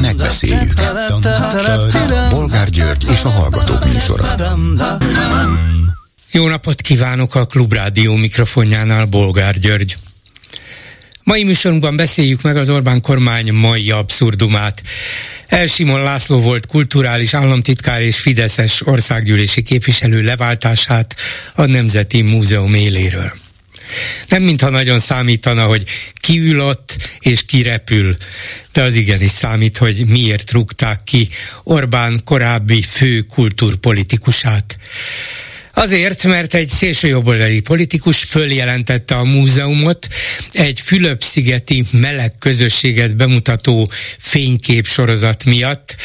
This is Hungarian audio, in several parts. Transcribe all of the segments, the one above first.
Megbeszéljük. Bolgár György és a Hallgatók műsora. Jó napot kívánok a Klubrádió mikrofonjánál, Bolgár György. Mai műsorunkban beszéljük meg az Orbán kormány mai abszurdumát. Elsimon László volt kulturális államtitkár és Fideszes országgyűlési képviselő leváltását a Nemzeti Múzeum éléről. Nem mintha nagyon számítana, hogy kiül ott és kirepül, de az igenis számít, hogy miért rúgták ki Orbán korábbi fő kultúrpolitikusát. Azért, mert egy szélsőjobboldali politikus följelentette a múzeumot egy Fülöp-szigeti meleg közösséget bemutató fénykép sorozat miatt,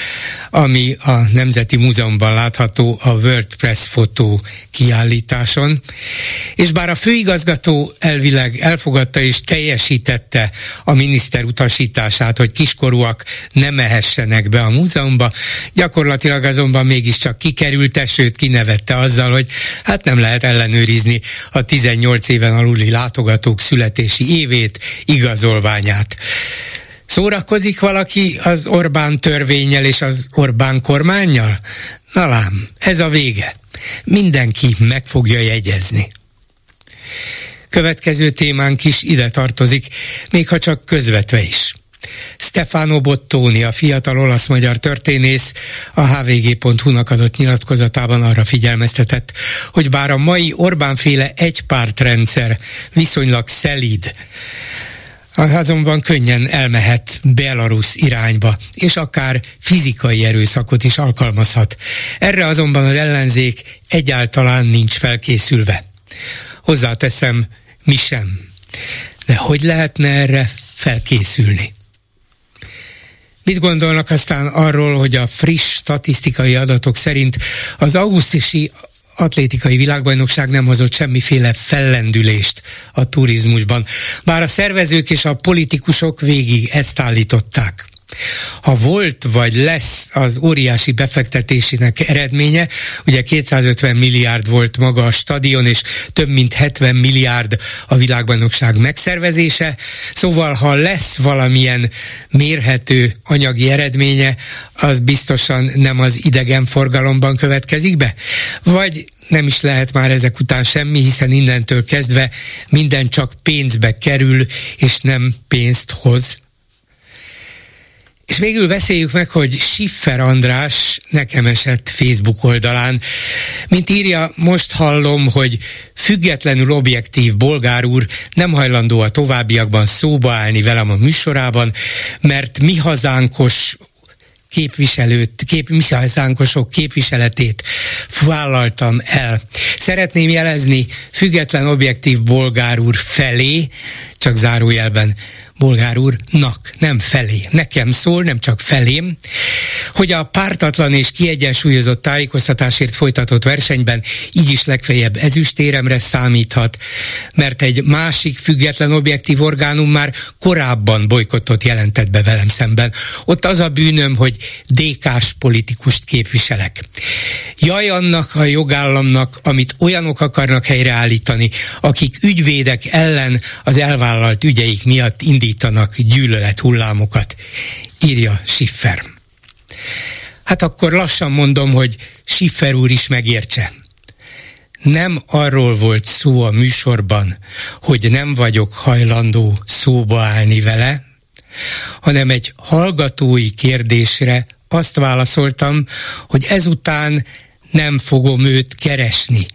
ami a Nemzeti Múzeumban látható a WordPress fotó kiállításon. És bár a főigazgató elvileg elfogadta és teljesítette a miniszter utasítását, hogy kiskorúak ne mehessenek be a múzeumba, gyakorlatilag azonban mégiscsak kikerülte, sőt kinevette azzal, hogy hát nem lehet ellenőrizni a 18 éven aluli látogatók születési évét, igazolványát. Szórakozik valaki az Orbán törvényel és az Orbán kormányjal? Na lám, ez a vége. Mindenki meg fogja jegyezni. Következő témánk is ide tartozik, még ha csak közvetve is. Stefano Bottoni, a fiatal olasz-magyar történész a hvg.hu-nak adott nyilatkozatában arra figyelmeztetett, hogy bár a mai Orbánféle egypártrendszer viszonylag szelíd, azonban könnyen elmehet Belarus irányba, és akár fizikai erőszakot is alkalmazhat. Erre azonban az ellenzék egyáltalán nincs felkészülve. Hozzáteszem, mi sem. De hogy lehetne erre felkészülni? Mit gondolnak aztán arról, hogy a friss statisztikai adatok szerint az augusztusi atlétikai világbajnokság nem hozott semmiféle fellendülést a turizmusban. Bár a szervezők és a politikusok végig ezt állították. Ha volt vagy lesz az óriási befektetésének eredménye, ugye 250 milliárd volt maga a stadion, és több mint 70 milliárd a világbajnokság megszervezése, szóval ha lesz valamilyen mérhető anyagi eredménye, az biztosan nem az idegenforgalomban következik be? Vagy nem is lehet már ezek után semmi, hiszen innentől kezdve minden csak pénzbe kerül, és nem pénzt hoz. És végül beszéljük meg, hogy Schiffer András nekem esett Facebook oldalán. Mint írja, most hallom, hogy függetlenül objektív bolgár úr nem hajlandó a továbbiakban szóba állni velem a műsorában, mert mi hazánkos képviselőt, kép, mi hazánkosok képviseletét vállaltam el. Szeretném jelezni független objektív bolgár úr felé, csak zárójelben bolgár úrnak, nem felé. Nekem szól, nem csak felém, hogy a pártatlan és kiegyensúlyozott tájékoztatásért folytatott versenyben így is legfeljebb ezüstéremre számíthat, mert egy másik független objektív orgánum már korábban bolykottot jelentett be velem szemben. Ott az a bűnöm, hogy DK-s politikust képviselek. Jaj annak a jogállamnak, amit olyanok akarnak helyreállítani, akik ügyvédek ellen az elvállalt ügyeik miatt indítanak gyűlölet hullámokat, írja Schiffer. Hát akkor lassan mondom, hogy Schiffer úr is megértse. Nem arról volt szó a műsorban, hogy nem vagyok hajlandó szóba állni vele, hanem egy hallgatói kérdésre azt válaszoltam, hogy ezután nem fogom őt keresni,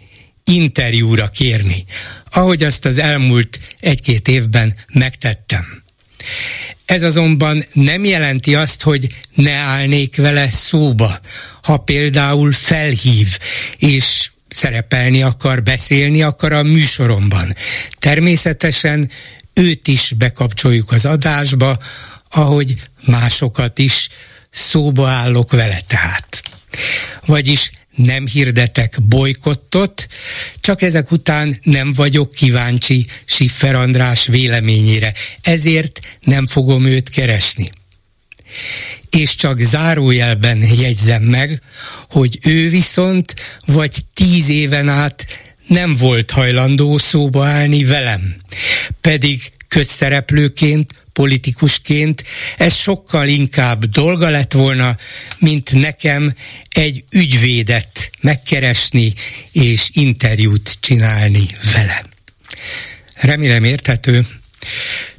interjúra kérni, ahogy azt az elmúlt egy-két évben megtettem. Ez azonban nem jelenti azt, hogy ne állnék vele szóba, ha például felhív, és szerepelni akar, beszélni akar a műsoromban. Természetesen őt is bekapcsoljuk az adásba, ahogy másokat is szóba állok vele tehát. Vagyis nem hirdetek bolykottot, csak ezek után nem vagyok kíváncsi Siffer András véleményére, ezért nem fogom őt keresni. És csak zárójelben jegyzem meg, hogy ő viszont vagy tíz éven át nem volt hajlandó szóba állni velem, pedig közszereplőként politikusként ez sokkal inkább dolga lett volna, mint nekem egy ügyvédet megkeresni és interjút csinálni vele. Remélem érthető.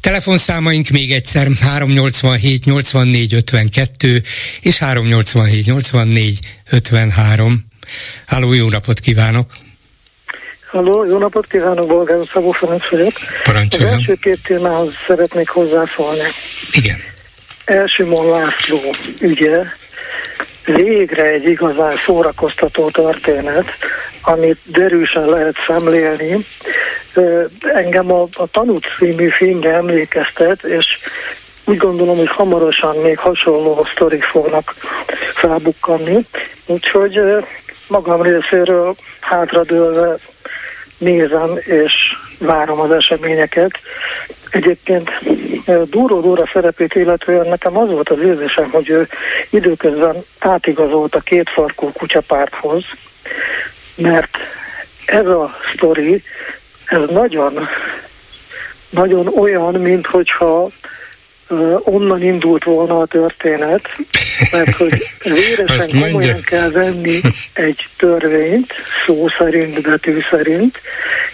Telefonszámaink még egyszer 387 84 52 és 387 84 53. Háló, jó napot kívánok! Halló, jó napot kívánok, Bolgár Szabó Ferenc vagyok. Parancsoljon. Az első két témához szeretnék hozzászólni. Igen. Elsimon László ügye végre egy igazán szórakoztató történet, amit derűsen lehet szemlélni. Engem a, a Tanút című filmre emlékeztet, és úgy gondolom, hogy hamarosan még hasonló sztorik fognak felbukkanni. Úgyhogy magam részéről hátradőlve nézem és várom az eseményeket. Egyébként Dúró Dóra szerepét illetően nekem az volt az érzésem, hogy ő időközben átigazolt a két farkú kutyapárthoz, mert ez a sztori, ez nagyon, nagyon olyan, mint hogyha onnan indult volna a történet, mert hogy véresen komolyan kell venni egy törvényt, szó szerint, betű szerint,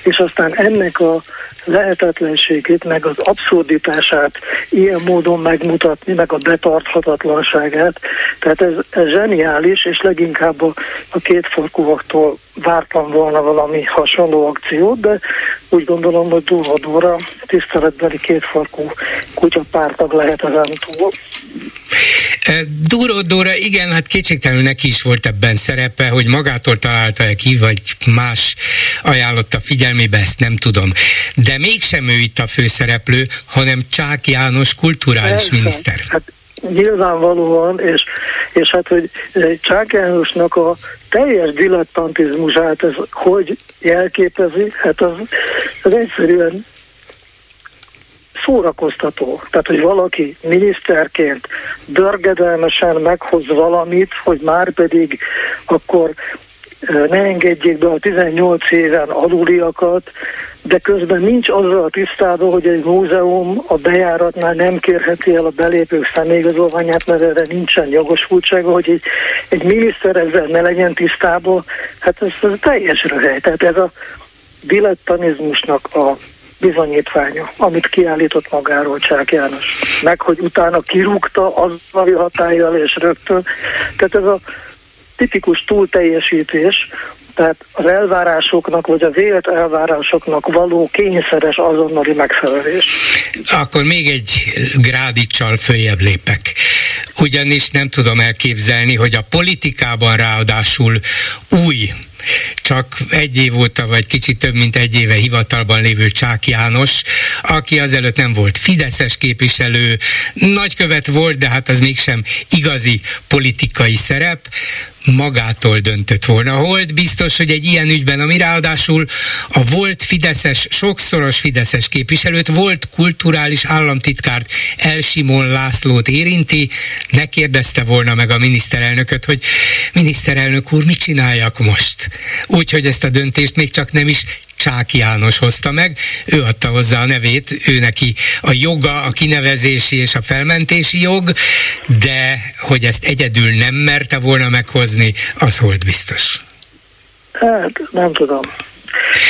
és aztán ennek a lehetetlenségét, meg az abszurditását ilyen módon megmutatni, meg a betarthatatlanságát. Tehát ez, ez zseniális, és leginkább a, a két farkúaktól vártam volna valami hasonló akciót, de úgy gondolom, hogy durva tiszteletbeli kétfarkú kutyapártag lehet ezen túl. Duró Dóra, igen, hát kétségtelenül neki is volt ebben szerepe, hogy magától találta-e ki, vagy más ajánlotta figyelmébe, ezt nem tudom. De mégsem ő itt a főszereplő, hanem Csák János kulturális Persze. miniszter. Hát nyilvánvalóan, és, és hát, hogy Csák Jánosnak a teljes dilettantizmusát ez hogy jelképezi, hát az, az egyszerűen szórakoztató. Tehát, hogy valaki miniszterként dörgedelmesen meghoz valamit, hogy már pedig akkor ne engedjék be a 18 éven aluliakat, de közben nincs azzal tisztában, hogy egy múzeum a bejáratnál nem kérheti el a belépők személyigazolványát, mert erre nincsen jogosultsága, hogy egy, egy miniszter ezzel ne legyen tisztában, hát ez, ez teljes röhely. Tehát ez a dilettanizmusnak a bizonyítványa, amit kiállított magáról Csák János. Meg, hogy utána kirúgta azzal hatállyal és rögtön. Tehát ez a tipikus túlteljesítés, tehát az elvárásoknak, vagy a vélt elvárásoknak való kényszeres azonnali megfelelés. Akkor még egy grádicsal följebb lépek. Ugyanis nem tudom elképzelni, hogy a politikában ráadásul új csak egy év óta, vagy kicsit több mint egy éve hivatalban lévő Csák János, aki azelőtt nem volt fideszes képviselő, nagykövet volt, de hát az mégsem igazi politikai szerep, magától döntött volna. Holt biztos, hogy egy ilyen ügyben, ami ráadásul a volt Fideszes, sokszoros Fideszes képviselőt, volt kulturális államtitkárt Elsimon Lászlót érinti, ne kérdezte volna meg a miniszterelnököt, hogy miniszterelnök úr, mit csináljak most? Úgyhogy ezt a döntést még csak nem is Csák János hozta meg, ő adta hozzá a nevét, ő neki a joga, a kinevezési és a felmentési jog, de hogy ezt egyedül nem merte volna meghozni, az volt biztos. Hát, nem tudom.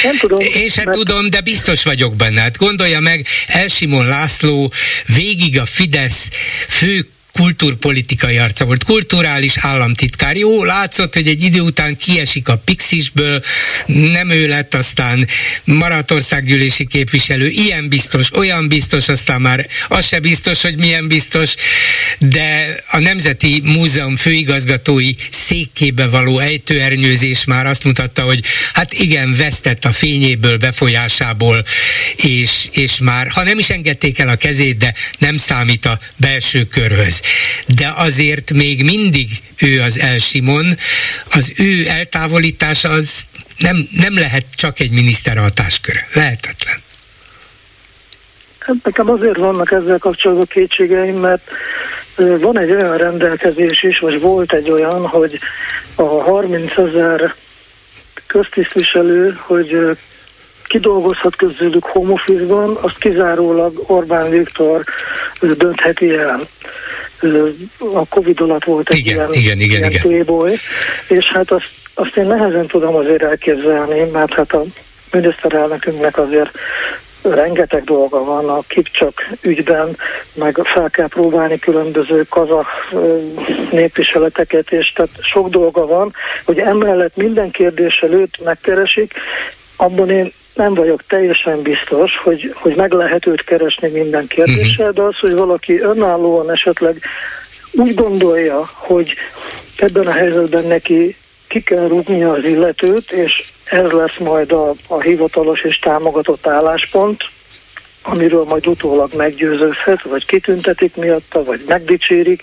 Nem tudom. Én sem mert... tudom, de biztos vagyok benne. Hát gondolja meg, Elsimon László végig a Fidesz fő kultúrpolitikai arca volt, kulturális államtitkár. Jó, látszott, hogy egy idő után kiesik a Pixisből, nem ő lett, aztán maradt képviselő, ilyen biztos, olyan biztos, aztán már az se biztos, hogy milyen biztos, de a Nemzeti Múzeum főigazgatói székébe való ejtőernyőzés már azt mutatta, hogy hát igen, vesztett a fényéből, befolyásából, és, és már, ha nem is engedték el a kezét, de nem számít a belső körhöz de azért még mindig ő az Elsimon, az ő eltávolítása az nem, nem lehet csak egy miniszter hatásköre. Lehetetlen. Hát nekem azért vannak ezzel kapcsolatban kétségeim, mert van egy olyan rendelkezés is, vagy volt egy olyan, hogy a 30 ezer köztisztviselő, hogy kidolgozhat közülük home azt kizárólag Orbán Viktor döntheti el. A Covid alatt volt egy igen, ilyen, igen, igen, ilyen igen. és hát azt, azt én nehezen tudom azért elképzelni, mert hát a miniszterelnökünknek azért rengeteg dolga van a Kipcsak ügyben, meg fel kell próbálni különböző kazak népviseleteket, és tehát sok dolga van, hogy emellett minden kérdés előtt megkeresik, abban én nem vagyok teljesen biztos, hogy, hogy meg lehet őt keresni minden kérdéssel, de az, hogy valaki önállóan esetleg úgy gondolja, hogy ebben a helyzetben neki ki kell rúgnia az illetőt, és ez lesz majd a, a hivatalos és támogatott álláspont, amiről majd utólag meggyőződhet, vagy kitüntetik miatta, vagy megdicsérik.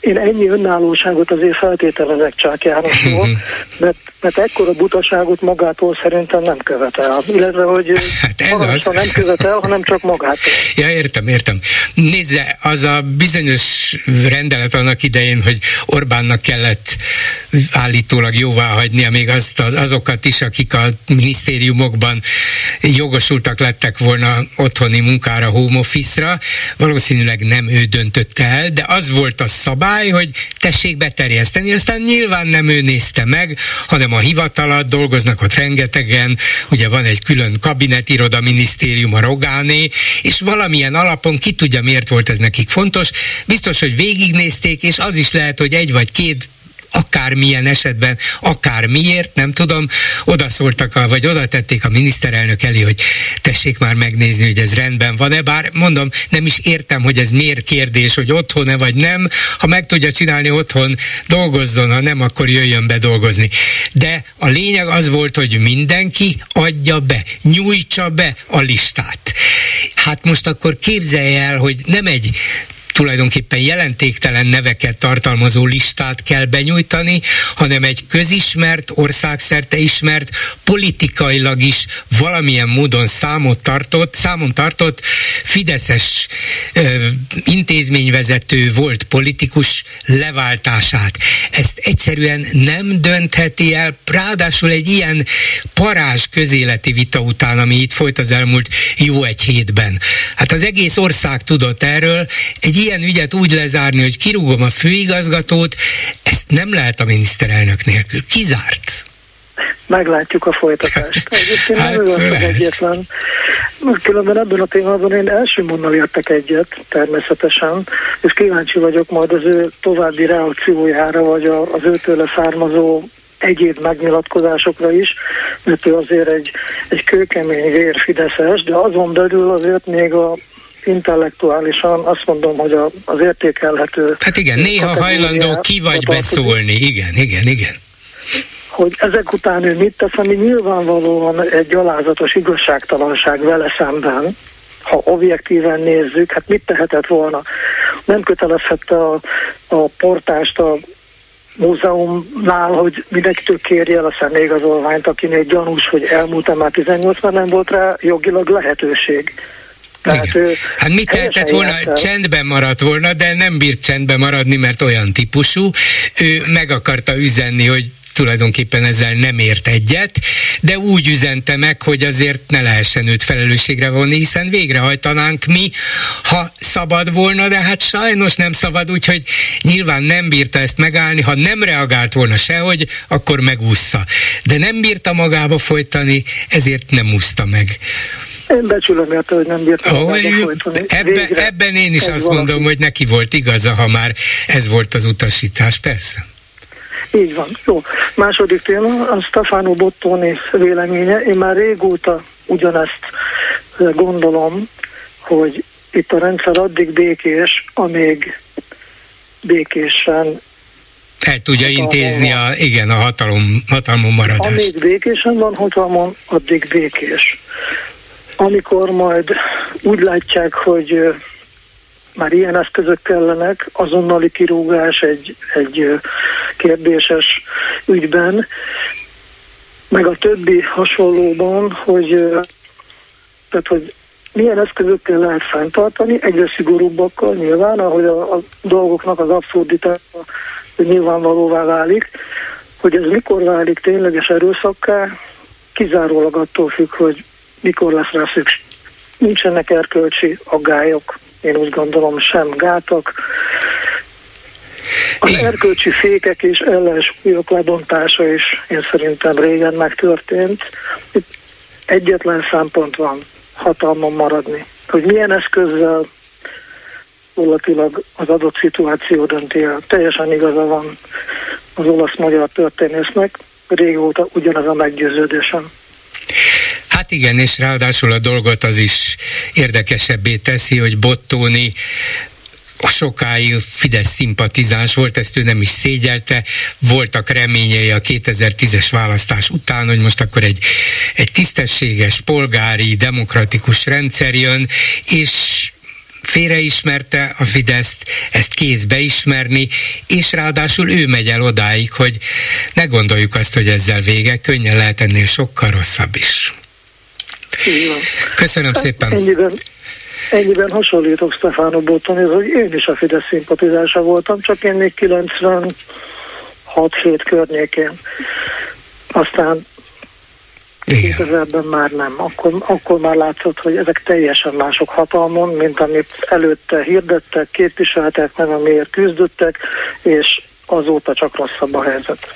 Én ennyi önállóságot azért feltételezek Csák Jánosról, mhm. mert, mert ekkora butaságot magától szerintem nem követel. Illetve, hogy hát ez az. nem követel, hanem csak magától. Ja, értem, értem. Nézze, az a bizonyos rendelet annak idején, hogy Orbánnak kellett állítólag jóvá hagynia még azt, azokat is, akik a minisztériumokban jogosultak lettek volna otthoni munkára, home office-ra, valószínűleg nem ő döntötte el, de az volt a szabály, hogy tessék beterjeszteni, aztán nyilván nem ő nézte meg, hanem a hivatalat, dolgoznak ott rengetegen, ugye van egy külön kabinetiroda minisztérium, a Rogáné, és valamilyen alapon ki tudja, miért volt ez nekik fontos. Biztos, hogy végignézték, és az is lehet, hogy egy vagy két akármilyen esetben, akár miért, nem tudom, odaszóltak, a, vagy oda tették a miniszterelnök elé, hogy tessék már megnézni, hogy ez rendben van-e, bár mondom, nem is értem, hogy ez miért kérdés, hogy otthon-e vagy nem, ha meg tudja csinálni otthon, dolgozzon, ha nem, akkor jöjjön be dolgozni. De a lényeg az volt, hogy mindenki adja be, nyújtsa be a listát. Hát most akkor képzelje el, hogy nem egy tulajdonképpen jelentéktelen neveket tartalmazó listát kell benyújtani, hanem egy közismert, országszerte ismert, politikailag is valamilyen módon számot tartott, számon tartott Fideszes ö, intézményvezető volt politikus leváltását. Ezt egyszerűen nem döntheti el, ráadásul egy ilyen parázs közéleti vita után, ami itt folyt az elmúlt jó egy hétben. Hát az egész ország tudott erről, egy ilyen ügyet úgy lezárni, hogy kirúgom a főigazgatót, ezt nem lehet a miniszterelnök nélkül. Kizárt. Meglátjuk a folytatást. Egyébként hát, nem ő egyetlen. Különben ebben a témában én első mondal értek egyet, természetesen, és kíváncsi vagyok majd az ő további reakciójára, vagy az őtől származó egyéb megnyilatkozásokra is, mert ő azért egy, egy kőkemény vér Fideszes, de azon belül azért még a intellektuálisan azt mondom, hogy a, az értékelhető... Hát igen, néha hajlandó ki vagy beszólni, igen, igen, igen. Hogy ezek után ő mit tesz, ami nyilvánvalóan egy gyalázatos igazságtalanság vele szemben, ha objektíven nézzük, hát mit tehetett volna? Nem kötelezhette a, a portást a múzeumnál, hogy mindenkitől kérje el a személyigazolványt, akinél gyanús, hogy elmúlt már 18 mert nem volt rá jogilag lehetőség. Tehát Igen. hát mit tehetett volna? Játszel. Csendben maradt volna, de nem bírt csendben maradni, mert olyan típusú. Ő meg akarta üzenni, hogy tulajdonképpen ezzel nem ért egyet, de úgy üzente meg, hogy azért ne lehessen őt felelősségre vonni, hiszen végrehajtanánk mi, ha szabad volna, de hát sajnos nem szabad, úgyhogy nyilván nem bírta ezt megállni, ha nem reagált volna sehogy, akkor megúszza. De nem bírta magába folytani, ezért nem úszta meg. Én becsülöm érte, hogy nem bírtam oh, ebben, ebben én is azt valaki. mondom, hogy neki volt igaza, ha már ez volt az utasítás, persze. Így van. Jó. Második téma, a Stefano Bottoni véleménye. Én már régóta ugyanezt gondolom, hogy itt a rendszer addig békés, amíg békésen el tudja intézni a, igen, a hatalom, hatalmon maradást. Amíg békésen van hatalmon, addig békés amikor majd úgy látják, hogy már ilyen eszközök kellenek, azonnali kirúgás egy, egy kérdéses ügyben, meg a többi hasonlóban, hogy, tehát, hogy milyen eszközökkel lehet fenntartani, egyre szigorúbbakkal nyilván, ahogy a, a dolgoknak az abszurditása nyilvánvalóvá válik, hogy ez mikor válik tényleges erőszakká, kizárólag attól függ, hogy mikor lesz rá szükség. Nincsenek erkölcsi aggályok, én úgy gondolom sem gátak. Az Igen. erkölcsi fékek és ellensúlyok lebontása is én szerintem régen megtörtént. Itt egyetlen szempont van, hatalmon maradni. Hogy milyen eszközzel gyakorlatilag az adott szituáció dönti el. Teljesen igaza van az olasz-magyar történésznek, régóta ugyanaz a meggyőződésem. Hát igen, és ráadásul a dolgot az is érdekesebbé teszi, hogy Bottóni sokáig Fidesz szimpatizáns volt, ezt ő nem is szégyelte, voltak reményei a 2010-es választás után, hogy most akkor egy, egy tisztességes, polgári, demokratikus rendszer jön, és félreismerte a Fideszt, ezt kézbe ismerni, és ráadásul ő megy el odáig, hogy ne gondoljuk azt, hogy ezzel vége, könnyen lehet ennél sokkal rosszabb is. Köszönöm szépen. Ennyiben, ennyiben hasonlítok Stefano Botton, hogy én is a Fidesz szimpatizása voltam, csak én még 96 7 környékén. Aztán 2000-ben már nem. Akkor, akkor már látszott, hogy ezek teljesen mások hatalmon, mint amit előtte hirdettek, képviseltek, meg amiért küzdöttek, és azóta csak rosszabb a helyzet.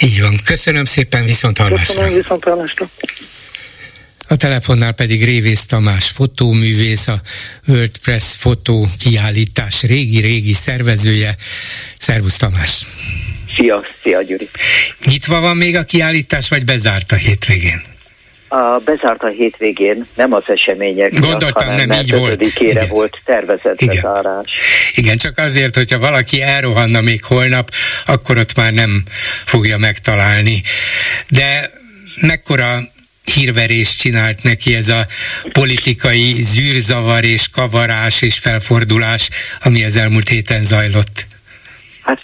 Így van. Köszönöm szépen, viszont hallásra. Köszönöm, viszont hallásra. A telefonnál pedig Révész Tamás fotóművész, a World Press fotó kiállítás régi-régi szervezője. Szervusz Tamás! Szia, szia Gyuri! Nyitva van még a kiállítás, vagy bezárt a hétvégén? A bezárt a hétvégén, nem az események Gondoltam, hanem nem így volt. Igen. volt tervezett Igen. bezárás. Igen, csak azért, hogyha valaki elrohanna még holnap, akkor ott már nem fogja megtalálni. De mekkora hírverést csinált neki ez a politikai zűrzavar és kavarás és felfordulás, ami az elmúlt héten zajlott? Hát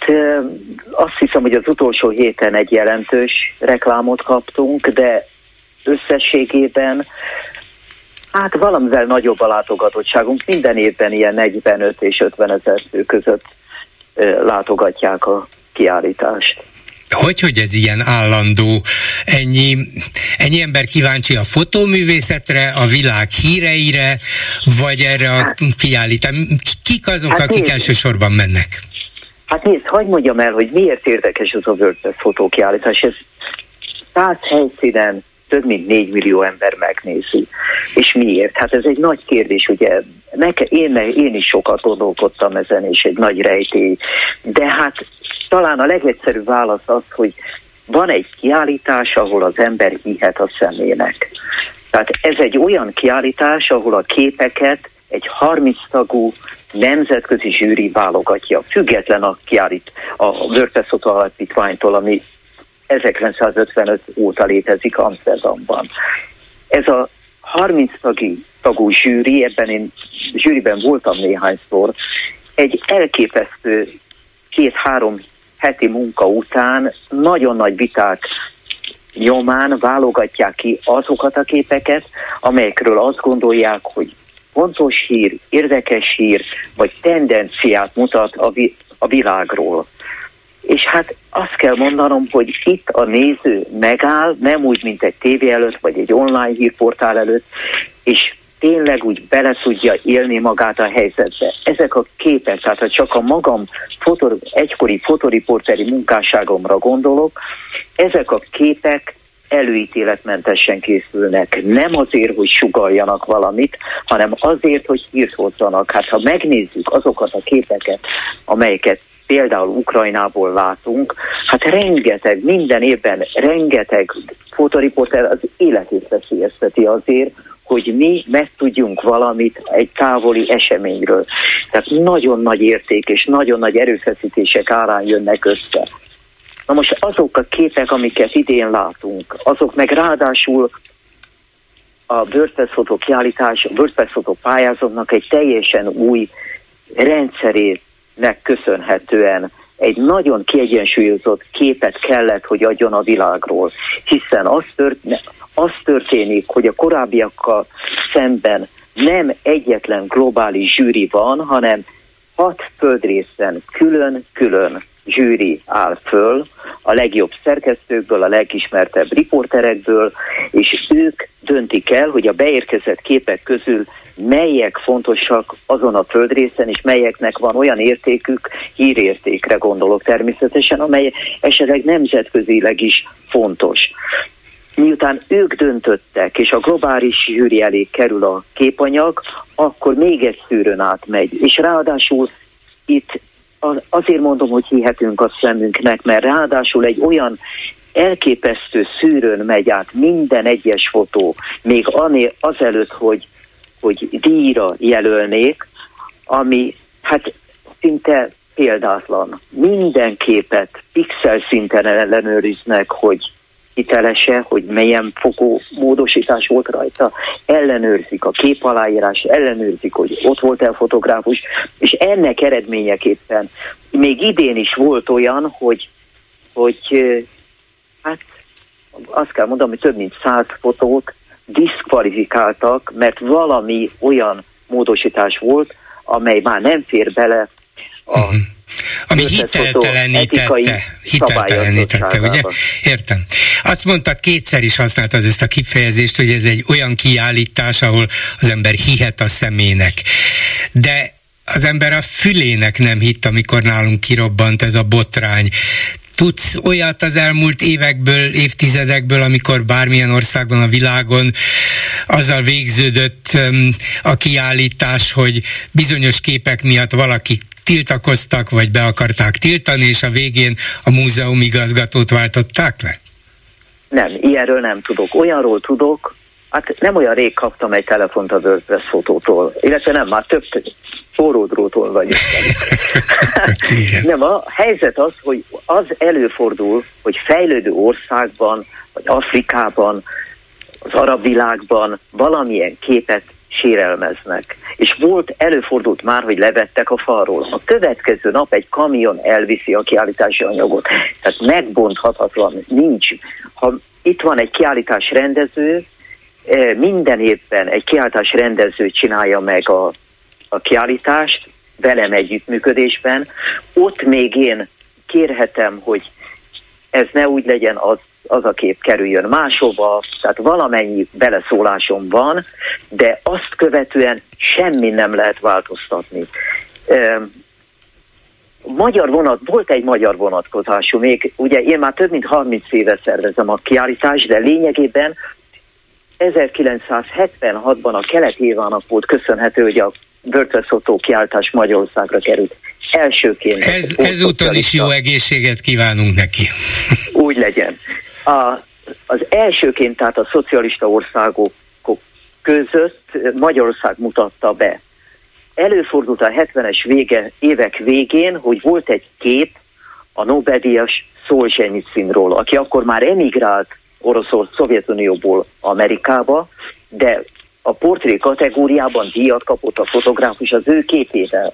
azt hiszem, hogy az utolsó héten egy jelentős reklámot kaptunk, de összességében hát valamivel nagyobb a látogatottságunk. Minden évben ilyen 45 és 50 ezer fő között látogatják a kiállítást. Hogy, hogy ez ilyen állandó? Ennyi, ennyi ember kíváncsi a fotóművészetre, a világ híreire, vagy erre a kiállítás? Kik azok, hát akik nézd, elsősorban mennek? Hát nézd, hagyd mondjam el, hogy miért érdekes az a WordPress fotókiállítás. Ez száz helyszínen több mint 4 millió ember megnézi. És miért? Hát ez egy nagy kérdés, ugye neke, én, én is sokat gondolkodtam ezen, és egy nagy rejtély. De hát talán a legegyszerűbb válasz az, hogy van egy kiállítás, ahol az ember hihet a szemének. Tehát ez egy olyan kiállítás, ahol a képeket egy 30 tagú nemzetközi zsűri válogatja, független a kiállít, a WordPress alapítványtól, ami 1955 óta létezik Amsterdamban. Ez a 30 tagi, tagú zsűri, ebben én zsűriben voltam néhányszor, egy elképesztő két-három heti munka után nagyon nagy viták nyomán válogatják ki azokat a képeket, amelyekről azt gondolják, hogy fontos hír, érdekes hír, vagy tendenciát mutat a, vi- a világról. És hát azt kell mondanom, hogy itt a néző megáll, nem úgy, mint egy tévé előtt, vagy egy online hírportál előtt, és tényleg úgy bele tudja élni magát a helyzetbe. Ezek a képek, tehát ha csak a magam fotor, egykori fotoriporteri munkásságomra gondolok, ezek a képek előítéletmentesen készülnek. Nem azért, hogy sugaljanak valamit, hanem azért, hogy hírt hozzanak. Hát ha megnézzük azokat a képeket, amelyeket például Ukrajnából látunk, hát rengeteg, minden évben rengeteg fotoriporter az életét veszélyezteti azért, hogy mi megtudjunk valamit egy távoli eseményről. Tehát nagyon nagy érték és nagyon nagy erőfeszítések árán jönnek össze. Na most azok a képek, amiket idén látunk, azok meg ráadásul a WordPress fotó kiállítás, a WordPress fotó pályázatnak egy teljesen új rendszerének köszönhetően egy nagyon kiegyensúlyozott képet kellett, hogy adjon a világról, hiszen az, tört, az történik, hogy a korábbiakkal szemben nem egyetlen globális zsűri van, hanem hat földrészen külön-külön zsűri áll föl, a legjobb szerkesztőkből, a legismertebb riporterekből, és ők döntik el, hogy a beérkezett képek közül melyek fontosak azon a földrészen, és melyeknek van olyan értékük, hírértékre gondolok természetesen, amely esetleg nemzetközileg is fontos. Miután ők döntöttek, és a globális zsűri elé kerül a képanyag, akkor még egy szűrőn átmegy. És ráadásul itt azért mondom, hogy hihetünk a szemünknek, mert ráadásul egy olyan elképesztő szűrőn megy át minden egyes fotó, még azelőtt, hogy, hogy díjra jelölnék, ami hát szinte példátlan. Minden képet pixel szinten ellenőriznek, hogy hitelese, hogy milyen fokú módosítás volt rajta, ellenőrzik a kép aláírás, ellenőrzik, hogy ott volt el fotográfus, és ennek eredményeképpen még idén is volt olyan, hogy, hogy hát azt kell mondanom, hogy több mint száz fotót diszkvalifikáltak, mert valami olyan módosítás volt, amely már nem fér bele a uh-huh ami hiteltelenítette, hiteltelenítette, ugye? Értem. Azt mondtad, kétszer is használtad ezt a kifejezést, hogy ez egy olyan kiállítás, ahol az ember hihet a szemének. De az ember a fülének nem hitt, amikor nálunk kirobbant ez a botrány. Tudsz olyat az elmúlt évekből, évtizedekből, amikor bármilyen országban a világon azzal végződött a kiállítás, hogy bizonyos képek miatt valaki tiltakoztak, vagy be akarták tiltani, és a végén a múzeum igazgatót váltották le? Nem, ilyenről nem tudok. Olyanról tudok, hát nem olyan rég kaptam egy telefont a WordPress fotótól, illetve nem, már több forródrótól vagyok. nem, a helyzet az, hogy az előfordul, hogy fejlődő országban, vagy Afrikában, az arab világban valamilyen képet sérelmeznek. És volt, előfordult már, hogy levettek a falról. A következő nap egy kamion elviszi a kiállítási anyagot. Tehát megbonthatatlan, nincs. Ha itt van egy kiállítás rendező, eh, minden évben egy kiállítás rendező csinálja meg a, a kiállítást, velem együttműködésben, ott még én kérhetem, hogy ez ne úgy legyen, az az a kép kerüljön máshova, tehát valamennyi beleszólásom van, de azt követően semmi nem lehet változtatni. Magyar vonat, volt egy magyar vonatkozású, még. Ugye én már több mint 30 éve szervezem a kiállítást, de lényegében 1976-ban a kelet évának volt köszönhető, hogy a Börtönszotó kiáltás Magyarországra került. Elsőként. Ez, ezúton is jó egészséget kívánunk neki. Úgy legyen. A, az elsőként, tehát a szocialista országok között Magyarország mutatta be. Előfordult a 70-es vége, évek végén, hogy volt egy kép a Nobel-díjas Szolzsenyicínról, aki akkor már emigrált Oroszország, Szovjetunióból Amerikába, de a portré kategóriában díjat kapott a fotográfus az ő képével.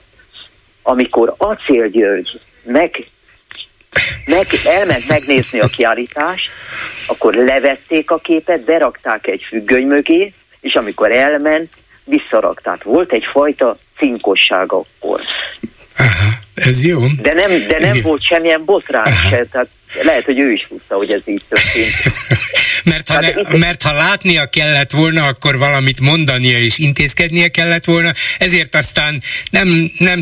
Amikor Acél György meg meg, elment megnézni a kiállítást, akkor levették a képet, berakták egy függöny mögé, és amikor elment, visszarakták. Volt egyfajta cinkosság akkor. Aha, ez jó. De nem, de nem volt semmilyen botrány se, tehát lehet, hogy ő is tudta, hogy ez így történt. mert, ha ne, itt... mert ha látnia kellett volna, akkor valamit mondania és intézkednie kellett volna, ezért aztán nem, nem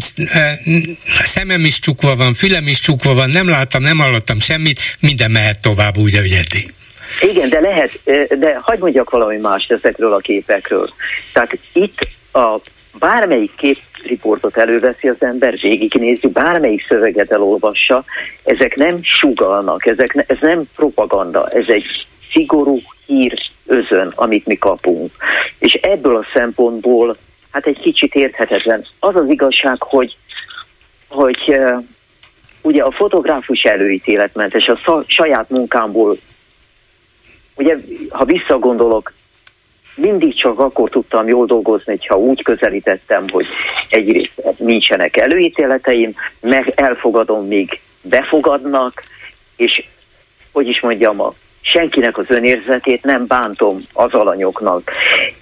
szemem is csukva van, fülem is csukva van, nem láttam, nem hallottam semmit, minden mehet tovább úgy, ahogy eddig. Igen, de lehet, de hagyd mondjak valami mást ezekről a képekről. Tehát itt a bármelyik képriportot előveszi az ember, végignézi, bármelyik szöveget elolvassa, ezek nem sugalnak, ezek ne, ez nem propaganda, ez egy szigorú hír özön, amit mi kapunk. És ebből a szempontból hát egy kicsit érthetetlen. Az az igazság, hogy, hogy uh, ugye a fotográfus előítéletmentes, a saját munkámból, ugye ha visszagondolok, mindig csak akkor tudtam jól dolgozni, ha úgy közelítettem, hogy egyrészt nincsenek előítéleteim, meg elfogadom, míg befogadnak, és hogy is mondjam, a senkinek az önérzetét nem bántom az alanyoknak.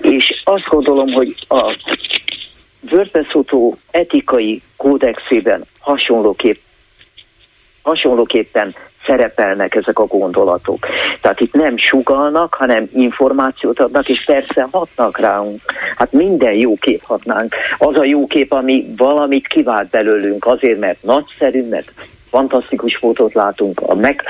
És azt gondolom, hogy a WordPress etikai kódexében hasonlóképp, hasonlóképpen szerepelnek ezek a gondolatok. Tehát itt nem sugalnak, hanem információt adnak, és persze hatnak ránk. Hát minden jó kép hatnánk. Az a jó kép, ami valamit kivált belőlünk, azért, mert nagyszerű, mert fantasztikus fotót látunk, a, meg,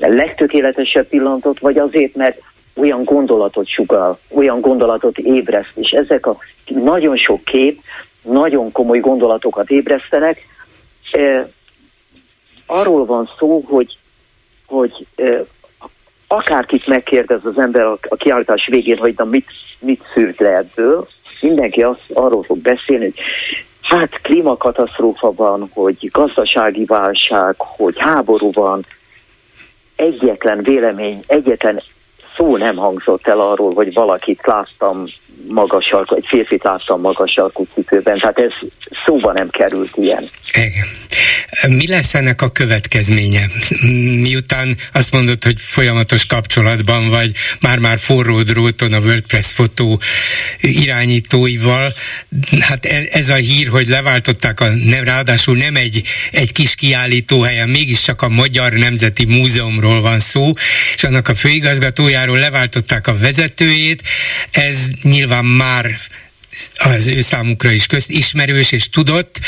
a legtökéletesebb pillanatot, vagy azért, mert olyan gondolatot sugal, olyan gondolatot ébreszt, és ezek a nagyon sok kép nagyon komoly gondolatokat ébresztenek. E, arról van szó, hogy, hogy akárkit megkérdez az ember a kiállítás végén, hogy na mit, mit szűrt le ebből, mindenki azt, arról fog beszélni, hogy hát klímakatasztrófa van, hogy gazdasági válság, hogy háború van, egyetlen vélemény, egyetlen szó nem hangzott el arról, hogy valakit láttam magas sarkú, egy férfit láttam magas sarkú cipőben, tehát ez szóba nem került ilyen. Igen. Mi lesz ennek a következménye? Miután azt mondod, hogy folyamatos kapcsolatban vagy, már-már forró dróton a WordPress fotó irányítóival, hát e- ez a hír, hogy leváltották a, nem, ráadásul nem egy, egy kis kiállítóhelyen, mégiscsak a Magyar Nemzeti Múzeumról van szó, és annak a főigazgatójáról leváltották a vezetőjét, ez nyilván már az ő számukra is közt ismerős és tudott,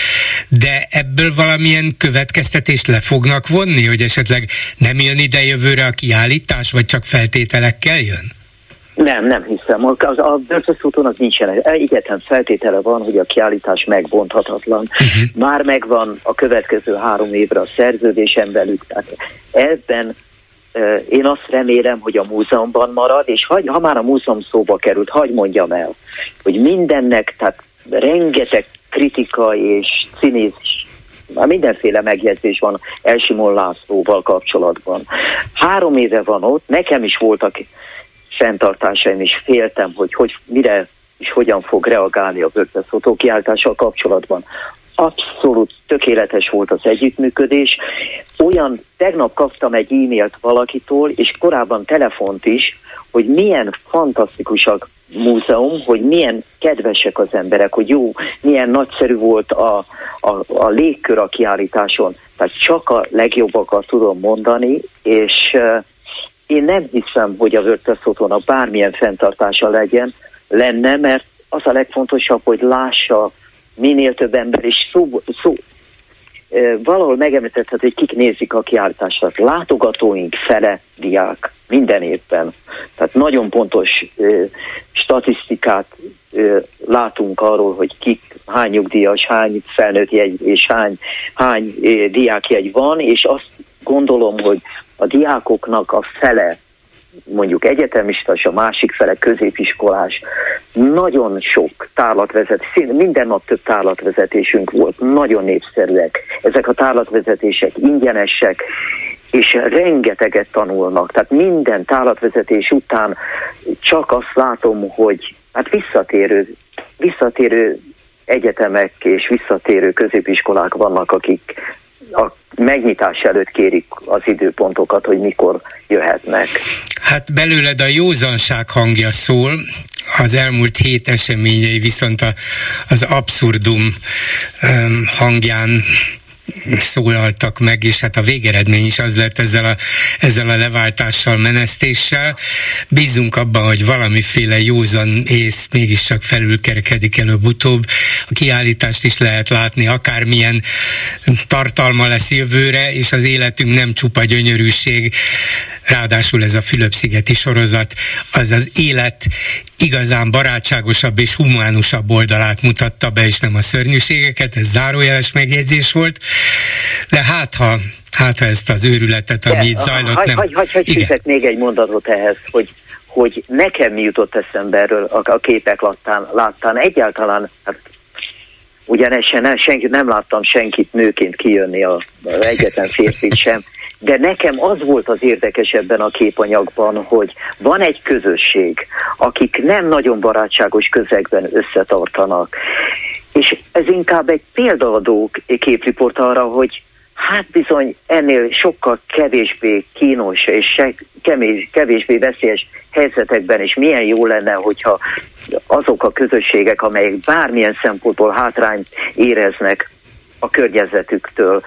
de ebből valamilyen következtetést le fognak vonni, hogy esetleg nem jön ide jövőre a kiállítás, vagy csak feltételekkel jön? Nem, nem hiszem. Az, a börtözfutónak nincsen. Egyetlen feltétele van, hogy a kiállítás megbonthatatlan. Uh-huh. Már megvan a következő három évre a szerződésen velük. Tehát ebben én azt remélem, hogy a múzeumban marad, és hagy, ha már a múzeum szóba került, hagy mondjam el, hogy mindennek, tehát rengeteg kritika és színész mindenféle megjegyzés van Elsimon Lászlóval kapcsolatban. Három éve van ott, nekem is voltak fenntartásaim, és féltem, hogy, hogy mire és hogyan fog reagálni a WordPress fotókiáltással kapcsolatban abszolút tökéletes volt az együttműködés. Olyan, tegnap kaptam egy e-mailt valakitól, és korábban telefont is, hogy milyen fantasztikusak múzeum, hogy milyen kedvesek az emberek, hogy jó, milyen nagyszerű volt a, a, a légkör a kiállításon. Tehát csak a legjobbakat tudom mondani, és uh, én nem hiszem, hogy a WordPress fotónak bármilyen fenntartása legyen, lenne, mert az a legfontosabb, hogy lássa minél több ember, és szó, szó valahol megemlítethet, hogy kik nézik a kiállítását. Látogatóink fele diák minden évben. Tehát nagyon pontos ö, statisztikát ö, látunk arról, hogy kik, hány nyugdíjas, hány felnőtt jegy és hány, hány ö, diákjegy van, és azt gondolom, hogy a diákoknak a fele mondjuk egyetemista, és a másik fele középiskolás. Nagyon sok tárlatvezet, minden nap több tárlatvezetésünk volt, nagyon népszerűek. Ezek a tárlatvezetések ingyenesek, és rengeteget tanulnak. Tehát minden tárlatvezetés után csak azt látom, hogy hát visszatérő, visszatérő egyetemek és visszatérő középiskolák vannak, akik a megnyitás előtt kérik az időpontokat, hogy mikor jöhetnek. Hát belőled a józanság hangja szól, az elmúlt hét eseményei viszont a, az abszurdum um, hangján szólaltak meg, és hát a végeredmény is az lett ezzel a, ezzel a leváltással, menesztéssel. Bízunk abban, hogy valamiféle józan ész mégiscsak felülkerekedik előbb-utóbb. A kiállítást is lehet látni, akármilyen tartalma lesz jövőre, és az életünk nem csupa gyönyörűség, ráadásul ez a Fülöp-szigeti sorozat, az az élet igazán barátságosabb és humánusabb oldalát mutatta be, és nem a szörnyűségeket, ez zárójeles megjegyzés volt, de hát ha Hát ha ezt az őrületet, ami itt zajlott, hagy, nem... Hagy, hagy, hagy még egy mondatot ehhez, hogy, hogy nekem mi jutott eszembe erről a, a képek láttán, láttán. Egyáltalán, hát ugyanesen nem, senki, nem láttam senkit nőként kijönni a, a egyetlen férfit sem, de nekem az volt az érdekes ebben a képanyagban, hogy van egy közösség, akik nem nagyon barátságos közegben összetartanak. És ez inkább egy példaadó képriport arra, hogy hát bizony ennél sokkal kevésbé kínos és kevésbé veszélyes helyzetekben is milyen jó lenne, hogyha azok a közösségek, amelyek bármilyen szempontból hátrányt éreznek a környezetüktől,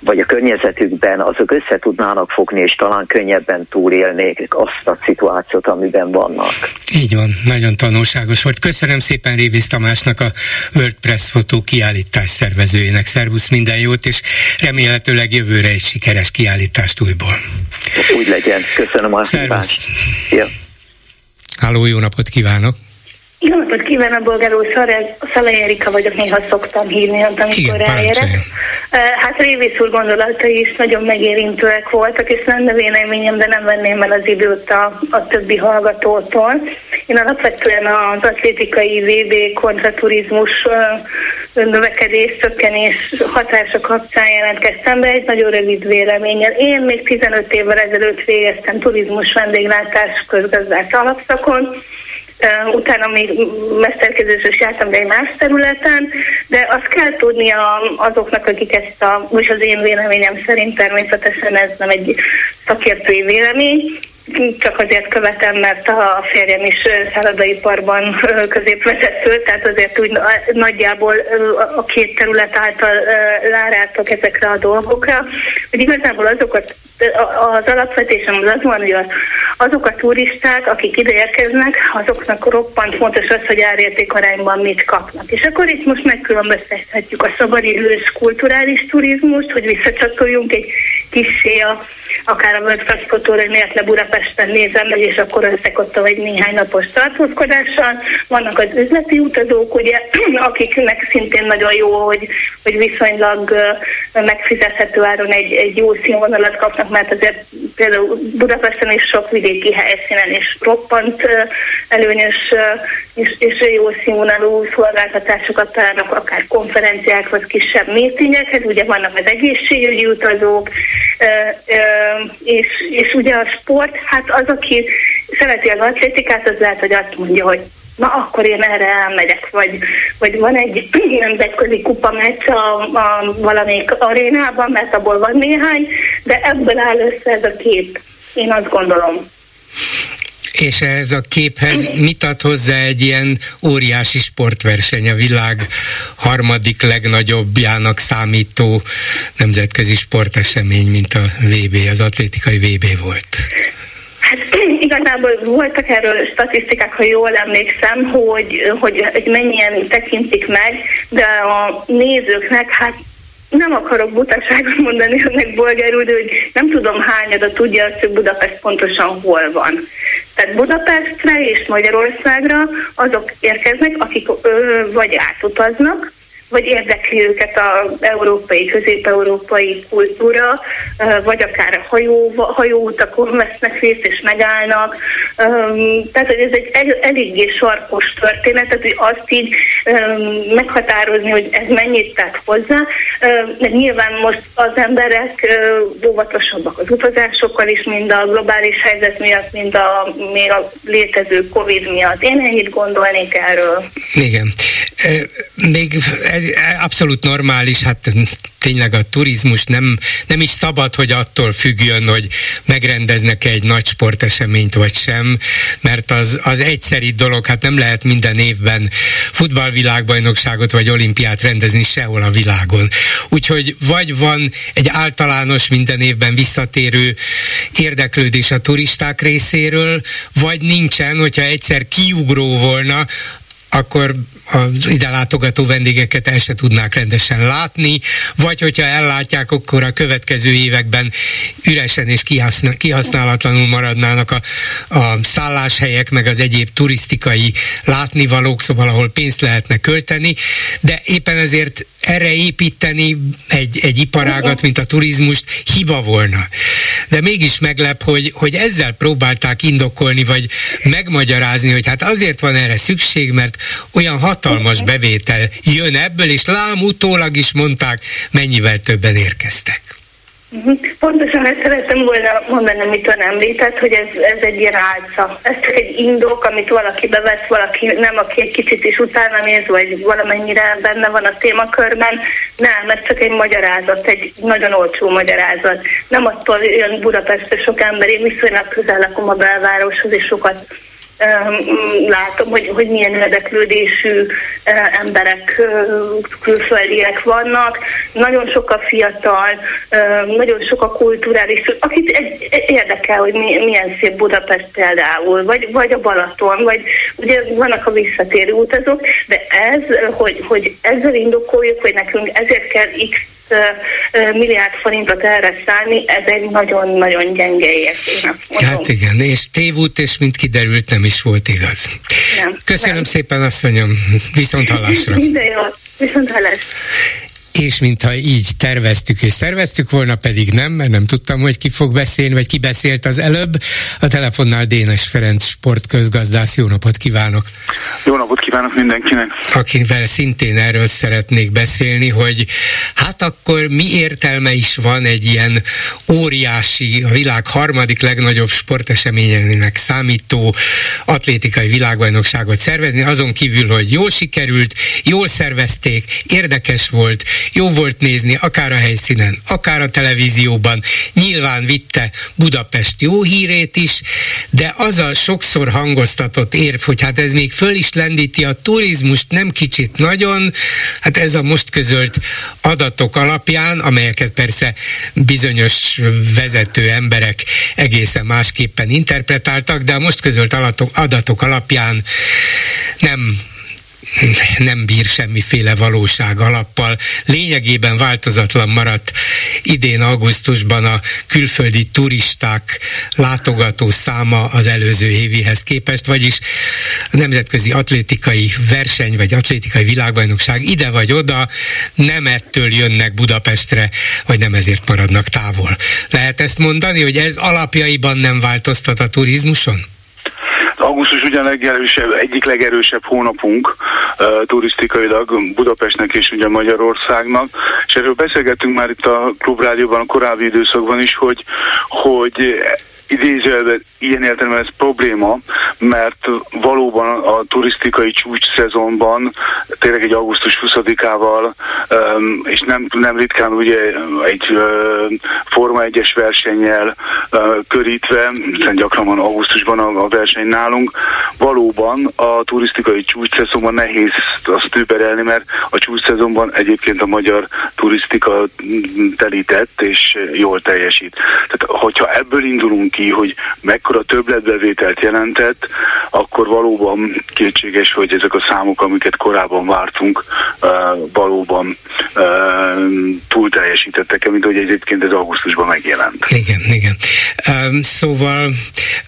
vagy a környezetükben, azok össze tudnának fogni, és talán könnyebben túlélnék azt a szituációt, amiben vannak. Így van, nagyon tanulságos volt. Köszönöm szépen Révész Tamásnak, a World Press Fotó kiállítás szervezőjének. Szervusz, minden jót, és remélhetőleg jövőre egy sikeres kiállítást újból. Úgy legyen. Köszönöm a Szervusz. Ja. Háló, jó napot kívánok! Jó napot kívánok, Bolgár úr, Szalai Erika vagyok, néha szoktam hívni, amikor ráérek. Hát Révész úr gondolatai is nagyon megérintőek voltak, és lenne véleményem, de nem venném el az időt a, a többi hallgatótól. Én alapvetően az atlétikai VB kontraturizmus növekedés, csökkenés hatása kapcsán jelentkeztem be egy nagyon rövid véleménnyel. Én még 15 évvel ezelőtt végeztem turizmus vendéglátás közgazdás alapszakon, utána még mesterkezésre jártam, de egy más területen, de azt kell tudni azoknak, akik ezt a, most az én véleményem szerint természetesen ez nem egy szakértői vélemény, csak azért követem, mert a férjem is szállodaiparban középvezető, tehát azért úgy nagyjából a két terület által rárátok ezekre a dolgokra, hogy igazából azokat az alapvetésem az az van, hogy azok a turisták, akik ide érkeznek, azoknak roppant fontos az, hogy árérték arányban mit kapnak. És akkor itt most megkülönböztethetjük a szabadidős kulturális turizmust, hogy visszacsatoljunk egy kissé a, akár a World Transportóra, miért le Budapesten nézem meg, és akkor összekottam egy néhány napos tartózkodással. Vannak az üzleti utazók, ugye, akiknek szintén nagyon jó, hogy, hogy viszonylag megfizethető áron egy, egy jó színvonalat kapnak, mert azért például Budapesten is sok vidéki helyszínen is roppant előnyös és, és jó színvonalú szolgáltatásokat találnak, akár konferenciákhoz, kisebb meetingekhez, ugye vannak az egészségügyi utazók, és, és ugye a sport, hát az, aki szereti az atlétikát, az lehet, hogy azt mondja, hogy na akkor én erre elmegyek, vagy, vagy van egy nemzetközi kupa meccs a, a valamelyik arénában, mert abból van néhány, de ebből áll össze ez a kép. Én azt gondolom. És ez a képhez mit ad hozzá egy ilyen óriási sportverseny, a világ harmadik legnagyobbjának számító nemzetközi sportesemény, mint a VB, az atlétikai VB volt? Hát igazából voltak erről statisztikák, ha jól emlékszem, hogy, hogy, hogy mennyien tekintik meg, de a nézőknek hát nem akarok butaságot mondani önnek bolgárul, de hogy nem tudom hányada tudja azt, hogy Budapest pontosan hol van. Tehát Budapestre és Magyarországra azok érkeznek, akik ö, vagy átutaznak, vagy érdekli őket az európai, közép-európai kultúra, vagy akár a hajó, hajóutakon vesznek részt és megállnak. Tehát, ez egy el, eléggé sarkos történet, tehát, hogy azt így meghatározni, hogy ez mennyit tett hozzá, mert nyilván most az emberek óvatosabbak az utazásokkal is, mind a globális helyzet miatt, mind a még a létező Covid miatt. Én ennyit gondolnék erről. Igen. Még ez abszolút normális, hát tényleg a turizmus nem, nem is szabad, hogy attól függjön, hogy megrendeznek egy nagy sporteseményt vagy sem, mert az, az egyszeri dolog, hát nem lehet minden évben futballvilágbajnokságot vagy olimpiát rendezni sehol a világon. Úgyhogy vagy van egy általános minden évben visszatérő érdeklődés a turisták részéről, vagy nincsen, hogyha egyszer kiugró volna, akkor az ide látogató vendégeket el se tudnák rendesen látni, vagy hogyha ellátják, akkor a következő években üresen és kihasználatlanul maradnának a, a szálláshelyek, meg az egyéb turisztikai látnivalók, szóval ahol pénzt lehetne költeni, de éppen ezért erre építeni egy, egy iparágat, mint a turizmust, hiba volna. De mégis meglep, hogy, hogy ezzel próbálták indokolni, vagy megmagyarázni, hogy hát azért van erre szükség, mert olyan hatalmas bevétel jön ebből, és lám utólag is mondták, mennyivel többen érkeztek. Mhm. Pontosan ezt szerettem volna mondani, amit ön említett, hogy ez, ez egy ilyen álca. Ez csak egy indok, amit valaki bevesz, valaki nem, aki egy kicsit is utána néz, vagy valamennyire benne van a témakörben. Nem, ez csak egy magyarázat, egy nagyon olcsó magyarázat. Nem attól jön Budapestre sok ember, én viszonylag közel lakom a belvároshoz, és sokat látom, hogy, hogy milyen érdeklődésű emberek, külföldiek vannak. Nagyon sok a fiatal, nagyon sok a kulturális, akit érdekel, hogy milyen szép Budapest például, vagy, vagy a Balaton, vagy ugye vannak a visszatérő utazók, de ez, hogy, hogy ezzel indokoljuk, hogy nekünk ezért kell X milliárd forintot erre szállni, ez egy nagyon-nagyon gyenge érték. Hát igen, és tévút, és mint kiderült, nem is volt igaz. Nem, Köszönöm nem. szépen, asszonyom, viszont hallásra. Minden jó, viszont hallásra és mintha így terveztük és szerveztük volna, pedig nem, mert nem tudtam, hogy ki fog beszélni, vagy ki beszélt az előbb. A telefonnál Dénes Ferenc sportközgazdász, jó napot kívánok! Jó napot kívánok mindenkinek! Akivel szintén erről szeretnék beszélni, hogy hát akkor mi értelme is van egy ilyen óriási, a világ harmadik legnagyobb sporteseményének számító atlétikai világbajnokságot szervezni, azon kívül, hogy jól sikerült, jól szervezték, érdekes volt, jó volt nézni, akár a helyszínen, akár a televízióban. Nyilván vitte Budapest jó hírét is, de az a sokszor hangoztatott érv, hogy hát ez még föl is lendíti a turizmust, nem kicsit nagyon, hát ez a most közölt adatok alapján, amelyeket persze bizonyos vezető emberek egészen másképpen interpretáltak, de a most közölt adatok alapján nem nem bír semmiféle valóság alappal. Lényegében változatlan maradt idén augusztusban a külföldi turisták látogató száma az előző évihez képest, vagyis a nemzetközi atlétikai verseny vagy atlétikai világbajnokság ide vagy oda nem ettől jönnek Budapestre, vagy nem ezért maradnak távol. Lehet ezt mondani, hogy ez alapjaiban nem változtat a turizmuson? Augusztus ugyan legerősebb, egyik legerősebb hónapunk uh, turisztikailag Budapestnek és ugye Magyarországnak, és erről beszélgettünk már itt a Klubrádióban a korábbi időszakban is, hogy, hogy idézőjelben ilyen értelemben ez probléma, mert valóban a turisztikai csúcs szezonban tényleg egy augusztus 20-ával, és nem, nem ritkán ugye egy Forma 1-es versennyel körítve, hiszen gyakran van augusztusban a, verseny nálunk, valóban a turisztikai csúcs szezonban nehéz azt überelni, mert a csúcs szezonban egyébként a magyar turisztika telített és jól teljesít. Tehát hogyha ebből indulunk ki, hogy mekkora többletbevételt jelentett, akkor valóban kétséges, hogy ezek a számok, amiket korábban vártunk, valóban túl teljesítettek, mint hogy egyébként ez augusztusban megjelent. Igen, igen. Szóval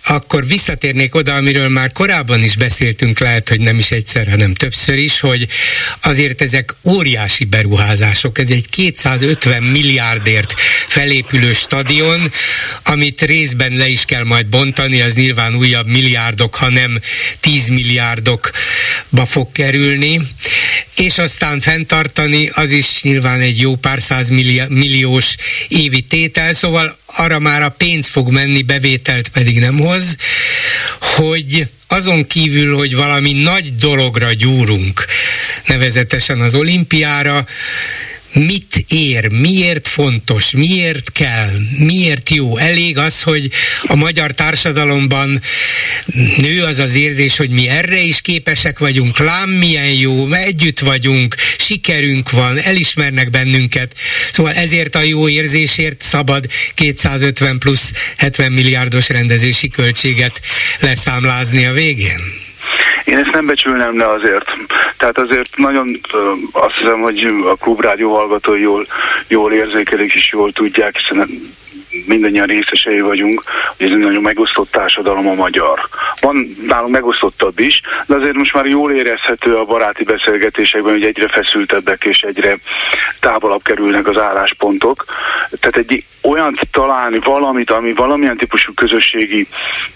akkor visszatérnék oda, amiről már korábban is beszéltünk, lehet, hogy nem is egyszer, hanem többször is, hogy azért ezek óriási beruházások. Ez egy 250 milliárdért felépülő stadion, amit részben le is kell majd bontani, az nyilván újabb milliárdok, ha nem 10 milliárdokba fog kerülni, és aztán fenntartani az is nyilván egy jó pár száz milliós évi tétel, szóval arra már a pénz fog menni, bevételt pedig nem hoz, hogy azon kívül, hogy valami nagy dologra gyúrunk, nevezetesen az olimpiára, mit ér, miért fontos, miért kell, miért jó. Elég az, hogy a magyar társadalomban nő az az érzés, hogy mi erre is képesek vagyunk, lám milyen jó, együtt vagyunk, sikerünk van, elismernek bennünket. Szóval ezért a jó érzésért szabad 250 plusz 70 milliárdos rendezési költséget leszámlázni a végén. Én ezt nem becsülnem le azért. Tehát azért nagyon azt hiszem, hogy a klubrádió hallgatói jól, jól érzékelik és jól tudják, hiszen mindannyian részesei vagyunk, hogy ez egy nagyon megosztott társadalom a magyar. Van nálunk megosztottabb is, de azért most már jól érezhető a baráti beszélgetésekben, hogy egyre feszültebbek és egyre távolabb kerülnek az álláspontok. Tehát egy olyan találni valamit, ami valamilyen típusú közösségi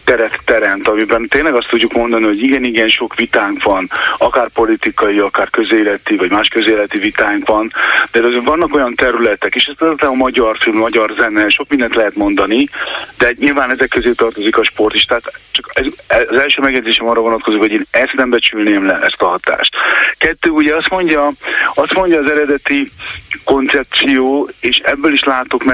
teret teremt, amiben tényleg azt tudjuk mondani, hogy igen-igen sok vitánk van, akár politikai, akár közéleti, vagy más közéleti vitánk van, de azért vannak olyan területek, és ez a magyar film, magyar zene, sok mindent lehet mondani, de nyilván ezek közé tartozik a sport is, tehát csak ez, az első megjegyzésem arra vonatkozik, hogy én ezt nem becsülném le, ezt a hatást. Kettő, ugye azt mondja, azt mondja az eredeti koncepció, és ebből is látok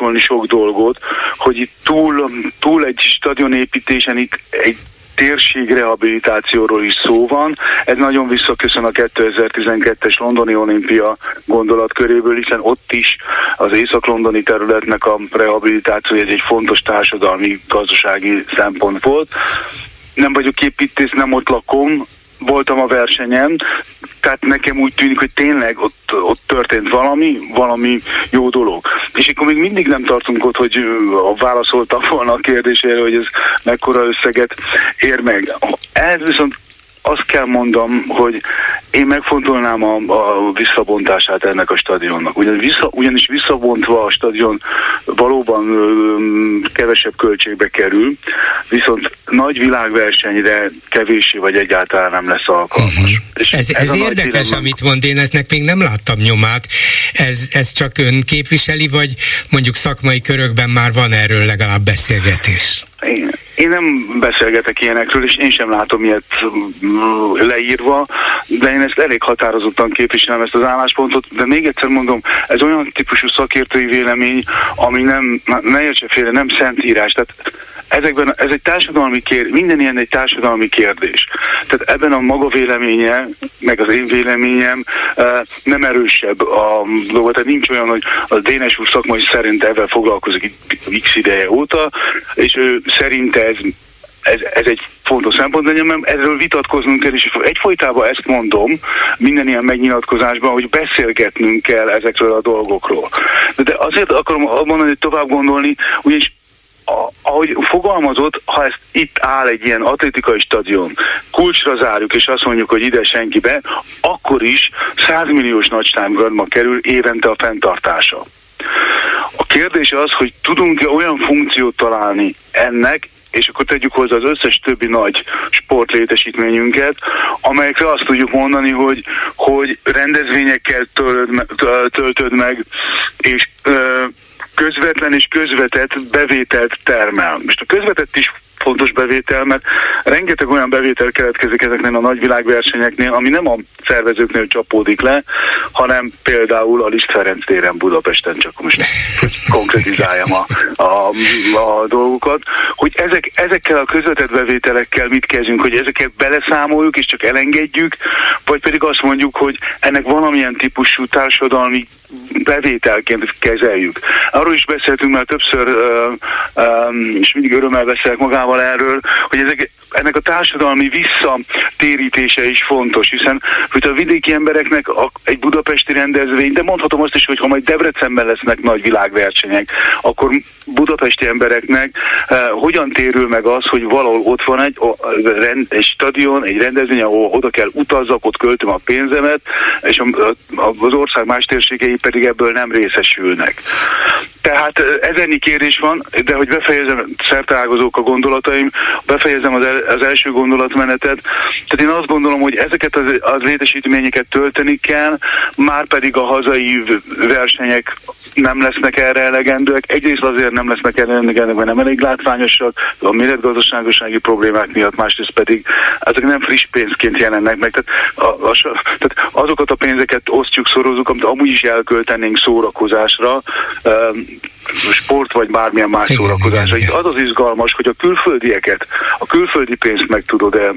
megvalósulni sok dolgot, hogy itt túl, túl egy stadionépítésen itt egy térségrehabilitációról is szó van. Ez nagyon visszaköszön a 2012-es londoni olimpia gondolatköréből, hiszen ott is az észak-londoni területnek a rehabilitációja egy fontos társadalmi, gazdasági szempont volt. Nem vagyok építész, nem ott lakom, voltam a versenyen, tehát nekem úgy tűnik, hogy tényleg ott, ott történt valami, valami jó dolog. És akkor még mindig nem tartunk ott, hogy válaszoltam volna a kérdésére, hogy ez mekkora összeget ér meg. Ez viszont azt kell mondom, hogy én megfontolnám a, a visszabontását ennek a stadionnak. Ugyan vissza, ugyanis visszabontva a stadion valóban ö, kevesebb költségbe kerül, viszont nagy világversenyre kevésé vagy egyáltalán nem lesz alkalmas. Uh-huh. És ez ez, ez érdekes, dilemma... amit mond, én eznek még nem láttam nyomát. Ez, ez csak ön képviseli, vagy mondjuk szakmai körökben már van erről legalább beszélgetés? Én, én nem beszélgetek ilyenekről, és én sem látom ilyet mm, leírva, de én ezt elég határozottan képviselem ezt az álláspontot, de még egyszer mondom, ez olyan típusú szakértői vélemény, ami nem, ne értse félre, nem szentírás, tehát ezekben, ez egy társadalmi kérdés, minden ilyen egy társadalmi kérdés. Tehát ebben a maga véleménye, meg az én véleményem nem erősebb a dolgot, tehát nincs olyan, hogy a Dénes úr szakmai szerint ebben foglalkozik x ideje óta, és ő szerint ez ez, ez egy fontos szempont, de nem, erről vitatkoznunk kell, és egyfolytában ezt mondom minden ilyen megnyilatkozásban, hogy beszélgetnünk kell ezekről a dolgokról. De azért akarom mondani, hogy tovább gondolni, ugyanis a, ahogy fogalmazott, ha ezt itt áll egy ilyen atlétikai stadion, kulcsra zárjuk, és azt mondjuk, hogy ide senki be, akkor is 100 milliós nagyságrendben kerül évente a fenntartása. A kérdés az, hogy tudunk-e olyan funkciót találni ennek, és akkor tegyük hozzá az összes többi nagy sportlétesítményünket, amelyekre azt tudjuk mondani, hogy, hogy rendezvényekkel töltöd, töltöd meg, és közvetlen és közvetett bevételt termel. Most a közvetett is fontos bevétel, mert rengeteg olyan bevétel keletkezik ezeknél a nagyvilágversenyeknél, ami nem a szervezőknél csapódik le, hanem például a Liszt Ferenc téren Budapesten, csak most konkretizáljam a, a, a dolgokat, hogy ezek, ezekkel a közvetett bevételekkel mit kezdjünk, hogy ezeket beleszámoljuk és csak elengedjük, vagy pedig azt mondjuk, hogy ennek valamilyen típusú társadalmi bevételként kezeljük. Arról is beszéltünk már többször, és mindig örömmel beszélek magával erről, hogy ezek, ennek a társadalmi visszatérítése is fontos, hiszen hogy a vidéki embereknek egy budapesti rendezvény, de mondhatom azt is, hogy ha majd Debrecenben lesznek nagy világversenyek, akkor budapesti embereknek hogyan térül meg az, hogy valahol ott van egy, rend, egy stadion, egy rendezvény, ahol oda kell utazzak, ott költöm a pénzemet, és a, az ország más térségei pedig ebből nem részesülnek. Tehát ez ennyi kérdés van, de hogy befejezem, szerteágazók a gondolataim, befejezem az, el, az első gondolatmenetet. Tehát én azt gondolom, hogy ezeket az, az létesítményeket tölteni kell, már pedig a hazai versenyek nem lesznek erre elegendőek. Egyrészt azért nem lesznek erre elegendőek, mert nem elég látványosak, a méretgazdaságosági problémák miatt, másrészt pedig ezek nem friss pénzként jelennek meg. Tehát, a, a, tehát azokat a pénzeket osztjuk, szorozunk, amit amúgy is elköltenénk szórakozásra, sport vagy bármilyen más igen, igen. Az az izgalmas, hogy a külföldieket, a külföldi pénzt meg tudod-e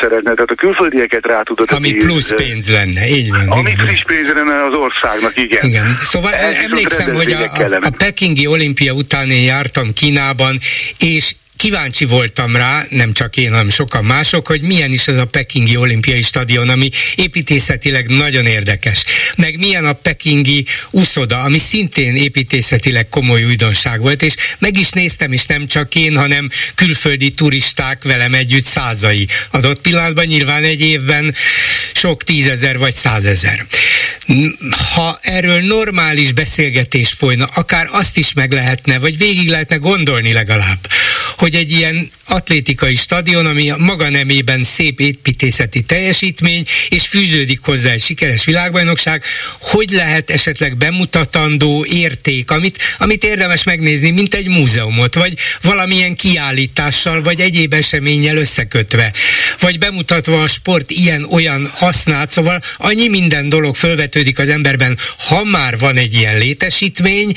szeretni, tehát a külföldieket rá tudod Ami plusz pénz lenne, így van. Ami igen, pénz lenne az országnak, igen. Igen, szóval Ez emlékszem, hogy a, a, a Pekingi olimpia után én jártam Kínában, és kíváncsi voltam rá, nem csak én, hanem sokan mások, hogy milyen is ez a Pekingi olimpiai stadion, ami építészetileg nagyon érdekes. Meg milyen a Pekingi uszoda, ami szintén építészetileg komoly újdonság volt, és meg is néztem, és nem csak én, hanem külföldi turisták velem együtt százai. Adott pillanatban nyilván egy évben sok tízezer vagy százezer. Ha erről normális beszélgetés folyna, akár azt is meg lehetne, vagy végig lehetne gondolni legalább, hogy egy ilyen atlétikai stadion, ami a maga nemében szép építészeti teljesítmény, és fűződik hozzá egy sikeres világbajnokság, hogy lehet esetleg bemutatandó érték, amit, amit érdemes megnézni, mint egy múzeumot, vagy valamilyen kiállítással, vagy egyéb eseménnyel összekötve, vagy bemutatva a sport ilyen-olyan hasznát, szóval annyi minden dolog fölvetődik az emberben, ha már van egy ilyen létesítmény,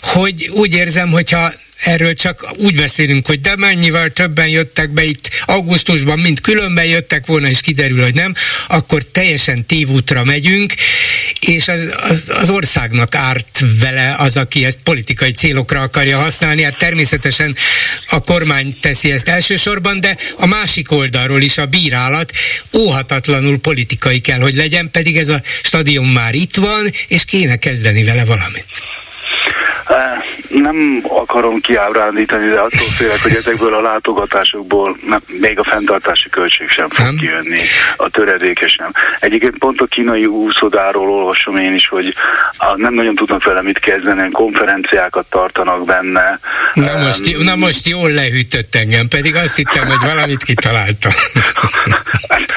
hogy úgy érzem, hogyha erről csak úgy beszélünk, hogy de mennyivel többen jöttek be itt augusztusban, mint különben jöttek volna, és kiderül, hogy nem, akkor teljesen tévútra megyünk, és az, az, az országnak árt vele az, aki ezt politikai célokra akarja használni. Hát természetesen a kormány teszi ezt elsősorban, de a másik oldalról is a bírálat óhatatlanul politikai kell, hogy legyen, pedig ez a stadion már itt van, és kéne kezdeni vele valamit. Nem akarom kiábrándítani, de attól félek, hogy ezekből a látogatásokból nem, még a fenntartási költség sem fog nem. kijönni, a töredéke sem. Egyébként pont a kínai úszodáról olvasom én is, hogy a, nem nagyon tudnak vele mit kezdeni, konferenciákat tartanak benne. Na most, um, na most jól lehűtött engem, pedig azt hittem, hogy valamit kitaláltam.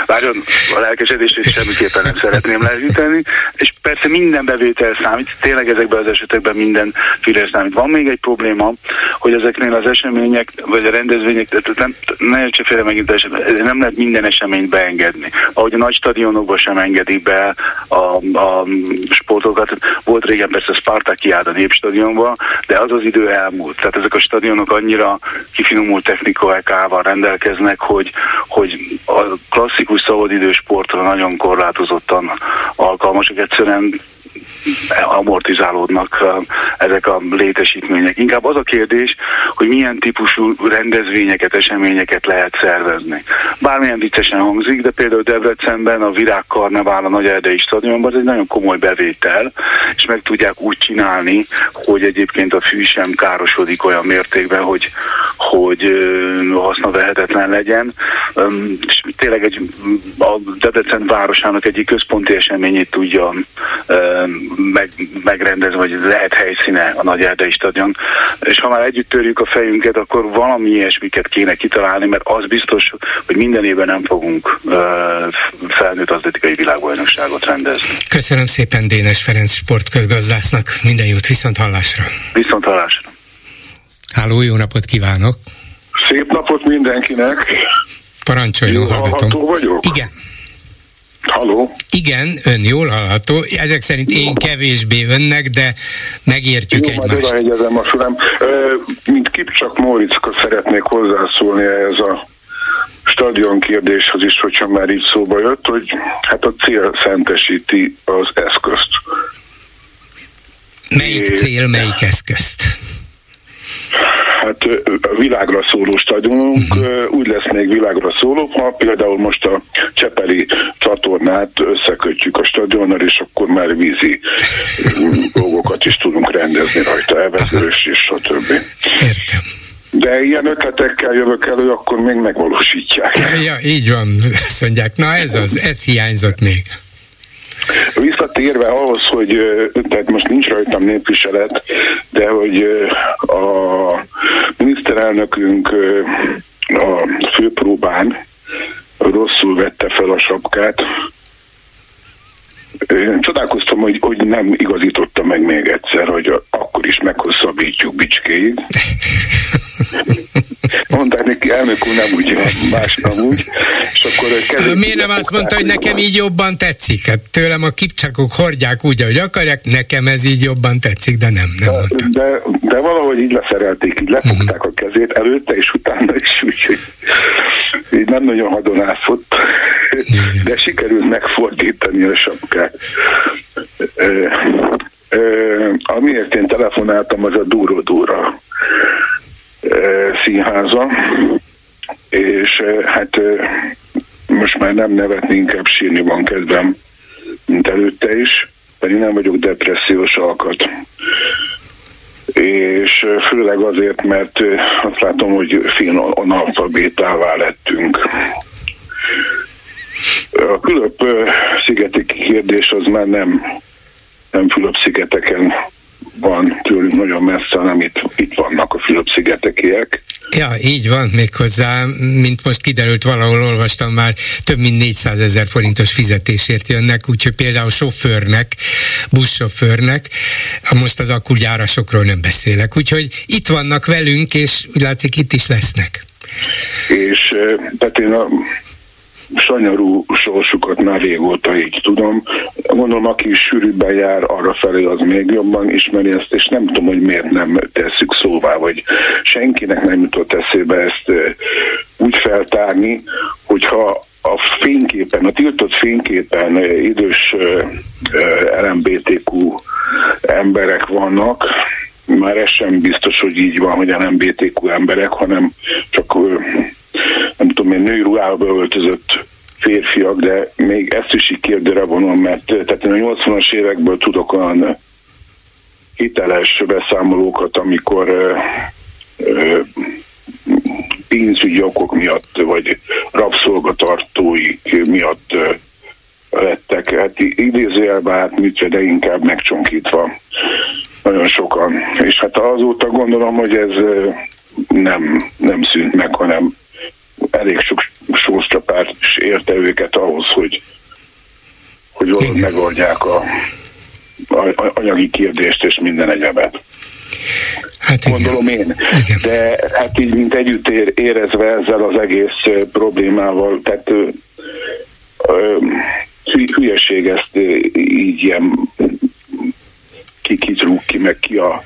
Várjon, a lelkesedését semmiképpen nem szeretném lehűteni, és persze minden bevétel számít, tényleg ezekben az esetekben minden fillér számít. Van még egy probléma, hogy ezeknél az események, vagy a rendezvények, tehát nem, ne értse félre megint, nem lehet minden eseményt beengedni. Ahogy a nagy stadionokban sem engedik be a, a sportokat. Volt régen persze Spartakiád a népstadionban, de az az idő elmúlt. Tehát ezek a stadionok annyira kifinomult technikával rendelkeznek, hogy, hogy a klasszikus szabadidős sportra nagyon korlátozottan alkalmasak. Egyszerűen amortizálódnak ezek a létesítmények. Inkább az a kérdés, hogy milyen típusú rendezvényeket, eseményeket lehet szervezni. Bármilyen viccesen hangzik, de például Debrecenben a Virágkarnevál a Nagy Erdei stadionban, ez egy nagyon komoly bevétel, és meg tudják úgy csinálni, hogy egyébként a fű sem károsodik olyan mértékben, hogy, hogy haszna vehetetlen legyen. És tényleg egy, a Debrecen városának egyik központi eseményét tudja meg, megrendez, vagy lehet helyszíne a Nagy Erdei stadion. És ha már együtt törjük a fejünket, akkor valami ilyesmiket kéne kitalálni, mert az biztos, hogy minden évben nem fogunk uh, felnőtt atlétikai világbajnokságot rendezni. Köszönöm szépen Dénes Ferenc sportközgazdásznak, minden jót, viszont hallásra. Viszont hallásra. Háló, jó napot kívánok! Szép napot mindenkinek! Parancsoljon, hallgatom. vagyok? Igen. Halló? Igen, ön jól hallható. Ezek szerint én kevésbé önnek, de megértjük Jó, egymást. Jó, a fülem. Mint Kipcsak Móriczka szeretnék hozzászólni ehhez a stadion kérdéshez is, hogyha már így szóba jött, hogy hát a cél szentesíti az eszközt. Melyik cél, melyik eszközt? Hát világra szóló stadionunk uh-huh. úgy lesz még világra szóló, ha például most a Csepeli csatornát összekötjük a stadionnal, és akkor már vízi dolgokat is tudunk rendezni rajta, evezős és stb. Értem. De ilyen ötletekkel jövök elő, akkor még megvalósítják. Ja, így van, azt mondják. Na ez az, ez hiányzott még. Visszatérve ahhoz, hogy tehát most nincs rajtam népviselet, de hogy a miniszterelnökünk a főpróbán rosszul vette fel a sapkát, én csodálkoztam, hogy, hogy nem igazította meg még egyszer, hogy akkor is meghosszabbítjuk bicskéig. Mondták neki, elnök úr, nem úgy, más nem úgy. És akkor Miért nem azt mondta, hogy nekem így jobban tetszik? Hát tőlem a kipcsakok hordják úgy, ahogy akarják, nekem ez így jobban tetszik, de nem, nem de, de, de valahogy így leszerelték, így lefogták uh-huh. a kezét, előtte és utána is, úgyhogy így nem nagyon hadonászott, de sikerült megfordítani a sapkát. Amiért én telefonáltam, az a Dúró Dúra színháza, és hát most már nem nevetni, inkább sírni van kedvem, mint előtte is, pedig nem vagyok depressziós alkat. És főleg azért, mert azt látom, hogy fin analfabétává lettünk. A Fülöp-szigeti kérdés az már nem, nem Fülöp-szigeteken van tőlünk nagyon messze, hanem itt, itt vannak a Fülöp-szigetekiek. Ja, így van, méghozzá, mint most kiderült, valahol olvastam már, több mint 400 ezer forintos fizetésért jönnek, úgyhogy például sofőrnek, buszsofőrnek, most az akkugyárasokról nem beszélek, úgyhogy itt vannak velünk, és úgy látszik, itt is lesznek. És tehát én a sanyarú sorsukat már régóta így tudom. Gondolom, aki sűrűbben jár arra felé, az még jobban ismeri ezt, és nem tudom, hogy miért nem tesszük szóvá, vagy senkinek nem jutott eszébe ezt úgy feltárni, hogyha a fényképen, a tiltott fényképen idős LMBTQ emberek vannak, már ez sem biztos, hogy így van, hogy LMBTQ emberek, hanem csak nem tudom én, női ruhába öltözött férfiak, de még ezt is így kérdőre vonom, mert tehát én a 80-as évekből tudok olyan hiteles beszámolókat, amikor ö, ö, pénzügyi okok miatt, vagy rabszolgatartóik miatt ö, lettek, hát idézőjelben hát műtve, de inkább megcsonkítva nagyon sokan. És hát azóta gondolom, hogy ez nem, nem szűnt meg, hanem elég sok sóscsapás érte őket ahhoz, hogy, hogy megoldják a, a, anyagi kérdést és minden egyebet. Hát Gondolom én. Igen. De hát így, mint együtt ér, érezve ezzel az egész problémával, tehát ö, ö, hülyeség ezt így ilyen ki kit ki, meg ki a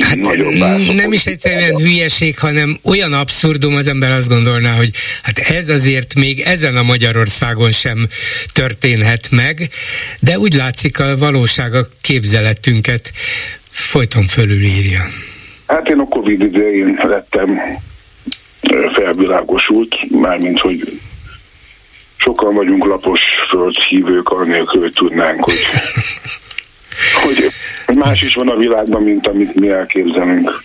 hát nagyobb Nem is egyszerűen hülyeség, hanem olyan abszurdum az ember azt gondolná, hogy hát ez azért még ezen a Magyarországon sem történhet meg, de úgy látszik a valóság a képzeletünket folyton fölülírja. Hát én a Covid idején lettem felvilágosult, mármint hogy sokan vagyunk lapos földhívők, anélkül, hogy tudnánk, hogy, hogy más is van a világban, mint amit mi elképzelünk.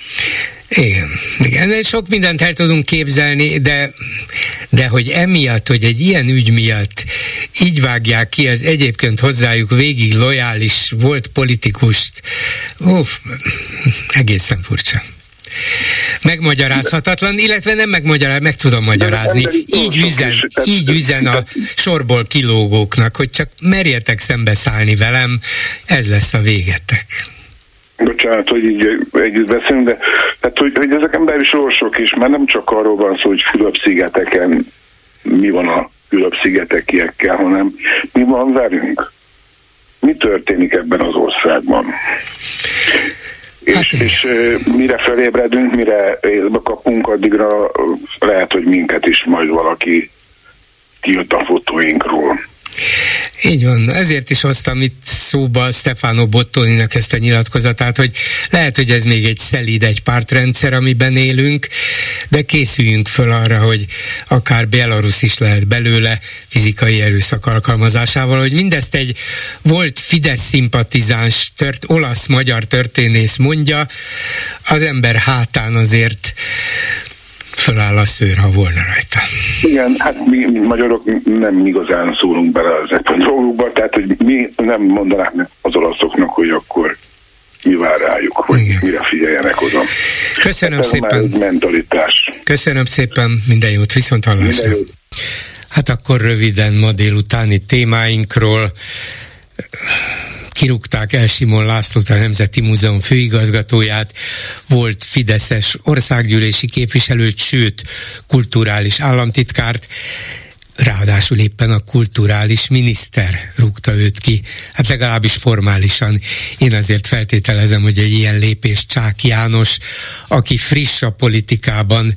Igen, igen, sok mindent el tudunk képzelni, de, de hogy emiatt, hogy egy ilyen ügy miatt így vágják ki az egyébként hozzájuk végig lojális volt politikust, uff, egészen furcsa megmagyarázhatatlan, illetve nem megmagyaráz, meg tudom magyarázni. Így üzen, így üzen a sorból kilógóknak, hogy csak merjetek szembeszállni velem, ez lesz a végetek. Bocsánat, hogy így együtt beszélünk, de hát, hogy, hogy ezek emberi sorsok is, mert nem csak arról van szó, hogy Fülöp-szigeteken mi van a Fülöp-szigetekiekkel, hanem mi van velünk. Mi történik ebben az országban? Hát és, és mire felébredünk, mire észbe kapunk, addigra lehet, hogy minket is majd valaki tilt a fotóinkról. Így van, ezért is hoztam itt szóba Stefano Bottoninak ezt a nyilatkozatát, hogy lehet, hogy ez még egy szelíd, egy pártrendszer, amiben élünk, de készüljünk föl arra, hogy akár Belarus is lehet belőle fizikai erőszak alkalmazásával, hogy mindezt egy volt Fidesz szimpatizáns tört, olasz-magyar történész mondja, az ember hátán azért föláll a szőr, ha volna rajta. Igen, hát mi, mi magyarok nem igazán szólunk bele ezekben a dolgokba, tehát hogy mi nem mondanák az olaszoknak, hogy akkor mi vár rájuk, hogy Igen. mire figyeljenek oda. Köszönöm hát szépen. mentalitás. Köszönöm szépen, minden jót, viszont hallásra. Hát akkor röviden ma délutáni témáinkról kirúgták el Simon Lászlót, a Nemzeti Múzeum főigazgatóját, volt Fideszes országgyűlési képviselőt, sőt, kulturális államtitkárt, ráadásul éppen a kulturális miniszter rúgta őt ki, hát legalábbis formálisan. Én azért feltételezem, hogy egy ilyen lépés Csák János, aki friss a politikában,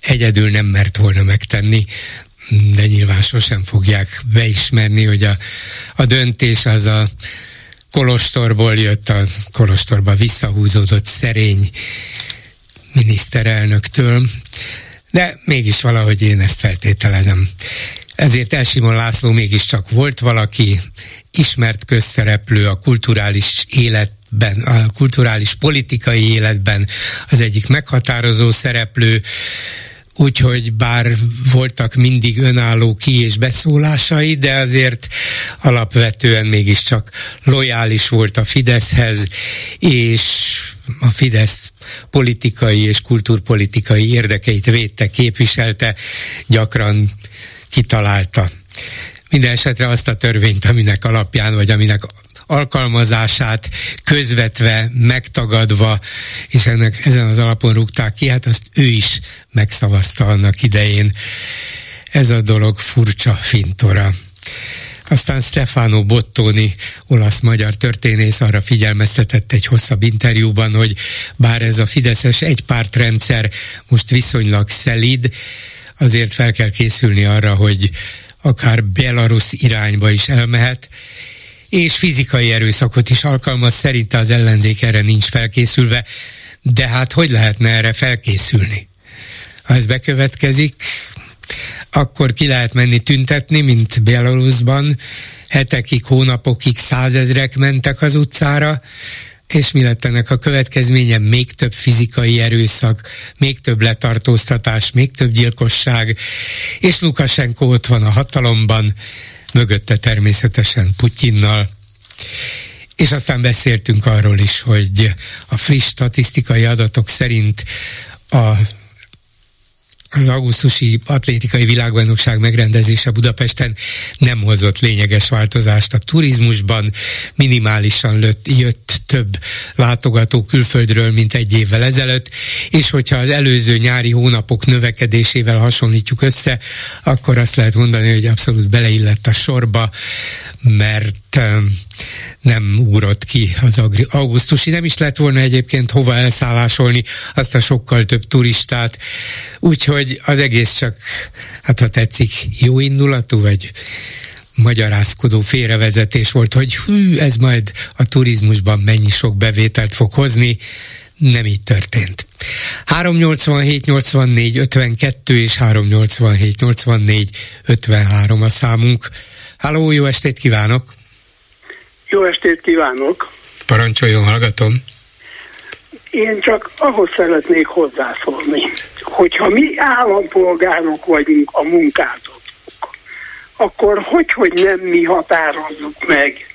egyedül nem mert volna megtenni, de nyilván sosem fogják beismerni, hogy a, a döntés az a Kolostorból jött a Kolostorba visszahúzódott szerény miniszterelnöktől, de mégis valahogy én ezt feltételezem. Ezért Elsimon László mégiscsak volt valaki, ismert közszereplő a kulturális életben, a kulturális politikai életben az egyik meghatározó szereplő, úgyhogy bár voltak mindig önálló ki- és beszólásai, de azért alapvetően mégiscsak lojális volt a Fideszhez, és a Fidesz politikai és kulturpolitikai érdekeit védte, képviselte, gyakran kitalálta. Minden esetre azt a törvényt, aminek alapján, vagy aminek alkalmazását közvetve, megtagadva, és ennek ezen az alapon rúgták ki, hát azt ő is megszavazta annak idején. ez a dolog furcsa fintora. Aztán Stefano Bottoni, olasz-magyar történész arra figyelmeztetett egy hosszabb interjúban, hogy bár ez a Fideszes egypártrendszer most viszonylag szelid, azért fel kell készülni arra, hogy akár Belarus irányba is elmehet, és fizikai erőszakot is alkalmaz, szerinte az ellenzék erre nincs felkészülve, de hát hogy lehetne erre felkészülni? Ha ez bekövetkezik, akkor ki lehet menni tüntetni, mint Belarusban, hetekig, hónapokig százezrek mentek az utcára, és mi lett ennek a következménye? Még több fizikai erőszak, még több letartóztatás, még több gyilkosság, és Lukasenko ott van a hatalomban, mögötte természetesen Putyinnal. És aztán beszéltünk arról is, hogy a friss statisztikai adatok szerint a az augusztusi atlétikai világbajnokság megrendezése Budapesten nem hozott lényeges változást. A turizmusban, minimálisan lött, jött több látogató külföldről, mint egy évvel ezelőtt, és hogyha az előző nyári hónapok növekedésével hasonlítjuk össze, akkor azt lehet mondani, hogy abszolút beleillett a sorba, mert nem úrott ki az augusztusi. Nem is lett volna egyébként hova elszállásolni azt a sokkal több turistát. Úgyhogy az egész csak, hát ha tetszik, jó indulatú, vagy magyarázkodó félrevezetés volt, hogy hű, ez majd a turizmusban mennyi sok bevételt fog hozni. Nem így történt. 387 84 52 és 387 84 53 a számunk. Háló, jó estét kívánok! Jó estét kívánok! Parancsoljon, hallgatom! Én csak ahhoz szeretnék hozzászólni, hogyha mi állampolgárok vagyunk a munkáltatók, akkor hogy, hogy nem mi határozzuk meg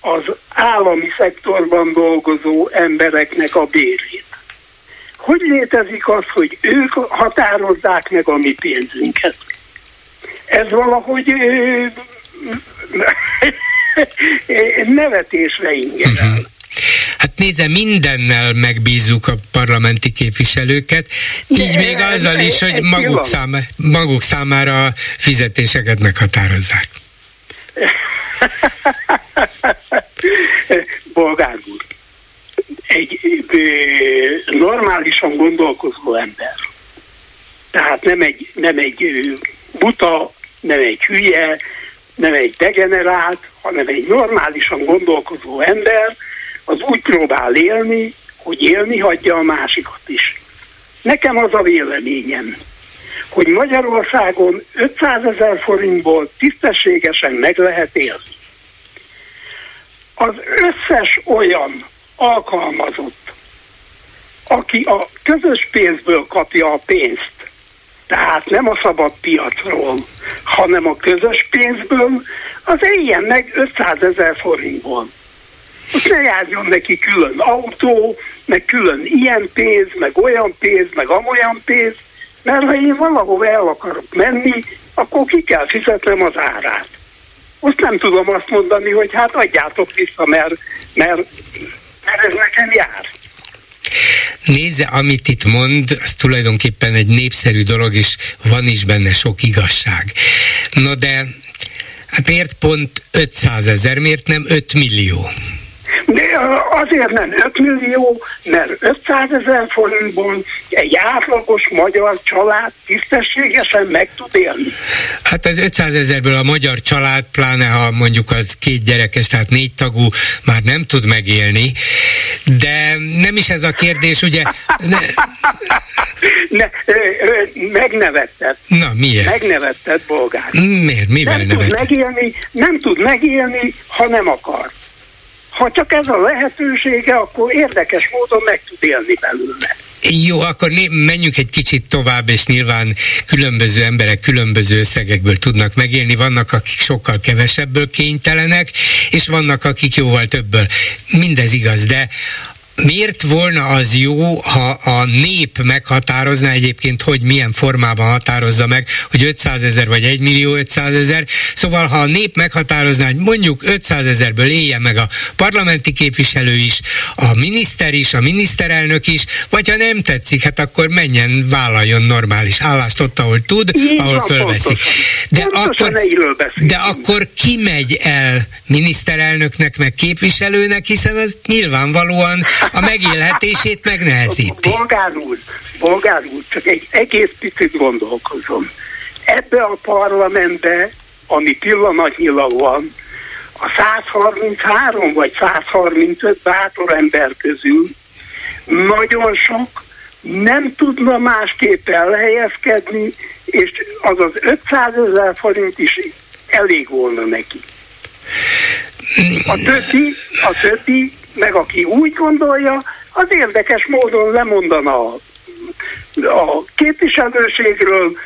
az állami szektorban dolgozó embereknek a bérét? Hogy létezik az, hogy ők határozzák meg a mi pénzünket? Ez valahogy nevetésre inger uh-huh. Hát nézze, mindennel megbízunk a parlamenti képviselőket, így De, még azzal is, hogy maguk, száma, maguk számára a fizetéseket meghatározzák. Bolgár úr, egy normálisan gondolkozó ember, tehát nem egy, nem egy buta, nem egy hülye, nem egy degenerált, hanem egy normálisan gondolkozó ember, az úgy próbál élni, hogy élni hagyja a másikat is. Nekem az a véleményem, hogy Magyarországon 500 ezer forintból tisztességesen meg lehet élni. Az összes olyan alkalmazott, aki a közös pénzből kapja a pénzt, tehát nem a szabad piacról, hanem a közös pénzből, az éljen meg 500 ezer forintból. Most ne járjon neki külön autó, meg külön ilyen pénz, meg olyan pénz, meg amolyan pénz, mert ha én valahova el akarok menni, akkor ki kell fizetnem az árát. Most nem tudom azt mondani, hogy hát adjátok vissza, mert, mert, mert ez nekem jár. Nézze, amit itt mond, az tulajdonképpen egy népszerű dolog, és van is benne sok igazság. No de, hát miért pont 500 ezer, miért nem 5 millió? De azért nem 5 millió, mert 500 ezer forintból egy átlagos magyar család tisztességesen meg tud élni. Hát az 500 ezerből a magyar család, pláne ha mondjuk az két gyerekes, tehát négy tagú, már nem tud megélni, de nem is ez a kérdés, ugye? Ne... ne, ö, ö, megnevetted. Na, miért? Megnevetted, bolgár. Miért? Mivel nem nevetted? tud megélni, nem tud megélni, ha nem akar. Ha csak ez a lehetősége, akkor érdekes módon meg tud élni belőle. Jó, akkor né- menjünk egy kicsit tovább, és nyilván különböző emberek különböző összegekből tudnak megélni. Vannak, akik sokkal kevesebből kénytelenek, és vannak, akik jóval többből. Mindez igaz, de miért volna az jó, ha a nép meghatározna egyébként, hogy milyen formában határozza meg, hogy 500 ezer vagy 1 millió 500 ezer. Szóval, ha a nép meghatározná, hogy mondjuk 500 ezerből éljen meg a parlamenti képviselő is, a miniszter is, a miniszterelnök is, vagy ha nem tetszik, hát akkor menjen, vállaljon normális állást ott, ahol tud, Így ahol van, fölveszik. De akkor, de akkor ki megy el miniszterelnöknek, meg képviselőnek, hiszen ez nyilvánvalóan a megélhetését megnehezíti. Bolgár úr, bolgár úr, csak egy egész picit gondolkozom. Ebbe a parlamentbe, ami pillanatnyilag van, a 133 vagy 135 bátor ember közül nagyon sok nem tudna másképp elhelyezkedni, és az az 500 ezer forint is elég volna neki. A többi, a többi, meg aki úgy gondolja, az érdekes módon lemondana a, a képviselőségről,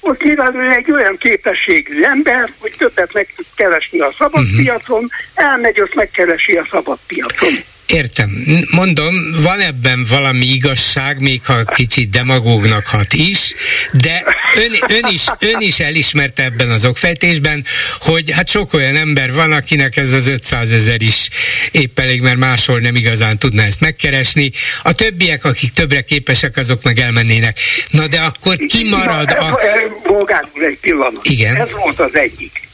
ott nyilván ő egy olyan képességű ember, hogy többet meg tud keresni a szabad uh-huh. piacon, elmegy, azt megkeresi a szabad piacon. Értem. Mondom, van ebben valami igazság, még ha kicsit demagógnak hat is, de ön, ön, is, ön is elismerte ebben az okfejtésben, hogy hát sok olyan ember van, akinek ez az 500 ezer is épp elég, mert máshol nem igazán tudná ezt megkeresni. A többiek, akik többre képesek, azok meg elmennének. Na de akkor ki marad a... Bolgár egy pillanat. Igen. Ez volt az egyik.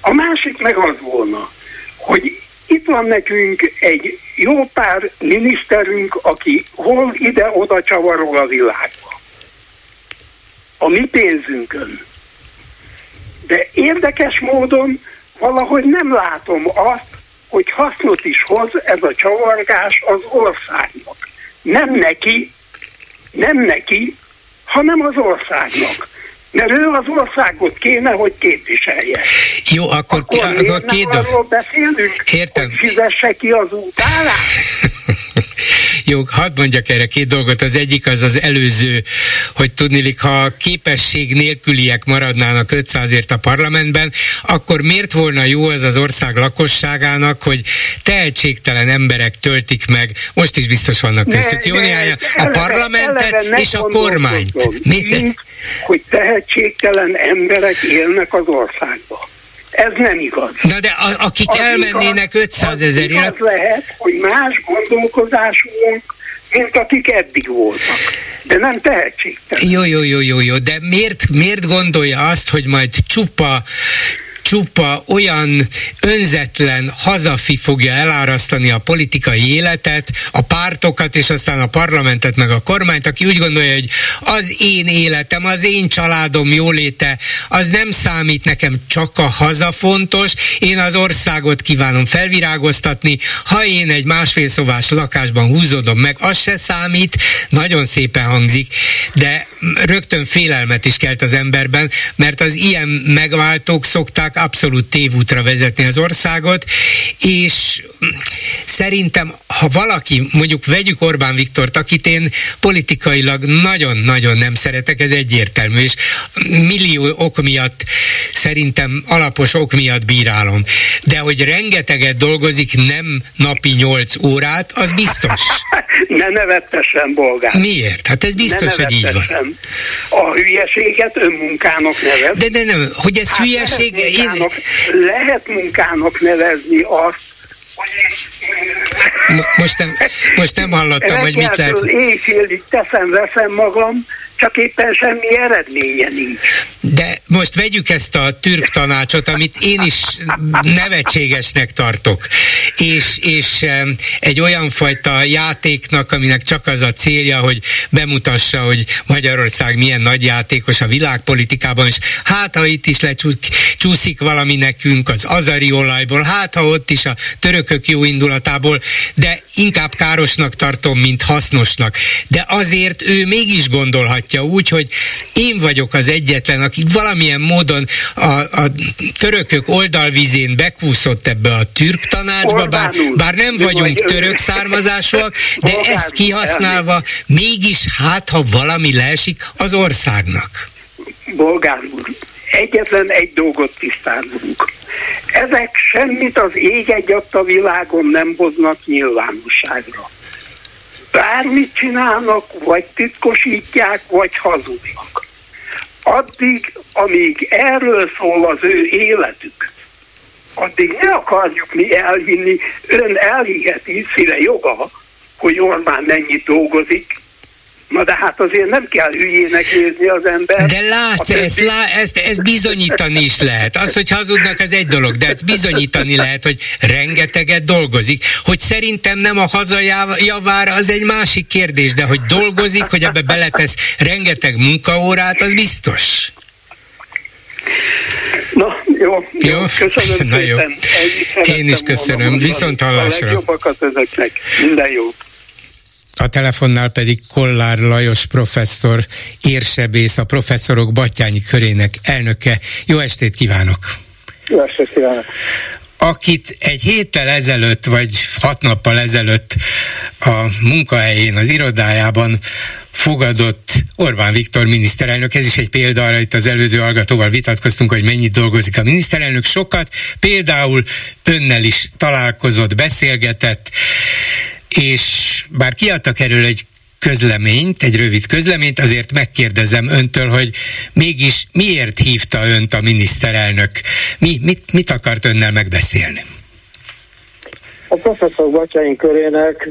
A másik meg az volna, hogy itt van nekünk egy jó pár miniszterünk, aki hol ide-oda csavarol a világba. A mi pénzünkön. De érdekes módon valahogy nem látom azt, hogy hasznot is hoz ez a csavargás az országnak. Nem neki, nem neki, hanem az országnak mert ő az országot kéne, hogy képviselje. Jó, akkor, akkor, akkor két dolog. beszélünk, Értem. hogy fizesse ki az útállást? Jó, hadd mondjak erre két dolgot. Az egyik az az előző, hogy tudnilik, ha képesség nélküliek maradnának 500ért a parlamentben, akkor miért volna jó az az ország lakosságának, hogy tehetségtelen emberek töltik meg, most is biztos vannak köztük, jó néhány, a parlamentet és a kormányt. Miért? hogy tehetségtelen emberek élnek az országban. Ez nem igaz. Na de a, akik az elmennének igaz, 500 ezerért... Az lehet, hogy más gondolkozásúak, mint akik eddig voltak. De nem tehetségtelen. Jó, jó, jó, jó, jó. De miért, miért gondolja azt, hogy majd csupa csupa olyan önzetlen hazafi fogja elárasztani a politikai életet, a pártokat, és aztán a parlamentet, meg a kormányt, aki úgy gondolja, hogy az én életem, az én családom jóléte, az nem számít nekem, csak a haza fontos, én az országot kívánom felvirágoztatni, ha én egy másfél szobás lakásban húzódom meg, az se számít, nagyon szépen hangzik, de rögtön félelmet is kelt az emberben, mert az ilyen megváltók szokták fogják abszolút tévútra vezetni az országot, és szerintem, ha valaki, mondjuk vegyük Orbán Viktort, akit én politikailag nagyon-nagyon nem szeretek, ez egyértelmű, és millió ok miatt, szerintem alapos ok miatt bírálom. De hogy rengeteget dolgozik, nem napi nyolc órát, az biztos. ne nevettesen, bolgár. Miért? Hát ez biztos, hogy így van. A hülyeséget önmunkának nevez. De, de nem, hogy ez hát hülyeség, munkának, lehet munkának nevezni azt, most nem, most nem hallottam, hogy mit lehet. Éjfélig teszem, veszem magam, csak éppen semmi eredménye nincs. De most vegyük ezt a türk tanácsot, amit én is nevetségesnek tartok, és, és egy olyan fajta játéknak, aminek csak az a célja, hogy bemutassa, hogy Magyarország milyen nagy játékos a világpolitikában, és hát ha itt is lecsúszik valami nekünk az azari olajból, hát ha ott is a törökök jó indulatából, de inkább károsnak tartom, mint hasznosnak. De azért ő mégis gondolhatja, látja úgy, hogy én vagyok az egyetlen, aki valamilyen módon a, a törökök oldalvizén bekúszott ebbe a türk tanácsba, bár, bár nem vagyunk török származásúak, de ezt kihasználva mégis hát, ha valami leesik az országnak. Bolgár úr, egyetlen egy dolgot tisztázunk. Ezek semmit az ég egy a világon nem hoznak nyilvánosságra. Bármit csinálnak, vagy titkosítják, vagy hazudnak. Addig, amíg erről szól az ő életük, addig ne akarjuk mi elhinni, ön elhiheti, szíve joga, hogy Orbán mennyit dolgozik, Na de hát azért nem kell hülyének nézni az ember. De látsz, többi... ezt, lá, ezt, ezt bizonyítani is lehet. Az, hogy hazudnak, az egy dolog, de ezt bizonyítani lehet, hogy rengeteget dolgozik. Hogy szerintem nem a hazajavára, az egy másik kérdés, de hogy dolgozik, hogy ebbe beletesz rengeteg munkaórát, az biztos. Na, jó, jó. köszönöm Na, jó. Én is köszönöm, viszont hallásra. A legjobbakat ezeknek, minden jó. A telefonnál pedig Kollár Lajos professzor, érsebész, a professzorok Battyányi körének elnöke. Jó estét kívánok! Jó estét kívánok! akit egy héttel ezelőtt, vagy hat nappal ezelőtt a munkahelyén, az irodájában fogadott Orbán Viktor miniszterelnök. Ez is egy példa arra, itt az előző hallgatóval vitatkoztunk, hogy mennyit dolgozik a miniszterelnök. Sokat, például önnel is találkozott, beszélgetett, és bár kiadtak erről egy közleményt, egy rövid közleményt, azért megkérdezem öntől, hogy mégis miért hívta önt a miniszterelnök? Mi, mit, mit akart önnel megbeszélni? A professzor Batyány körének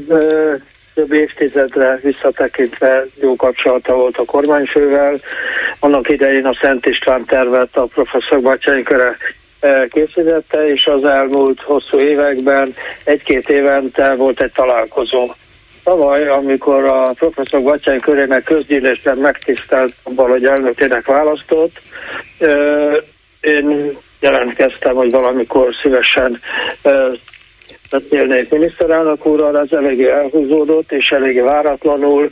több évtizedre visszatekintve jó kapcsolata volt a kormányfővel. Annak idején a Szent István tervet a professzor Batyány köre készítette, és az elmúlt hosszú években egy-két évente volt egy találkozó. Tavaly, amikor a professzor Batyány körének közgyűlésben megtisztelt abban, hogy elnökének választott, én jelentkeztem, hogy valamikor szívesen beszélnék miniszterelnök úrral, ez eléggé elhúzódott, és eléggé váratlanul.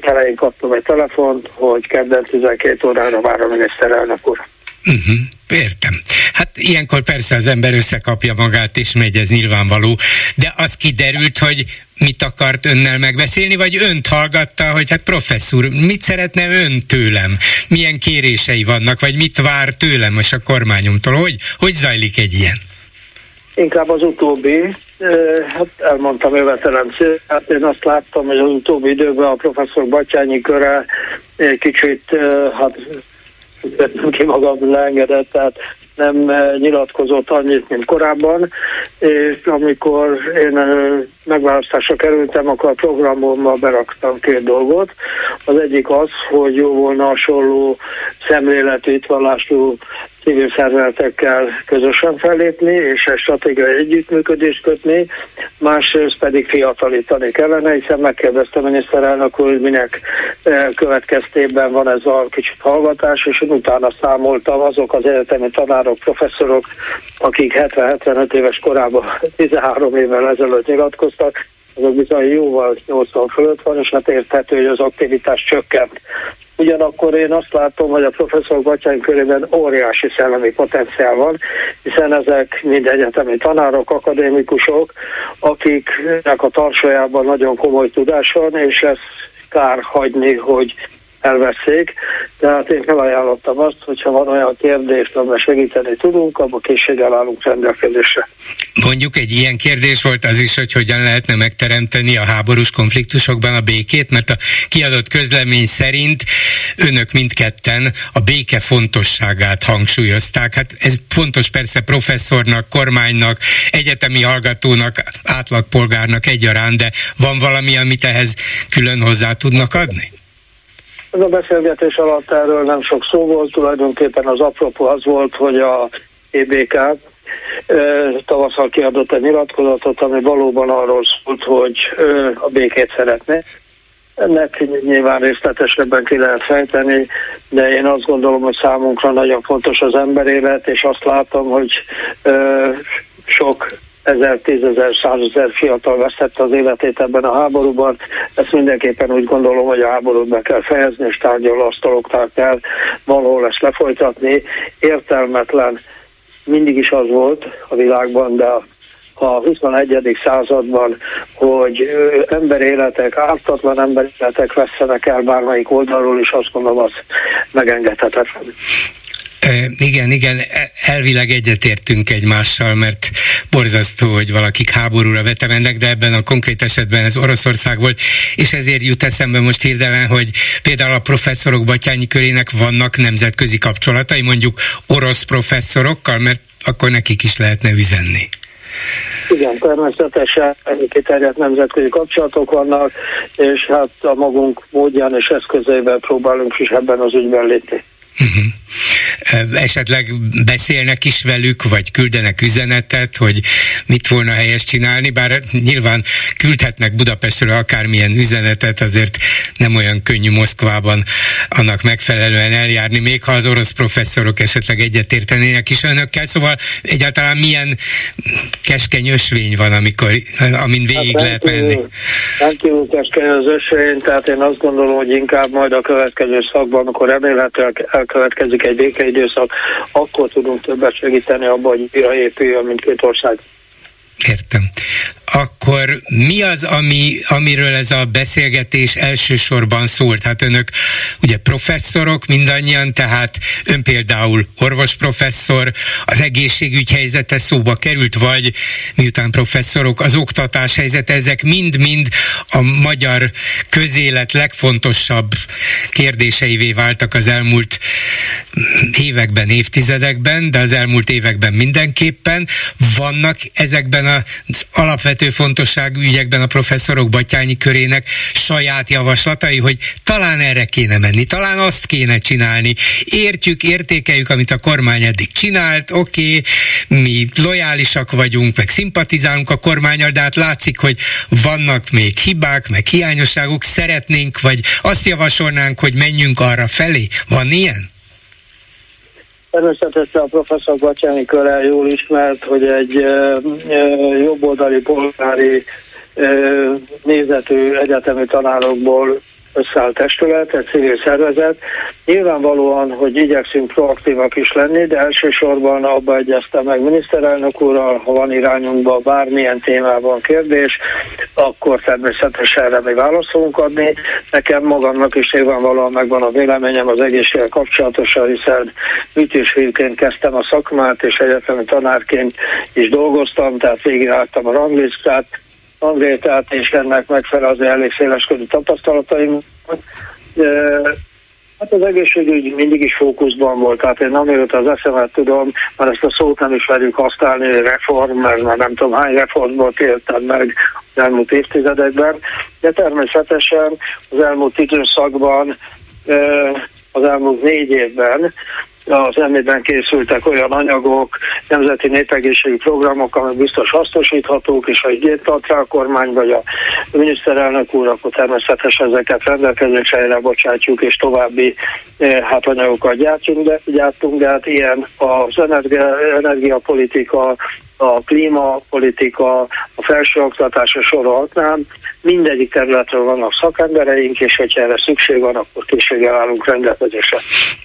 Elején kaptam egy telefont, hogy kedden 12 órára vár a miniszterelnök úr. Uh-huh, értem. Hát ilyenkor persze az ember összekapja magát, és megy, ez nyilvánvaló. De az kiderült, hogy mit akart önnel megbeszélni, vagy önt hallgatta, hogy hát professzor, mit szeretne ön tőlem? Milyen kérései vannak, vagy mit vár tőlem most a kormányomtól? Hogy, hogy zajlik egy ilyen? Inkább az utóbbi, hát elmondtam jövetelem hát én azt láttam, hogy az utóbbi időben a professzor Batyányi köre kicsit hát ki magam leengedett, tehát nem eh, nyilatkozott annyit, mint korábban, és amikor én eh, megválasztásra kerültem, akkor a programommal beraktam két dolgot. Az egyik az, hogy jó volna hasonló szemléletű, vallású civil szervezetekkel közösen fellépni, és egy stratégiai együttműködést kötni, másrészt pedig fiatalítani kellene, hiszen megkérdezte a miniszterelnök hogy minek eh, következtében van ez a kicsit hallgatás, és utána számoltam azok az egyetemi tanárok, professzorok, akik 70-75 éves korában 13 évvel ezelőtt nyilatkoztak, azok bizony jóval 80 fölött van, és hát érthető, hogy az aktivitás csökkent. Ugyanakkor én azt látom, hogy a professzor Batyány körében óriási szellemi potenciál van, hiszen ezek mind egyetemi tanárok, akadémikusok, akiknek a tarsajában nagyon komoly tudás van, és ez kár hagyni, hogy elveszik. Tehát én felajánlottam azt, hogyha van olyan kérdés, amiben segíteni tudunk, abban készséggel állunk rendelkezésre. Mondjuk egy ilyen kérdés volt az is, hogy hogyan lehetne megteremteni a háborús konfliktusokban a békét, mert a kiadott közlemény szerint önök mindketten a béke fontosságát hangsúlyozták. Hát ez fontos persze professzornak, kormánynak, egyetemi hallgatónak, átlagpolgárnak egyaránt, de van valami, amit ehhez külön hozzá tudnak adni? Ez a beszélgetés alatt erről nem sok szó volt, tulajdonképpen az apropó az volt, hogy a EBK tavasszal kiadott egy nyilatkozatot, ami valóban arról szólt, hogy a békét szeretné. Ennek nyilván részletesebben ki lehet fejteni, de én azt gondolom, hogy számunkra nagyon fontos az emberélet, és azt látom, hogy sok ezer, tízezer, százezer fiatal vesztette az életét ebben a háborúban. Ezt mindenképpen úgy gondolom, hogy a háborút be kell fejezni, és asztaloknál kell valahol ezt lefolytatni. Értelmetlen mindig is az volt a világban, de a 21. században, hogy emberéletek, ártatlan emberéletek vesztenek el bármelyik oldalról, és azt gondolom, az megengedhetetlen. Igen, igen, e, elvileg egyetértünk egymással, mert borzasztó, hogy valakik háborúra vetemennek, de ebben a konkrét esetben ez Oroszország volt, és ezért jut eszembe most hirtelen, hogy például a professzorok Batyányi körének vannak nemzetközi kapcsolatai, mondjuk orosz professzorokkal, mert akkor nekik is lehetne üzenni. Igen, természetesen kiterjedt nemzetközi kapcsolatok vannak, és hát a magunk módján és eszközeivel próbálunk is ebben az ügyben lépni. Uh-huh esetleg beszélnek is velük, vagy küldenek üzenetet, hogy mit volna helyes csinálni, bár nyilván küldhetnek Budapestről akármilyen üzenetet, azért nem olyan könnyű Moszkvában annak megfelelően eljárni, még ha az orosz professzorok esetleg egyetértenének is önökkel, szóval egyáltalán milyen keskeny ösvény van, amikor, amin végig hát lehet menni. Rendkívül keskeny az ösvény, tehát én azt gondolom, hogy inkább majd a következő szakban, amikor remélhetőleg elkövetkezik egy békeidő időszak, akkor tudunk többet segíteni abban, hogy újra épüljön mindkét ország. Értem akkor mi az, ami, amiről ez a beszélgetés elsősorban szólt? Hát önök ugye professzorok mindannyian, tehát ön például orvosprofesszor, az egészségügy helyzete szóba került, vagy miután professzorok, az oktatás helyzete, ezek mind-mind a magyar közélet legfontosabb kérdéseivé váltak az elmúlt években, évtizedekben, de az elmúlt években mindenképpen. Vannak ezekben az alapvető alapvető fontosságú ügyekben a professzorok Batyányi körének saját javaslatai, hogy talán erre kéne menni, talán azt kéne csinálni. Értjük, értékeljük, amit a kormány eddig csinált, oké, okay, mi lojálisak vagyunk, meg szimpatizálunk a kormányal, de hát látszik, hogy vannak még hibák, meg hiányosságok, szeretnénk, vagy azt javasolnánk, hogy menjünk arra felé. Van ilyen? Természetesen a professzor Batyáni Körel jól ismert, hogy egy e, jobboldali polgári e, nézetű egyetemi tanárokból összeállt testület, egy civil szervezet. Nyilvánvalóan, hogy igyekszünk proaktívak is lenni, de elsősorban abba egyezte meg miniszterelnök úrral, ha van irányunkban bármilyen témában kérdés, akkor természetesen erre mi válaszolunk adni. Nekem magamnak is nyilvánvalóan megvan a véleményem az egészséggel kapcsolatosan, hiszen műtésfélként kezdtem a szakmát, és egyetemi tanárként is dolgoztam, tehát végigrágtam a ranglistát, Andrétát, és ennek megfelel az elég széleskörű tapasztalataim. Hát az egészségügy mindig is fókuszban volt, tehát én amióta az eszemet tudom, mert ezt a szót nem is velük használni, reform, mert már nem tudom hány reformból éltem meg az elmúlt évtizedekben, de természetesen az elmúlt időszakban, az elmúlt négy évben az emében készültek olyan anyagok, nemzeti népegészségügyi programok, amik biztos hasznosíthatók, és ha igényt tart rá a kormány vagy a miniszterelnök úr, akkor természetesen ezeket rendelkezésre bocsátjuk, és további eh, hát anyagokat gyártunk, de, gyártunk, de hát ilyen az energia, energiapolitika, a klímapolitika, a felsőoktatása sorolhatnám, mindegyik területről vannak szakembereink, és hogyha erre szükség van, akkor készséggel állunk rendelkezésre.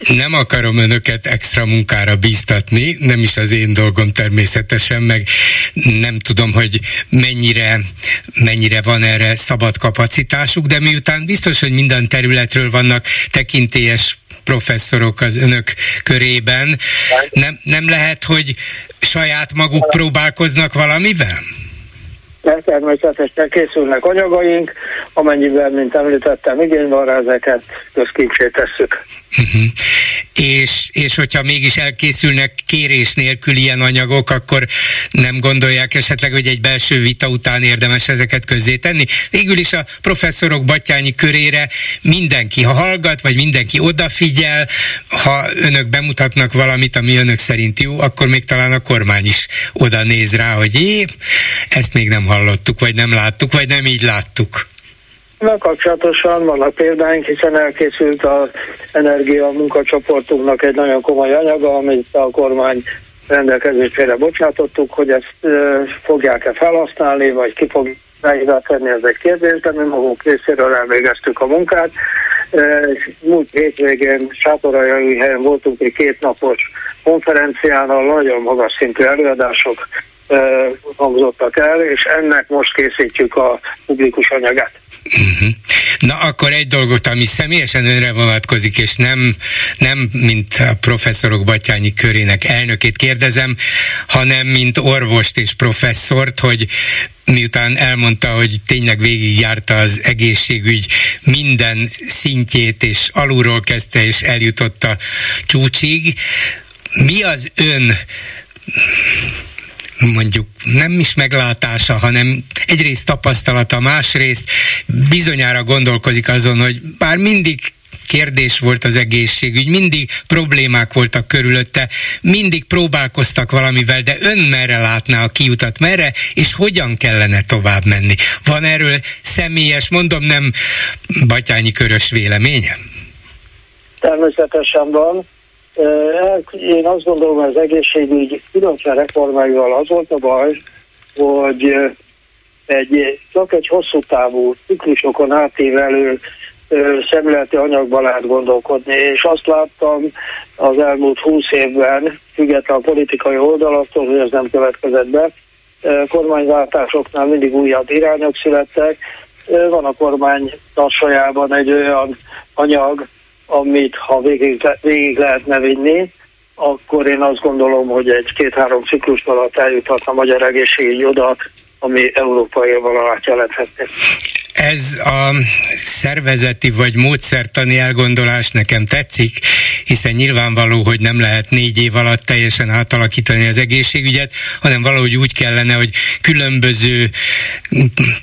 Nem akarom önöket extra munkára bíztatni, nem is az én dolgom természetesen, meg nem tudom, hogy mennyire, mennyire van erre szabad kapacitásuk, de miután biztos, hogy minden területről vannak tekintélyes professzorok az önök körében, nem, nem lehet, hogy saját maguk próbálkoznak valamivel? mert természetesen készülnek anyagaink, amennyiben, mint említettem, igény van rá, ezeket közkincsé tesszük. Uh-huh. És, és hogyha mégis elkészülnek kérés nélkül ilyen anyagok, akkor nem gondolják esetleg, hogy egy belső vita után érdemes ezeket tenni? Végül is a professzorok batyányi körére mindenki, ha hallgat, vagy mindenki odafigyel, ha önök bemutatnak valamit, ami önök szerint jó, akkor még talán a kormány is oda néz rá, hogy épp, ezt még nem hallottuk, vagy nem láttuk, vagy nem így láttuk. Na kapcsolatosan vannak példáink, hiszen elkészült az energia munkacsoportunknak egy nagyon komoly anyaga, amit a kormány rendelkezésére bocsátottuk, hogy ezt e, fogják-e felhasználni, vagy ki fog tenni, ez egy kérdés, de mi magunk részéről elvégeztük a munkát. E, múlt hétvégén Sátorajai helyen voltunk egy kétnapos konferenciánál, nagyon magas szintű előadások e, hangzottak el, és ennek most készítjük a publikus anyagát. Na akkor egy dolgot, ami személyesen önre vonatkozik, és nem, nem mint a professzorok Batyányi körének elnökét kérdezem, hanem mint orvost és professzort, hogy miután elmondta, hogy tényleg végigjárta az egészségügy minden szintjét, és alulról kezdte, és eljutott a csúcsig. Mi az ön mondjuk nem is meglátása, hanem egyrészt tapasztalata, másrészt bizonyára gondolkozik azon, hogy bár mindig kérdés volt az egészségügy, mindig problémák voltak körülötte, mindig próbálkoztak valamivel, de ön merre látná a kiutat, merre és hogyan kellene tovább menni? Van erről személyes, mondom nem batyányi körös véleménye? Természetesen van. Én azt gondolom, hogy az egészségügy különböző reformáival az volt a baj, hogy egy, csak egy hosszú távú ciklusokon átívelő szemléleti anyagban lehet gondolkodni, és azt láttam az elmúlt húsz évben, független a politikai oldalattól, hogy ez nem következett be, kormányváltásoknál mindig újabb irányok születtek, van a kormány tarsajában egy olyan anyag, amit ha végig, végig lehetne vinni, akkor én azt gondolom, hogy egy két-három ciklus alatt eljuthatna a magyar egészségügy oda, ami európai vonalát jelenthetné. Ez a szervezeti vagy módszertani elgondolás nekem tetszik, hiszen nyilvánvaló, hogy nem lehet négy év alatt teljesen átalakítani az egészségügyet, hanem valahogy úgy kellene, hogy különböző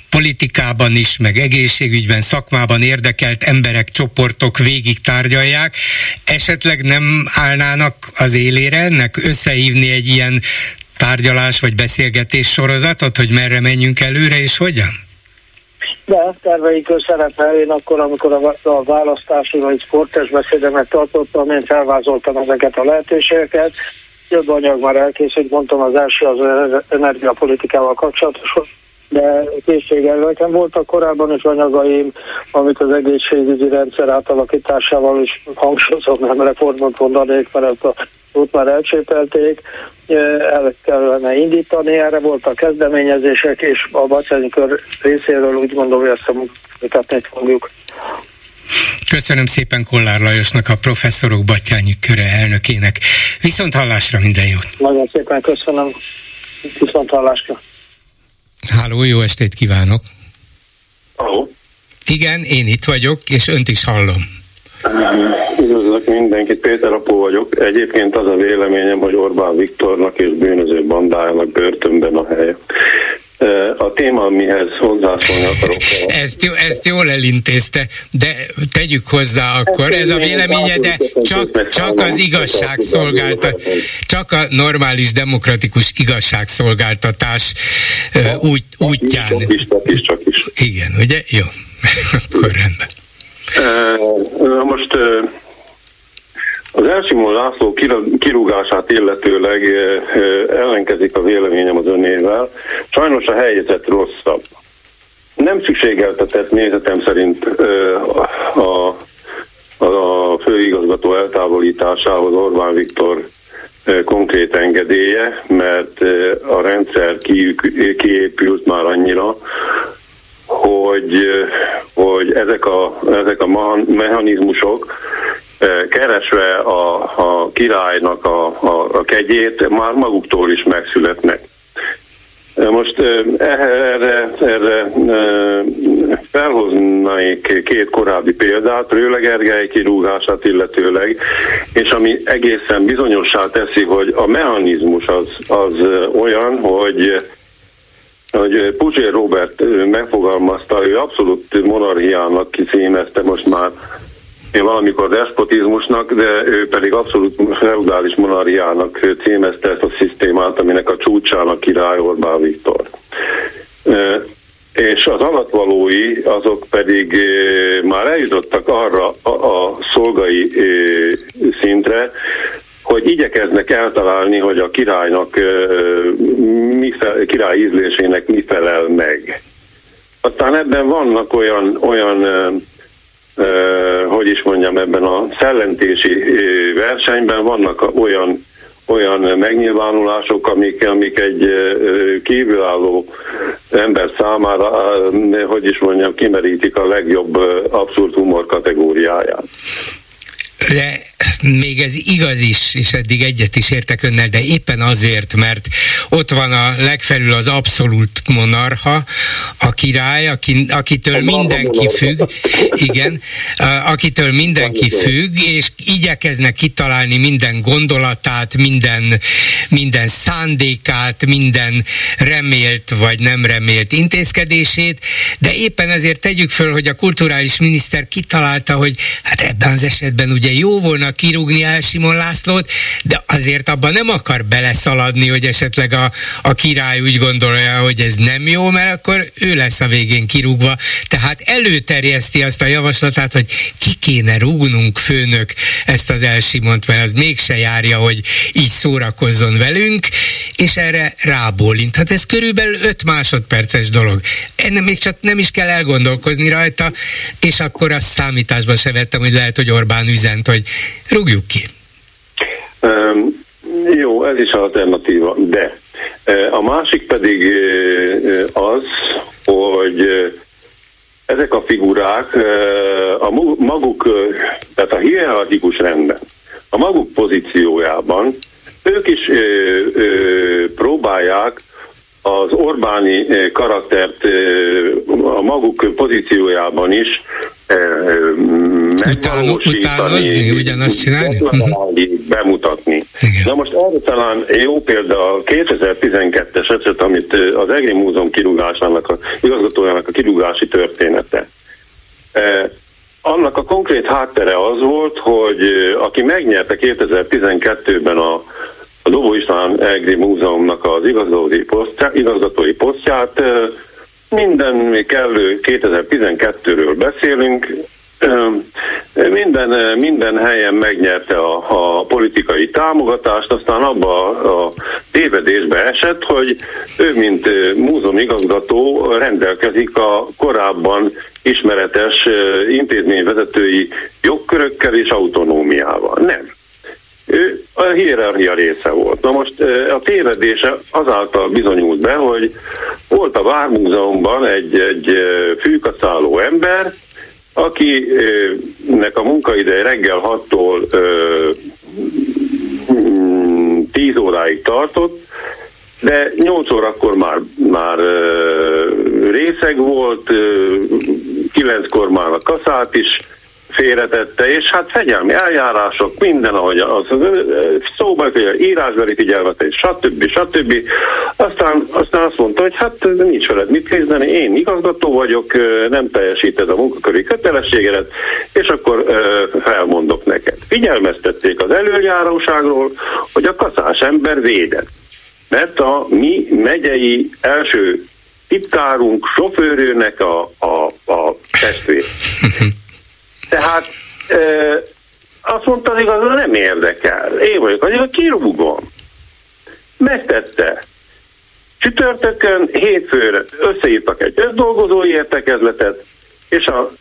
politikában is, meg egészségügyben, szakmában érdekelt emberek, csoportok végig tárgyalják. Esetleg nem állnának az élére ennek összehívni egy ilyen tárgyalás vagy beszélgetés sorozatot, hogy merre menjünk előre és hogyan? De terveink szerepel, én akkor, amikor a, a választási vagy sportes beszédemet tartottam, én felvázoltam ezeket a lehetőségeket. Több anyag már elkészült, mondtam az első az energiapolitikával kapcsolatos, de készséggel nekem voltak korábban is anyagaim, amit az egészségügyi rendszer átalakításával is hangsúlyozom, nem reformot mondanék, mert a ott már elcsépelték, el kellene indítani, erre voltak kezdeményezések, és a Bacsányi kör részéről úgy mondom, hogy ezt a munkát fogjuk. Köszönöm szépen Kollár Lajosnak, a professzorok Batyányi köre elnökének. Viszont hallásra minden jót! Nagyon szépen köszönöm. Viszont hallásra! Háló, jó estét kívánok! Halló! Igen, én itt vagyok, és önt is hallom. Üdvözlök mindenkit, Péter Apó vagyok. Egyébként az a véleményem, hogy Orbán Viktornak és bűnöző bandájának börtönben a helye. A téma, amihez hozzászólni akarok. Ezt, jó, ezt jól elintézte, de tegyük hozzá akkor, ez a véleménye, de csak, csak az igazságszolgáltat, csak a normális demokratikus igazságszolgáltatás úgy, útján. Csak is, csak is, csak is. Igen, ugye? Jó, akkor rendben. Most az Elsimon László kirúgását illetőleg ellenkezik a véleményem az önével. Sajnos a helyzet rosszabb. Nem szükségeltetett nézetem szerint a, a főigazgató eltávolításához Orbán Viktor konkrét engedélye, mert a rendszer kiépült már annyira, hogy, hogy ezek, a, ezek a mechanizmusok keresve a, a királynak a, a, a kegyét már maguktól is megszületnek. Most erre, erre felhoznék két korábbi példát, Rőle Gergely kirúgását illetőleg, és ami egészen bizonyossá teszi, hogy a mechanizmus az, az olyan, hogy hogy Puzsér Robert megfogalmazta, ő abszolút monarchiának kicímezte most már én valamikor despotizmusnak, de ő pedig abszolút feudális monarchiának címezte ezt a szisztémát, aminek a csúcsának király Orbán Viktor. És az alatvalói azok pedig már eljutottak arra a, a szolgai szintre, hogy igyekeznek eltalálni, hogy a királynak, mi fel, király ízlésének mi felel meg. Aztán ebben vannak olyan, olyan hogy is mondjam, ebben a szellentési versenyben vannak olyan olyan megnyilvánulások, amik, amik egy kívülálló ember számára, hogy is mondjam, kimerítik a legjobb abszurd humor kategóriáját. De még ez igaz is, és eddig egyet is értek önnel, de éppen azért, mert ott van a legfelül az abszolút monarha, a király, aki, akitől mindenki függ, igen, akitől mindenki függ, és igyekeznek kitalálni minden gondolatát, minden, minden szándékát, minden remélt vagy nem remélt intézkedését, de éppen ezért tegyük föl, hogy a kulturális miniszter kitalálta, hogy hát ebben az esetben ugye jó volna kirúgni el Simon Lászlót, de azért abban nem akar beleszaladni, hogy esetleg a, a király úgy gondolja, hogy ez nem jó, mert akkor ő lesz a végén kirúgva. Tehát előterjeszti azt a javaslatát, hogy ki kéne rúgnunk főnök ezt az elsimont, mert az mégse járja, hogy így szórakozzon velünk, és erre rábólint. Hát ez körülbelül 5 másodperces dolog. Ennek még csak nem is kell elgondolkozni rajta, és akkor azt számításba se vettem, hogy lehet, hogy Orbán üzent, hogy rúgjuk ki. Um, jó, ez is alternatíva, de a másik pedig az, hogy ezek a figurák a maguk, tehát a hierarchikus rendben, a maguk pozíciójában ők is próbálják az Orbáni karaktert a maguk pozíciójában is utánozni, ugyanazt csinálni? Bemutatni. Igen. Na most arra talán jó példa a 2012-es eset, amit az Egri Múzeum kirúgásának, a igazgatójának a kirúgási története. Annak a konkrét háttere az volt, hogy aki megnyerte 2012-ben a, a Dobó István Egri Múzeumnak az igazgatói posztját, igazgatói posztját minden kellő 2012-ről beszélünk, minden, minden helyen megnyerte a, a politikai támogatást, aztán abba a, a tévedésbe esett, hogy ő, mint múzeum igazgató rendelkezik a korábban ismeretes intézményvezetői jogkörökkel és autonómiával. Nem. Ő a hierarchia része volt. Na most a tévedése azáltal bizonyult be, hogy volt a Vármúzeumban egy, egy fűkaszáló ember, akinek a munkaideje reggel 6-tól 10 óráig tartott, de 8 órakor már, már részeg volt, 9-kor már a kaszát is félretette, és hát fegyelmi eljárások, minden, ahogy az, szóba hogy írásbeli figyelmetés, stb. stb. Aztán, aztán azt mondta, hogy hát nincs veled mit kezdeni, én igazgató vagyok, nem teljesíted a munkaköri kötelességedet, és akkor felmondok neked. Figyelmeztették az előjáróságról, hogy a kaszás ember védett. Mert a mi megyei első titkárunk, sofőrőnek a, a, a testvér. Tehát e, azt mondta, hogy igazán nem érdekel. Én vagyok, hogy kirúgom. Megtette. Csütörtökön, hétfőre összeírtak egy összdolgozói értekezletet, és a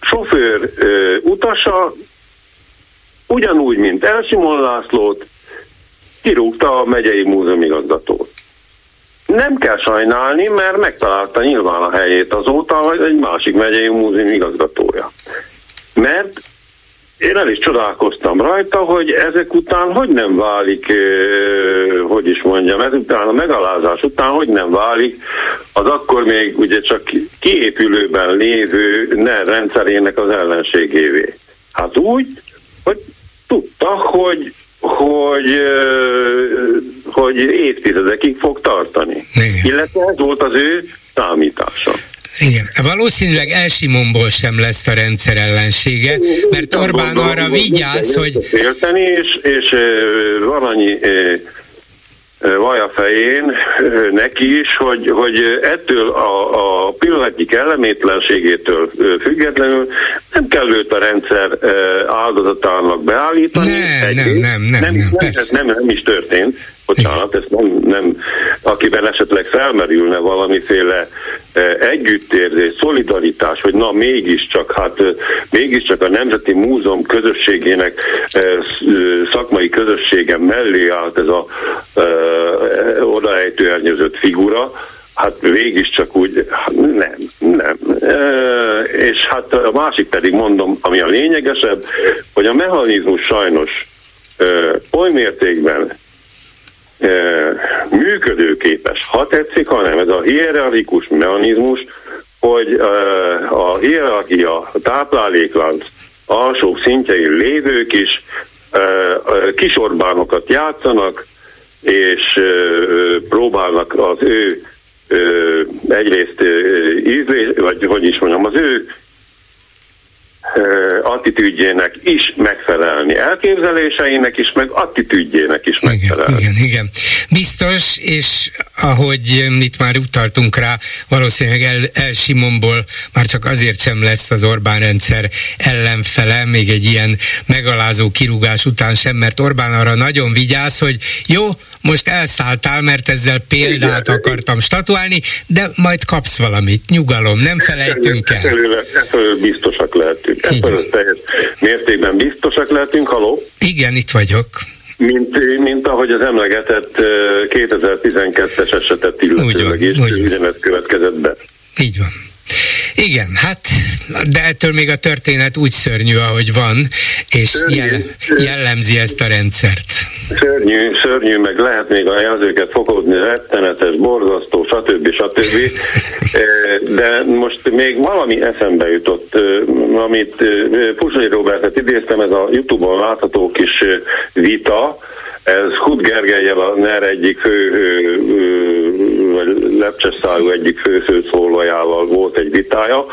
sofőr e, utasa ugyanúgy, mint Elsimon Lászlót, kirúgta a megyei múzeum igazgatót. Nem kell sajnálni, mert megtalálta nyilván a helyét azóta, hogy egy másik megyei múzeum igazgatója. Mert én el is csodálkoztam rajta, hogy ezek után hogy nem válik, hogy is mondjam, ezután a megalázás után hogy nem válik az akkor még ugye csak kiépülőben lévő NER rendszerének az ellenségévé. Hát úgy, hogy tudta, hogy hogy, hogy évtizedekig fog tartani. Igen. Illetve ez volt az ő számítása. Igen. Valószínűleg Elsimonból sem lesz a rendszer ellensége, mert Orbán arra vigyáz, hogy... Érteni, és, és van annyi vaja fején neki is, hogy, hogy ettől a, a pillanatnyi kellemétlenségétől függetlenül nem kell őt a rendszer áldozatának beállítani. Nem, nem, nem, nem, nem, nem, persze. nem, nem is történt. Bocsánat, ez nem, nem, akiben esetleg felmerülne valamiféle együttérzés, szolidaritás, hogy na mégiscsak, hát mégiscsak a Nemzeti Múzeum közösségének szakmai közössége mellé állt ez a odaejtő ernyőzött figura, hát végig csak úgy, hát nem, nem. E, és hát a másik pedig mondom, ami a lényegesebb, hogy a mechanizmus sajnos e, oly mértékben e, működőképes, ha tetszik, hanem ez a hierarchikus mechanizmus, hogy e, a hierarchia, a tápláléklánc alsó szintjein lévők is e, kisorbánokat játszanak, és próbálnak az ő egyrészt ízlés, vagy hogy is mondjam, az ő attitűdjének is megfelelni, elképzeléseinek is, meg attitűdjének is megfelelni. Igen, igen, igen. Biztos, és ahogy itt már utaltunk rá, valószínűleg El, El Simonból már csak azért sem lesz az Orbán rendszer ellenfele, még egy ilyen megalázó kirúgás után sem, mert Orbán arra nagyon vigyáz, hogy jó, most elszálltál, mert ezzel példát Igen, akartam statuálni, de majd kapsz valamit, nyugalom, nem felejtünk el. Ebből biztosak lehetünk. Ebből teljes mértékben biztosak lehetünk, haló? Igen, itt vagyok. Mint, mint ahogy az emlegetett 2012-es esetet illetőleg is, ugyanez következett be. Így van. Igen, hát, de ettől még a történet úgy szörnyű, ahogy van, és szörnyű, jellemzi ezt a rendszert. Szörnyű, szörnyű, meg lehet még a jelzőket fokozni, rettenetes, borzasztó, stb. stb. De most még valami eszembe jutott, amit Pusai Robertet idéztem, ez a Youtube-on látható kis vita, ez Hud Gergelyel a NER egyik fő, vagy lepcses szájú egyik fő szólójával volt egy vitája,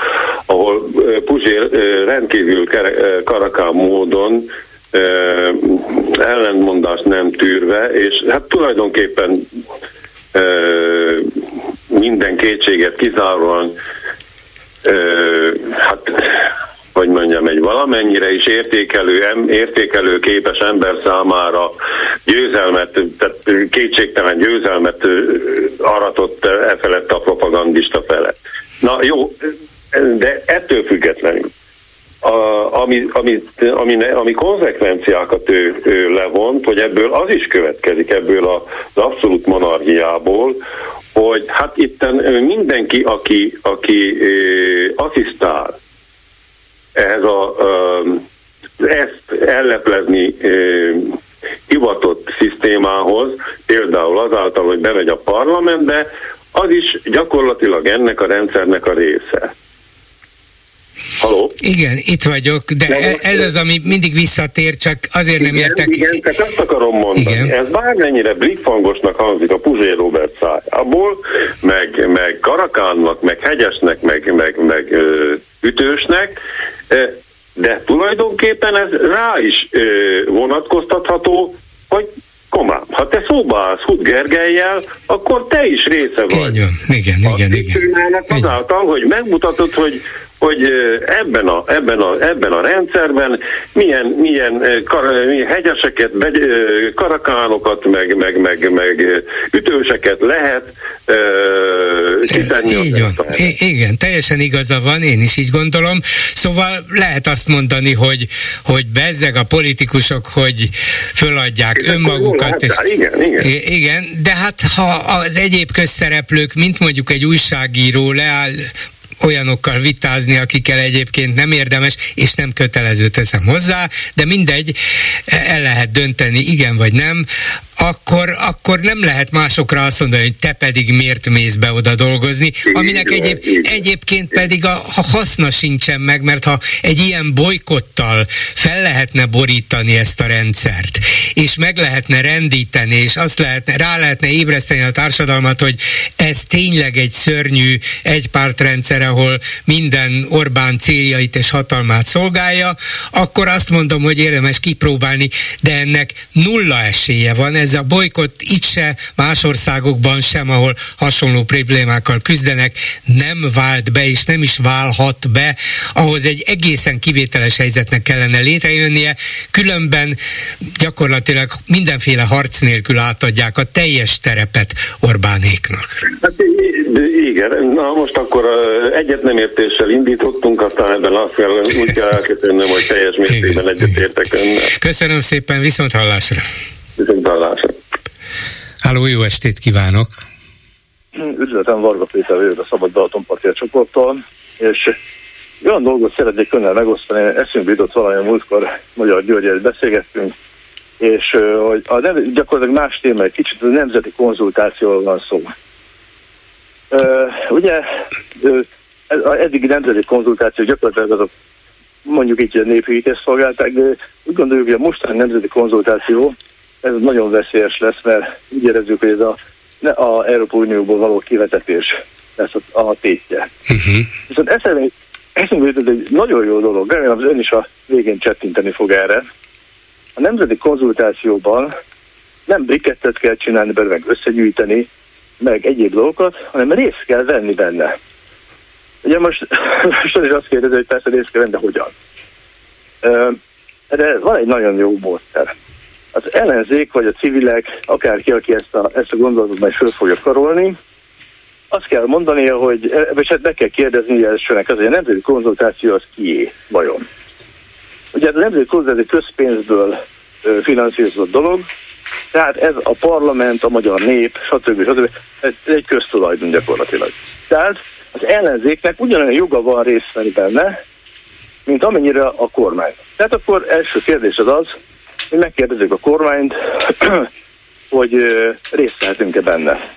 ahol Puzsér rendkívül karakán módon ellentmondást nem tűrve, és hát tulajdonképpen minden kétséget kizáróan hát hogy mondjam, egy valamennyire is értékelő, értékelő képes ember számára győzelmet, tehát kétségtelen győzelmet aratott e felett a propagandista felett. Na jó, de ettől függetlenül a, ami, ami, ami, ami konzekvenciákat ő, ő levont, hogy ebből az is következik, ebből az abszolút monarchiából, hogy hát itten mindenki, aki, aki ö, asszisztál ehhez a, ezt elleplezni hivatott szisztémához, például azáltal, hogy bemegy a parlamentbe, az is gyakorlatilag ennek a rendszernek a része. Haló? Igen, itt vagyok, de, e- ez az, ami mindig visszatér, csak azért igen, nem értek. Igen, tehát azt akarom mondani. Igen. Ez bármennyire blikfangosnak hangzik a Puzsé Robert szájából, meg, meg Karakánnak, meg Hegyesnek, meg, meg, meg ütősnek, de tulajdonképpen ez rá is vonatkoztatható, hogy komám, ha te szóba állsz Hud Gergelyel, akkor te is része vagy. Igen, igen, igen. igen. Azáltal, hogy megmutatod, hogy hogy ebben a, ebben a, ebben a rendszerben milyen, milyen, kar, milyen hegyeseket, karakánokat, meg, meg, meg, meg ütőseket lehet kitenni. Így van. I- igen, teljesen igaza van, én is így gondolom. Szóval lehet azt mondani, hogy, hogy bezzeg a politikusok, hogy föladják igen, önmagukat. És, igen, igen. Igen, de hát ha az egyéb közszereplők, mint mondjuk egy újságíró leáll olyanokkal vitázni, akikkel egyébként nem érdemes, és nem kötelező teszem hozzá, de mindegy, el lehet dönteni, igen vagy nem, akkor, akkor nem lehet másokra azt mondani, hogy te pedig miért mész be oda dolgozni, aminek egyéb, egyébként pedig a, a haszna sincsen meg, mert ha egy ilyen bolykottal fel lehetne borítani ezt a rendszert, és meg lehetne rendíteni, és azt lehetne, rá lehetne ébreszteni a társadalmat, hogy ez tényleg egy szörnyű egypártrendszer, ahol minden Orbán céljait és hatalmát szolgálja, akkor azt mondom, hogy érdemes kipróbálni, de ennek nulla esélye van, ez a bolykott itt se, más országokban sem, ahol hasonló problémákkal küzdenek, nem vált be, és nem is válhat be, ahhoz egy egészen kivételes helyzetnek kellene létrejönnie, különben gyakorlatilag mindenféle harc nélkül átadják a teljes terepet Orbánéknak. Hát igen, na most akkor egyet nem értéssel indítottunk, aztán ebben azt kell, úgy kell elkezdeni, hogy teljes mértékben egyetértek önnel. Köszönöm szépen, viszont hallásra. Viszont hallásra. Háló, jó estét kívánok! Üdvözlöm, Varga Péter vagyok a Szabad Balatonpartia csoporttól, és olyan dolgot szeretnék önnel megosztani, eszünkbe jutott valami múltkor Magyar Györgyel beszélgettünk, és hogy a gyakorlatilag más téma, egy kicsit a nemzeti konzultációról van szó. Ugye az eddigi nemzeti konzultáció gyakorlatilag azok mondjuk így népügyítést szolgálták, de úgy gondoljuk, hogy a mostani nemzeti konzultáció ez nagyon veszélyes lesz, mert úgy érezzük, hogy ez a, a Európai Unióból való kivetetés lesz a, a tétje. Uh-huh. Viszont eszembe, eszembe ez egy nagyon jó dolog, remélem az ön is a végén csettinteni fog erre. A nemzeti konzultációban nem brikettet kell csinálni, meg összegyűjteni, meg egyéb dolgokat, hanem részt kell venni benne. Ugye most, most is azt kérdezi, hogy persze részt kell venni, de hogyan? De van egy nagyon jó módszer. Az ellenzék, vagy a civilek, akárki, aki ezt a, ezt a gondolatot majd föl fogja karolni, azt kell mondania, hogy, vagy hát meg kell kérdezni elsőnek az, hogy a nemzeti konzultáció az kié, vajon. Ugye a nemzeti konzultáció közpénzből finanszírozott dolog, tehát ez a parlament, a magyar nép, stb. stb. Ez egy köztulajdon gyakorlatilag. Tehát az ellenzéknek ugyanolyan joga van részt venni benne, mint amennyire a kormány. Tehát akkor első kérdés az az, hogy megkérdezzük a kormányt, hogy részt vehetünk-e benne.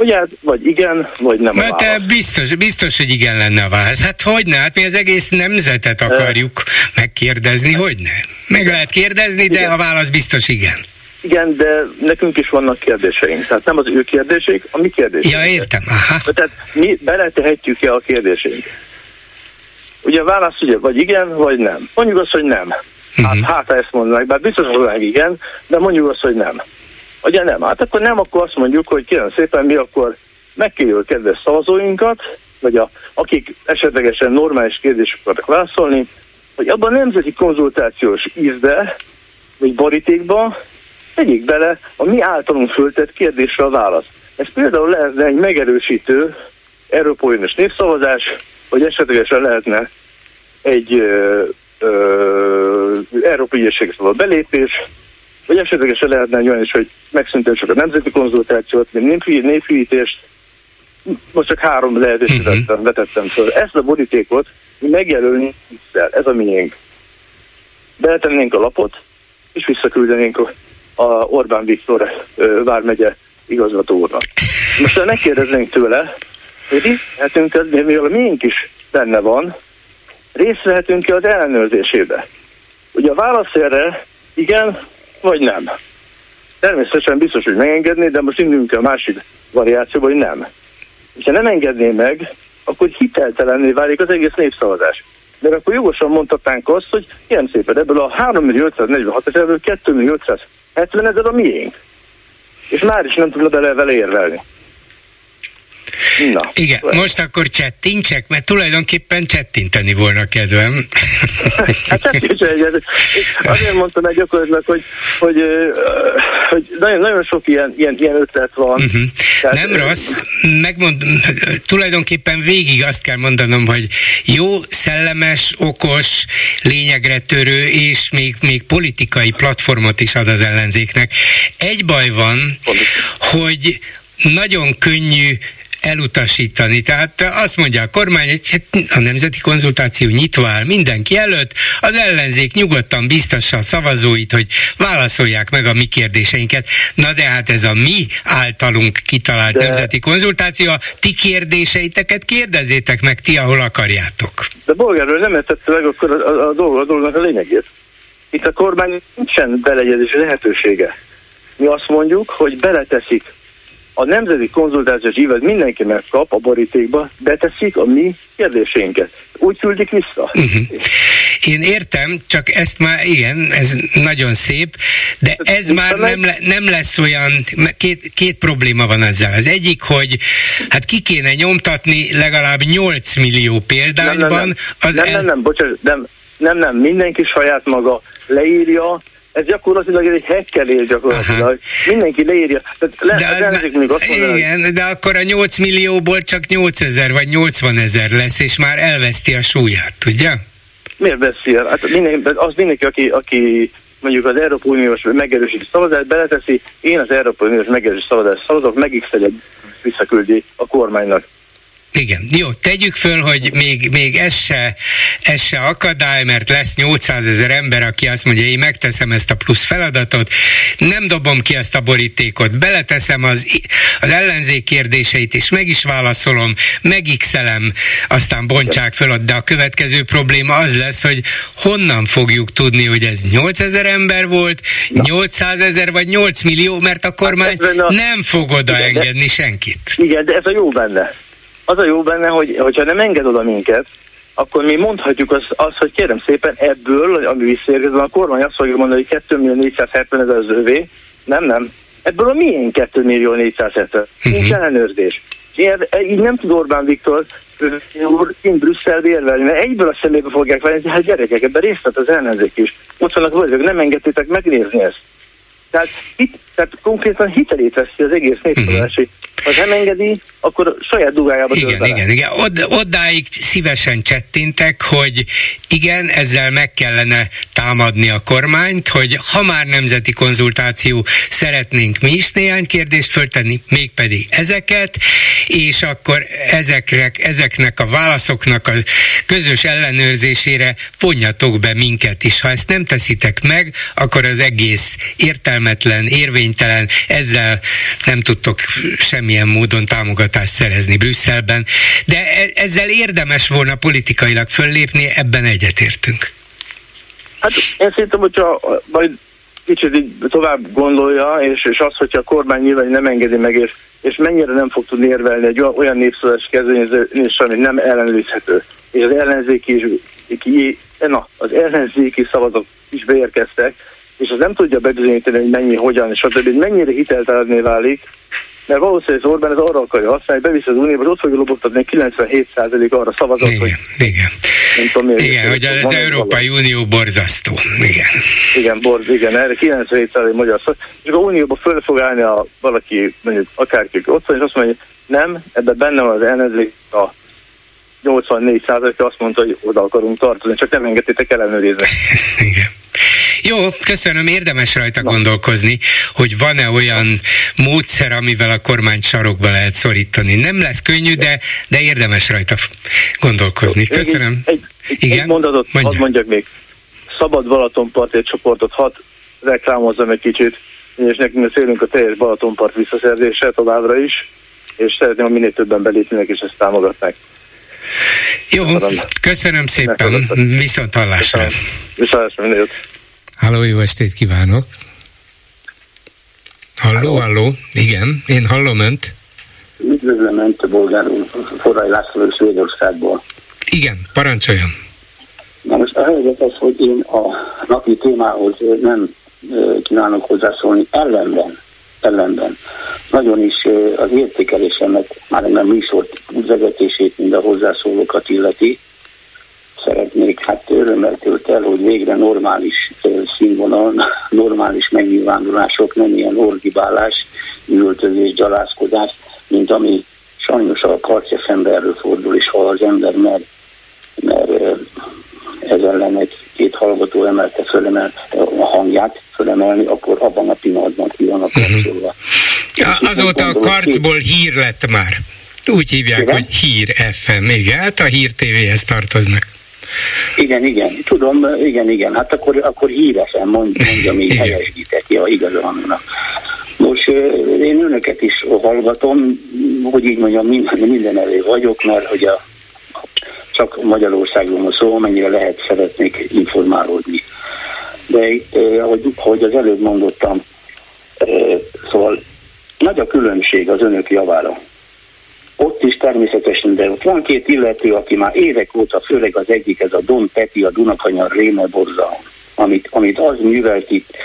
Ugye, hát, vagy igen, vagy nem Mert te biztos, biztos, hogy igen lenne a válasz. Hát hogy ne? Hát mi az egész nemzetet akarjuk megkérdezni, hogy ne? Meg lehet kérdezni, de igen. a válasz biztos igen. Igen, de nekünk is vannak kérdéseink. Tehát nem az ő kérdéseik, a mi kérdéseink. Ja, értem. Aha. Tehát mi beletehetjük-e a kérdéseink? Ugye a válasz ugye vagy igen, vagy nem. Mondjuk azt, hogy nem. Hát, uh-huh. hát ha ezt mondanak, bár biztos hogy igen, de mondjuk azt, hogy nem. Ugye nem. Hát akkor nem, akkor azt mondjuk, hogy kérem szépen, mi akkor megkérjük kedves szavazóinkat, vagy a, akik esetlegesen normális kérdéseket válaszolni, hogy abban a nemzeti konzultációs ízbe, vagy borítékba tegyék bele a mi általunk föltett kérdésre a válasz. Ez például lehetne egy megerősítő Európai Uniós népszavazás, vagy esetlegesen lehetne egy Európai Ügyészségre szabad belépés, vagy esetlegesen lehetne olyan is, hogy megszüntessük a nemzeti konzultációt, mint néphűítést. Most csak három lehetőséget uh-huh. vetettem föl. Ezt a borítékot mi megjelölni, ez a miénk. Beletennénk a lapot, és visszaküldenénk a Orbán Viktor vármegye igazgató úrnak. Most megkérdeznénk tőle, hogy részt vehetünk, mivel a miénk is benne van, részt vehetünk-e az ellenőrzésébe? Ugye a válasz erre igen, vagy nem. Természetesen biztos, hogy megengedné, de most indulunk a másik variációba, hogy nem. Ha nem engedné meg, akkor hiteltelenné válik az egész népszavazás. De akkor jogosan mondhatnánk azt, hogy ilyen szépen ebből a 3 millió 546 ezerből 2 millió 70 ezer a miénk. És már is nem tudna bele vele érvelni. Na. Igen, le. most akkor csettintsek, mert tulajdonképpen csettinteni volna kedvem. hát azért mondtam egy gyakorlatilag, hogy, hogy, hogy nagyon, nagyon sok ilyen, ilyen, ilyen ötlet van. Uh-huh. Tehát, Nem rossz, megmond, tulajdonképpen végig azt kell mondanom, hogy jó, szellemes, okos, lényegre törő, és még, még politikai platformot is ad az ellenzéknek. Egy baj van, hogy nagyon könnyű elutasítani. Tehát azt mondja a kormány, hogy hát a nemzeti konzultáció nyitva áll mindenki előtt, az ellenzék nyugodtan biztassa a szavazóit, hogy válaszolják meg a mi kérdéseinket. Na de hát ez a mi általunk kitalált de... nemzeti konzultáció, a ti kérdéseiteket kérdezzétek meg ti, ahol akarjátok. De bolgárról nem értette meg akkor a, a, a, dolog, a dolognak a lényegét. Itt a kormány nincsen beleegyezési lehetősége. Mi azt mondjuk, hogy beleteszik a nemzeti konzultációs hívet mindenki megkap a borítékba, beteszik a mi kérdésénket. Úgy küldik vissza. Uh-huh. Én értem, csak ezt már, igen, ez nagyon szép, de ez már nem, le, nem lesz olyan, két, két probléma van ezzel. Az egyik, hogy hát ki kéne nyomtatni legalább 8 millió példányban. Nem, nem, nem, az nem, el... nem, nem, bocsánat, nem, nem, nem, mindenki saját maga leírja, ez gyakorlatilag egy hekkelés gyakorlatilag. Aha. Mindenki leírja. Tehát le, de, az az még azt mondaná, igen, de akkor a 8 millióból csak 8 ezer vagy 80 ezer lesz, és már elveszti a súlyát, tudja? Miért veszi el? Hát mindenki, az mindenki, aki, aki mondjuk az Európai Uniós megerősítő szavazást beleteszi, én az Európai Uniós megerősítő szavazást szavazok, megix visszaküldi a kormánynak. Igen, jó, tegyük föl, hogy még, még ez, se, ez se akadály, mert lesz 800 ezer ember, aki azt mondja, én megteszem ezt a plusz feladatot, nem dobom ki ezt a borítékot, beleteszem az, az ellenzék kérdéseit, és meg is válaszolom, megixelem, aztán bontsák föl, de a következő probléma az lesz, hogy honnan fogjuk tudni, hogy ez 8000 ember volt, 800 ezer vagy 8 millió, mert a kormány hát a... nem fog odaengedni senkit. Igen, de ez a jó benne az a jó benne, hogy hogyha nem enged oda minket, akkor mi mondhatjuk azt, az, hogy kérem szépen ebből, ami visszaérkezik, a kormány azt fogja mondani, hogy 2 millió 470 ezer az övé. Nem, nem. Ebből a milyen 2 millió 470? Uh-huh. Nincs ellenőrzés. Ilyen, így nem tud Orbán Viktor úr kint Brüsszel érvelni, mert egyből a szemébe fogják venni, hát gyerekek, ebben részt vett az ellenzék is. Ott vannak vagyok, nem engedtétek megnézni ezt. Tehát, hit, tehát konkrétan hitelét veszi az egész népszavazási uh-huh. Ha nem engedi, akkor saját dugájába Igen, igen, igen. Od, odáig szívesen csettintek, hogy igen, ezzel meg kellene támadni a kormányt, hogy ha már nemzeti konzultáció, szeretnénk mi is néhány kérdést föltenni, mégpedig ezeket, és akkor ezekre, ezeknek a válaszoknak a közös ellenőrzésére vonjatok be minket is. Ha ezt nem teszitek meg, akkor az egész értelmetlen, érvénytelen, ezzel nem tudtok semmi bármilyen módon támogatást szerezni Brüsszelben, de e- ezzel érdemes volna politikailag föllépni, ebben egyetértünk. Hát én szerintem, hogyha majd kicsit így tovább gondolja, és, és az, hogyha a kormány nyilván nem engedi meg, és, és mennyire nem fog tudni érvelni egy olyan népszavazás kezdeményezés, ami nem ellenőrizhető. És az ellenzéki is, ki, na, az ellenzéki szavazók is beérkeztek, és az nem tudja bebizonyítani, hogy mennyi, hogyan, és stb. mennyire hiteltelenné válik, mert valószínűleg az Orbán ez arra akarja használni, bevisz az Unióba, ott fogja lobogtatni 97% arra szavazott, igen, hogy... Igen, tudom, igen hogy az, az Európai valami. Unió borzasztó. Igen. Igen, borz, igen, erre 97% magyar szó. És a Unióba föl fog állni a, valaki, mondjuk akárki ott van, és azt mondja, hogy nem, ebben benne van az ellenzék, a 84 százalék azt mondta, hogy oda akarunk tartozni, csak nem engedtétek ellenőrizni. Igen. Jó, köszönöm, érdemes rajta Na. gondolkozni, hogy van-e olyan módszer, amivel a kormány sarokba lehet szorítani. Nem lesz könnyű, de, de érdemes rajta gondolkozni. Köszönöm. Egy, egy, Igen? egy mondatot Mondja. hadd mondjak még. Szabad Balatonpart egy csoportot hadd reklámozzam egy kicsit, és nekünk szélünk a teljes Balatonpart visszaszerzése továbbra is, és szeretném, ha minél többen belépnének, és ezt támogatnak. Jó, köszönöm szépen, viszont hallásra. Viszont hallásra, Halló, jó estét kívánok! Halló, halló, igen, én hallom Önt. Üdvözlöm Önt, Bolgár úr, Forrai László Svédországból. Igen, parancsoljon. Na most a helyzet az, hogy én a napi témához nem kívánok hozzászólni ellenben, ellenben. Nagyon is az értékelésemet, már nem műsort vezetését, mint a hozzászólókat illeti, szeretnék, hát örömmel tölt el, hogy végre normális színvonal, normális megnyilvánulások, nem ilyen orgibálás, üvöltözés, gyalázkodás, mint ami sajnos a kartja emberről fordul, és ha az ember mer, mer ez ellen egy két hallgató emelte fölemel a hangját, fölemelni, akkor abban a pillanatban ki van a kapcsolva. Uh-huh. Azóta a karcból hír lett már. Úgy hívják, igen? hogy Hír FM, igen, hát a Hír TV-hez tartoznak. Igen, igen, tudom, igen, igen, hát akkor, akkor híresen mond, mondja, mi helyesítek, ja, igaza van. Most én önöket is hallgatom, hogy így mondjam, minden, minden elé vagyok, mert hogy a, csak Magyarországon szó, amennyire lehet szeretnék informálódni. De ahogy, ahogy az előbb mondottam, szóval nagy a különbség az önök javára. Ott is természetesen, de ott van két illető, aki már évek óta, főleg az egyik, ez a Don Peti, a Dunakanyar Réme Borzalom, amit, amit az művelt itt,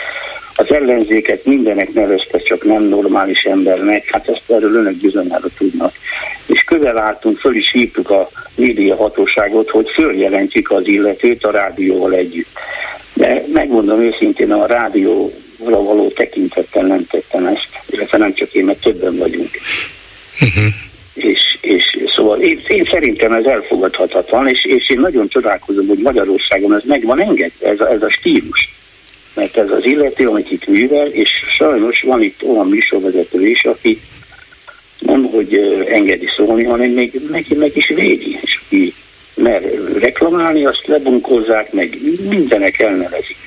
az ellenzéket mindenek nevezte, csak nem normális embernek, hát ezt erről önök bizonyára tudnak. És közel álltunk, föl is hívtuk a média hatóságot, hogy följelentjük az illetőt a rádióval együtt. De megmondom őszintén, a rádióra való tekintettel nem tettem ezt, illetve nem csak én, mert többen vagyunk. Uh-huh. És, és szóval én, én szerintem ez elfogadhatatlan, és, és én nagyon csodálkozom, hogy Magyarországon ez meg van engedve, ez a, ez a stílus mert ez az illető, amit itt művel, és sajnos van itt olyan műsorvezető is, aki nem, hogy engedi szólni, hanem még meg, meg is védi, és aki mer reklamálni, azt lebunkozzák, meg mindenek elnevezik.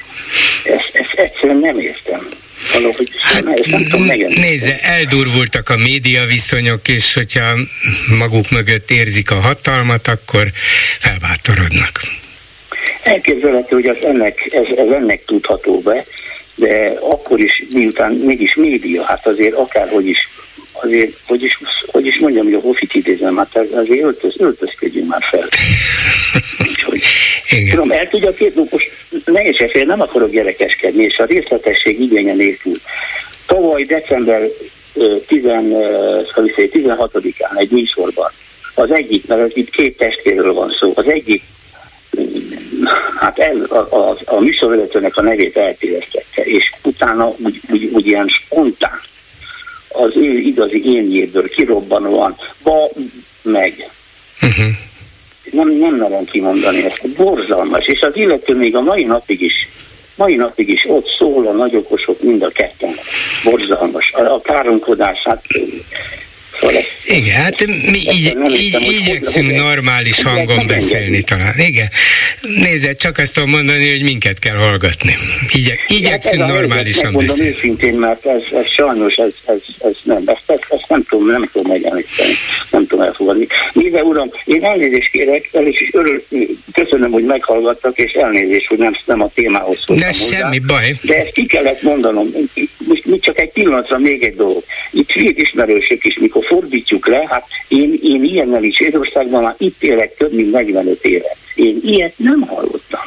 Ezt, ezt egyszerűen nem értem. Valahogy hát, ezt nem tudom Nézze, eldurvultak a média viszonyok, és hogyha maguk mögött érzik a hatalmat, akkor felbátorodnak. Elképzelhető, hogy az ennek, ez, ez ennek tudható be, de akkor is, miután mégis média, hát azért akárhogy is, azért, hogy is, hogy is mondjam, hogy a hofit idézem, hát azért öltöz, öltözködjünk már fel. Igen. tudom, el tudja két most ne is fél, nem akarok gyerekeskedni, és a részletesség igénye nélkül. Tavaly december 16-án egy műsorban az egyik, mert itt két testvérről van szó, az egyik hát el, a, a, a műsorvezetőnek a nevét eltévesztette, és utána úgy, úgy, úgy ilyen spontán az ő igazi énjéből kirobbanóan, ba, meg. Uh-huh. Nem, nem merem kimondani ezt, borzalmas, és az illető még a mai napig is mai napig is ott szól a nagyokosok mind a ketten. Borzalmas. A, a káromkodását Szóval Igen, hát mi így, így, igyekszünk normális hangon beszélni talán. Igen. Nézd, csak azt tudom mondani, hogy minket kell hallgatni. Igye, igyekszünk hát normálisan beszélni. őszintén, mert ez, ez sajnos, ez, ez, ez nem, ezt, ezt, ezt nem tudom, nem tudom megemlíteni, nem tudom elfogadni. Nézze, uram, én elnézést kérek, el is örül, köszönöm, hogy meghallgattak, és elnézést, hogy nem, nem a témához szóltam De semmi baj. De ezt ki kellett mondanom. Most, most csak egy pillanatra még egy dolog. Itt hülyék ismerősök is, mikor fordítjuk le, hát én, én ilyennel is Édországban már itt élek több mint 45 éve. Én ilyet nem hallottam.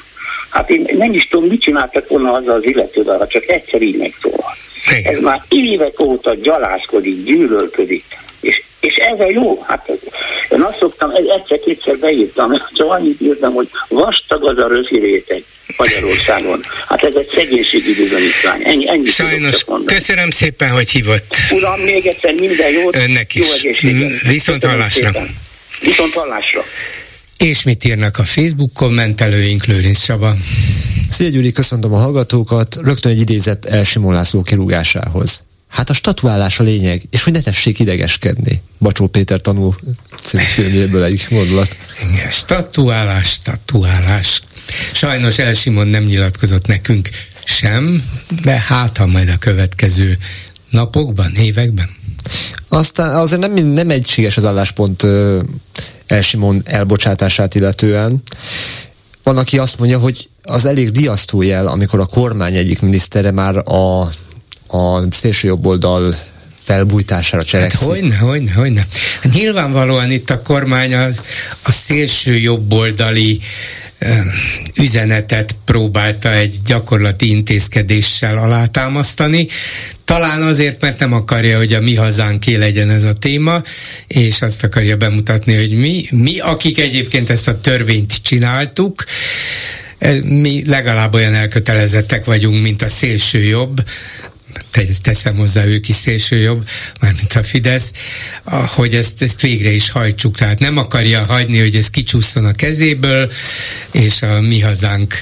Hát én nem is tudom, mit csináltak volna azzal az illetővel, ha csak egyszer így megszólal. Ez már évek óta gyalászkodik, gyűlölködik. És, és ez a jó. Hát ez, én azt szoktam, egyszer-kétszer beírtam, csak annyit írtam, hogy vastag az a röfi réteg. Magyarországon. Hát ez egy szegénységi bizonyítvány. Ennyi, ennyi Sajnos. Köszönöm szépen, hogy hívott. Uram, még egyszer minden jót. Önnek is. Jó Viszont hallásra. Viszont hallásra. És mit írnak a Facebook kommentelőink, Lőrinc Saba? Szia Gyuri, köszöntöm a hallgatókat. Rögtön egy idézet Elsimon László kirúgásához. Hát a statuálás a lényeg, és hogy ne tessék idegeskedni. Bacsó Péter tanul című filmjéből egy gondolat. Igen, statuálás, statuálás. Sajnos Elsimon nem nyilatkozott nekünk sem, de hát ha majd a következő napokban, években. Aztán azért nem, nem egységes az álláspont Elsimon elbocsátását illetően. Van, aki azt mondja, hogy az elég diasztó jel, amikor a kormány egyik minisztere már a, a szélső jobb oldal felbújtására cselekszik. Hát hogyne, hogyne, hogyne. Hát nyilvánvalóan itt a kormány az, a szélső jobboldali üzenetet próbálta egy gyakorlati intézkedéssel alátámasztani. Talán azért, mert nem akarja, hogy a mi hazánké legyen ez a téma, és azt akarja bemutatni, hogy mi, mi akik egyébként ezt a törvényt csináltuk, mi legalább olyan elkötelezettek vagyunk, mint a szélső jobb, teszem hozzá ők is szélső jobb, mármint a Fidesz, hogy ezt, ezt végre is hajtsuk. Tehát nem akarja hagyni, hogy ez kicsúszson a kezéből, és a mi hazánk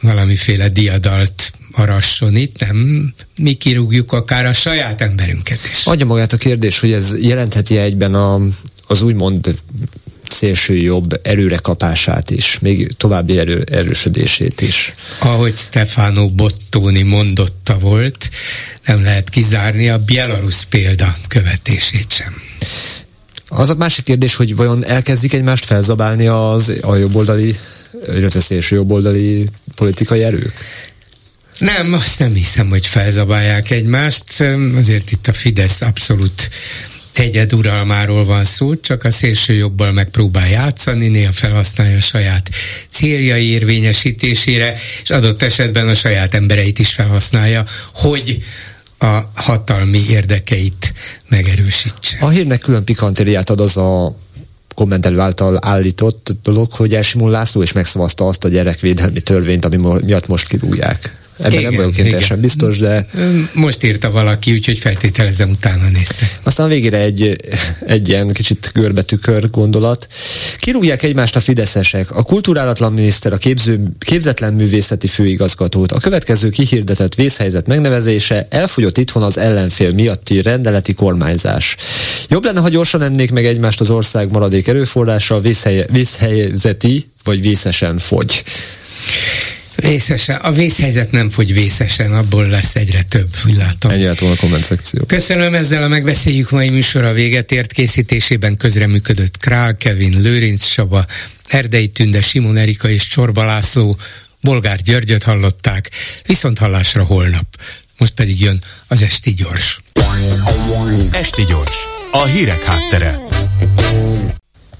valamiféle diadalt arasson itt, nem mi kirúgjuk akár a saját emberünket is. Adja magát a kérdés, hogy ez jelentheti egyben a, az úgymond szélső jobb erőre kapását is, még további erő, erősödését is. Ahogy Stefano Bottoni mondotta volt, nem lehet kizárni a Belarus példa követését sem. Az a másik kérdés, hogy vajon elkezdik egymást felzabálni az, a jobboldali, illetve szélső jobboldali politikai erők? Nem, azt nem hiszem, hogy felzabálják egymást. Azért itt a Fidesz abszolút egyed uralmáról van szó, csak a szélső jobbal megpróbál játszani, néha felhasználja a saját céljai érvényesítésére, és adott esetben a saját embereit is felhasználja, hogy a hatalmi érdekeit megerősítse. A hírnek külön pikantériát ad az a kommentelő által állított dolog, hogy Elsimon László is megszavazta azt a gyerekvédelmi törvényt, ami miatt most kirúgják. Ebben igen, nem vagyok én teljesen biztos, de... Most írta valaki, úgyhogy feltételezem utána nézte. Aztán végére egy, egy ilyen kicsit görbetükör gondolat. Kirúgják egymást a fideszesek, a kulturálatlan miniszter, a képző, képzetlen művészeti főigazgatót. A következő kihirdetett vészhelyzet megnevezése elfogyott itthon az ellenfél miatti rendeleti kormányzás. Jobb lenne, ha gyorsan ennék meg egymást az ország maradék erőforrással, vészhely, vészhelyzeti vagy vészesen fogy. Vészesen. A vészhelyzet nem fogy vészesen, abból lesz egyre több, úgy látom. Ennyi a komment szekció. Köszönöm ezzel a megbeszéljük mai műsora véget ért készítésében közreműködött Král Kevin, Lőrinc Saba, Erdei Tünde, Simon Erika és Csorba László, Bolgár Györgyöt hallották, viszont hallásra holnap. Most pedig jön az Esti Gyors. Esti Gyors, a hírek háttere.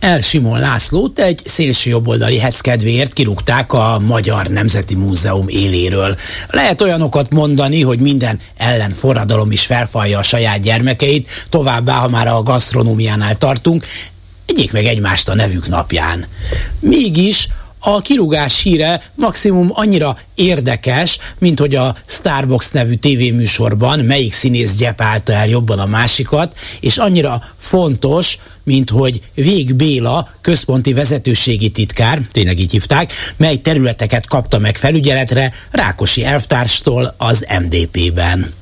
El Simon Lászlót egy szélső jobboldali kedvéért kirúgták a Magyar Nemzeti Múzeum éléről. Lehet olyanokat mondani, hogy minden ellen forradalom is felfalja a saját gyermekeit, továbbá, ha már a gasztronómiánál tartunk, egyik meg egymást a nevük napján. Mégis a kirúgás híre maximum annyira érdekes, mint hogy a Starbucks nevű tévéműsorban melyik színész gyepálta el jobban a másikat, és annyira fontos, mint hogy Vég Béla központi vezetőségi titkár, tényleg így hívták, mely területeket kapta meg felügyeletre Rákosi elvtárstól az MDP-ben.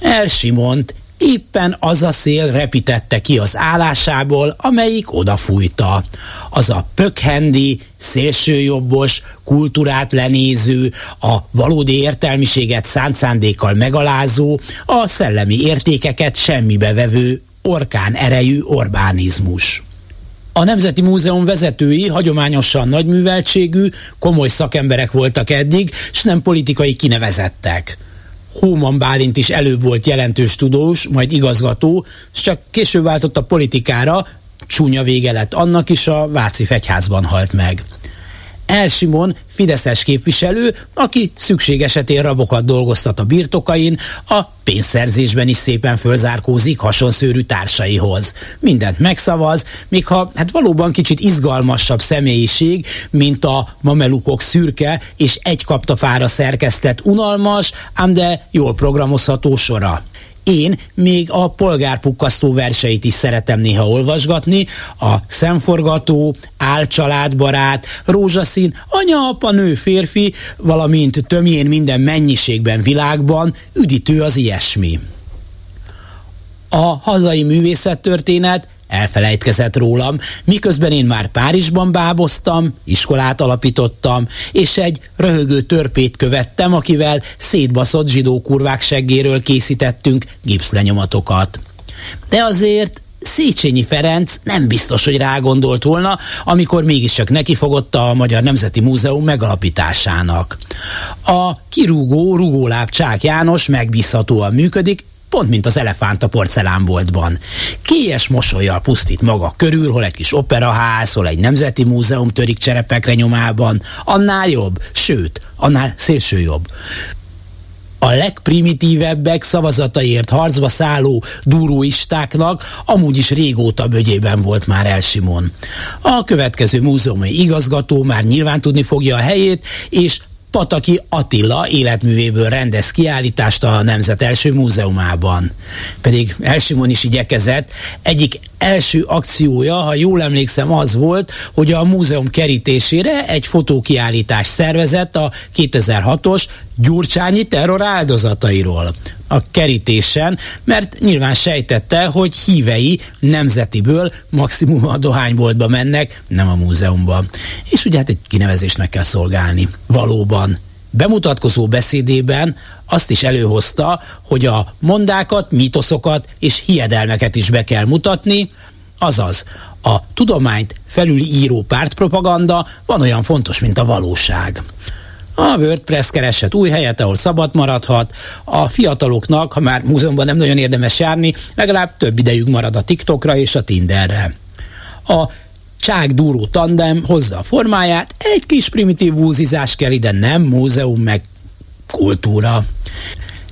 Elsimont éppen az a szél repítette ki az állásából, amelyik odafújta. Az a pökhendi, szélsőjobbos, kultúrát lenéző, a valódi értelmiséget szánt szándékkal megalázó, a szellemi értékeket semmibe vevő orkán erejű Orbánizmus. A Nemzeti Múzeum vezetői hagyományosan nagyműveltségű, komoly szakemberek voltak eddig, s nem politikai kinevezettek. Hóman Bálint is előbb volt jelentős tudós, majd igazgató, és csak később váltott a politikára, csúnya vége lett annak is a Váci fegyházban halt meg. Elsimon Fideszes képviselő, aki szükség esetén rabokat dolgoztat a birtokain, a pénzszerzésben is szépen fölzárkózik hasonszőrű társaihoz. Mindent megszavaz, még ha hát valóban kicsit izgalmasabb személyiség, mint a mamelukok szürke és egy kaptafára szerkesztett unalmas, ám de jól programozható sora. Én még a polgárpukkasztó verseit is szeretem néha olvasgatni, a szemforgató, álcsaládbarát, rózsaszín, anya, apa, nő, férfi, valamint tömjén minden mennyiségben világban, üdítő az ilyesmi. A hazai művészettörténet elfelejtkezett rólam, miközben én már Párizsban báboztam, iskolát alapítottam, és egy röhögő törpét követtem, akivel szétbaszott zsidó kurvák seggéről készítettünk gipszlenyomatokat. De azért Széchenyi Ferenc nem biztos, hogy rágondolt volna, amikor mégiscsak nekifogott a Magyar Nemzeti Múzeum megalapításának. A kirúgó rugóláb Csák János megbízhatóan működik, pont mint az elefánt a porcelánboltban. Kélyes mosolyjal pusztít maga körül, hol egy kis operaház, hol egy nemzeti múzeum törik cserepekre nyomában, annál jobb, sőt, annál szélső jobb a legprimitívebbek szavazataiért harcba szálló duruistáknak amúgy is régóta bögyében volt már El Simon. A következő múzeumi igazgató már nyilván tudni fogja a helyét, és Pataki Attila életművéből rendez kiállítást a Nemzet első múzeumában. Pedig Elsimon is igyekezett. Egyik első akciója, ha jól emlékszem, az volt, hogy a múzeum kerítésére egy fotókiállítást szervezett a 2006-os Gyurcsányi terror áldozatairól. A kerítésen, mert nyilván sejtette, hogy hívei nemzetiből maximum a dohányboltba mennek, nem a múzeumba. És ugye hát egy kinevezést meg kell szolgálni. Valóban bemutatkozó beszédében azt is előhozta, hogy a mondákat, mítoszokat és hiedelmeket is be kell mutatni, azaz a tudományt felüli író pártpropaganda van olyan fontos, mint a valóság. A WordPress keresett új helyet, ahol szabad maradhat. A fiataloknak, ha már múzeumban nem nagyon érdemes járni, legalább több idejük marad a TikTokra és a Tinderre. A csákdúró tandem hozza a formáját, egy kis primitív búzizás kell ide, nem múzeum meg kultúra.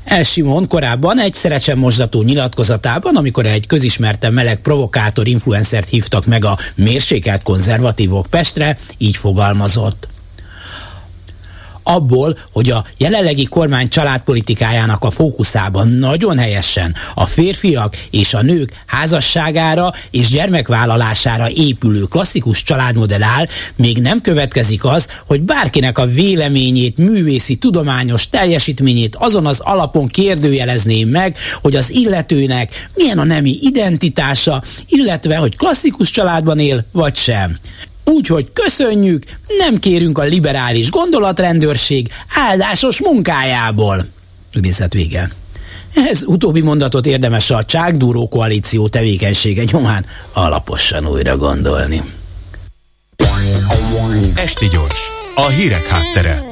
El korábban egy szerecsen mosdató nyilatkozatában, amikor egy közismerten meleg provokátor influencert hívtak meg a mérsékelt konzervatívok Pestre, így fogalmazott abból, hogy a jelenlegi kormány családpolitikájának a fókuszában nagyon helyesen a férfiak és a nők házasságára és gyermekvállalására épülő klasszikus családmodell áll, még nem következik az, hogy bárkinek a véleményét, művészi, tudományos teljesítményét azon az alapon kérdőjelezném meg, hogy az illetőnek milyen a nemi identitása, illetve hogy klasszikus családban él, vagy sem. Úgyhogy köszönjük, nem kérünk a liberális gondolatrendőrség áldásos munkájából. Idézet vége. Ez utóbbi mondatot érdemes a csákdúró koalíció tevékenysége nyomán alaposan újra gondolni. Esti gyors, a hírek háttere.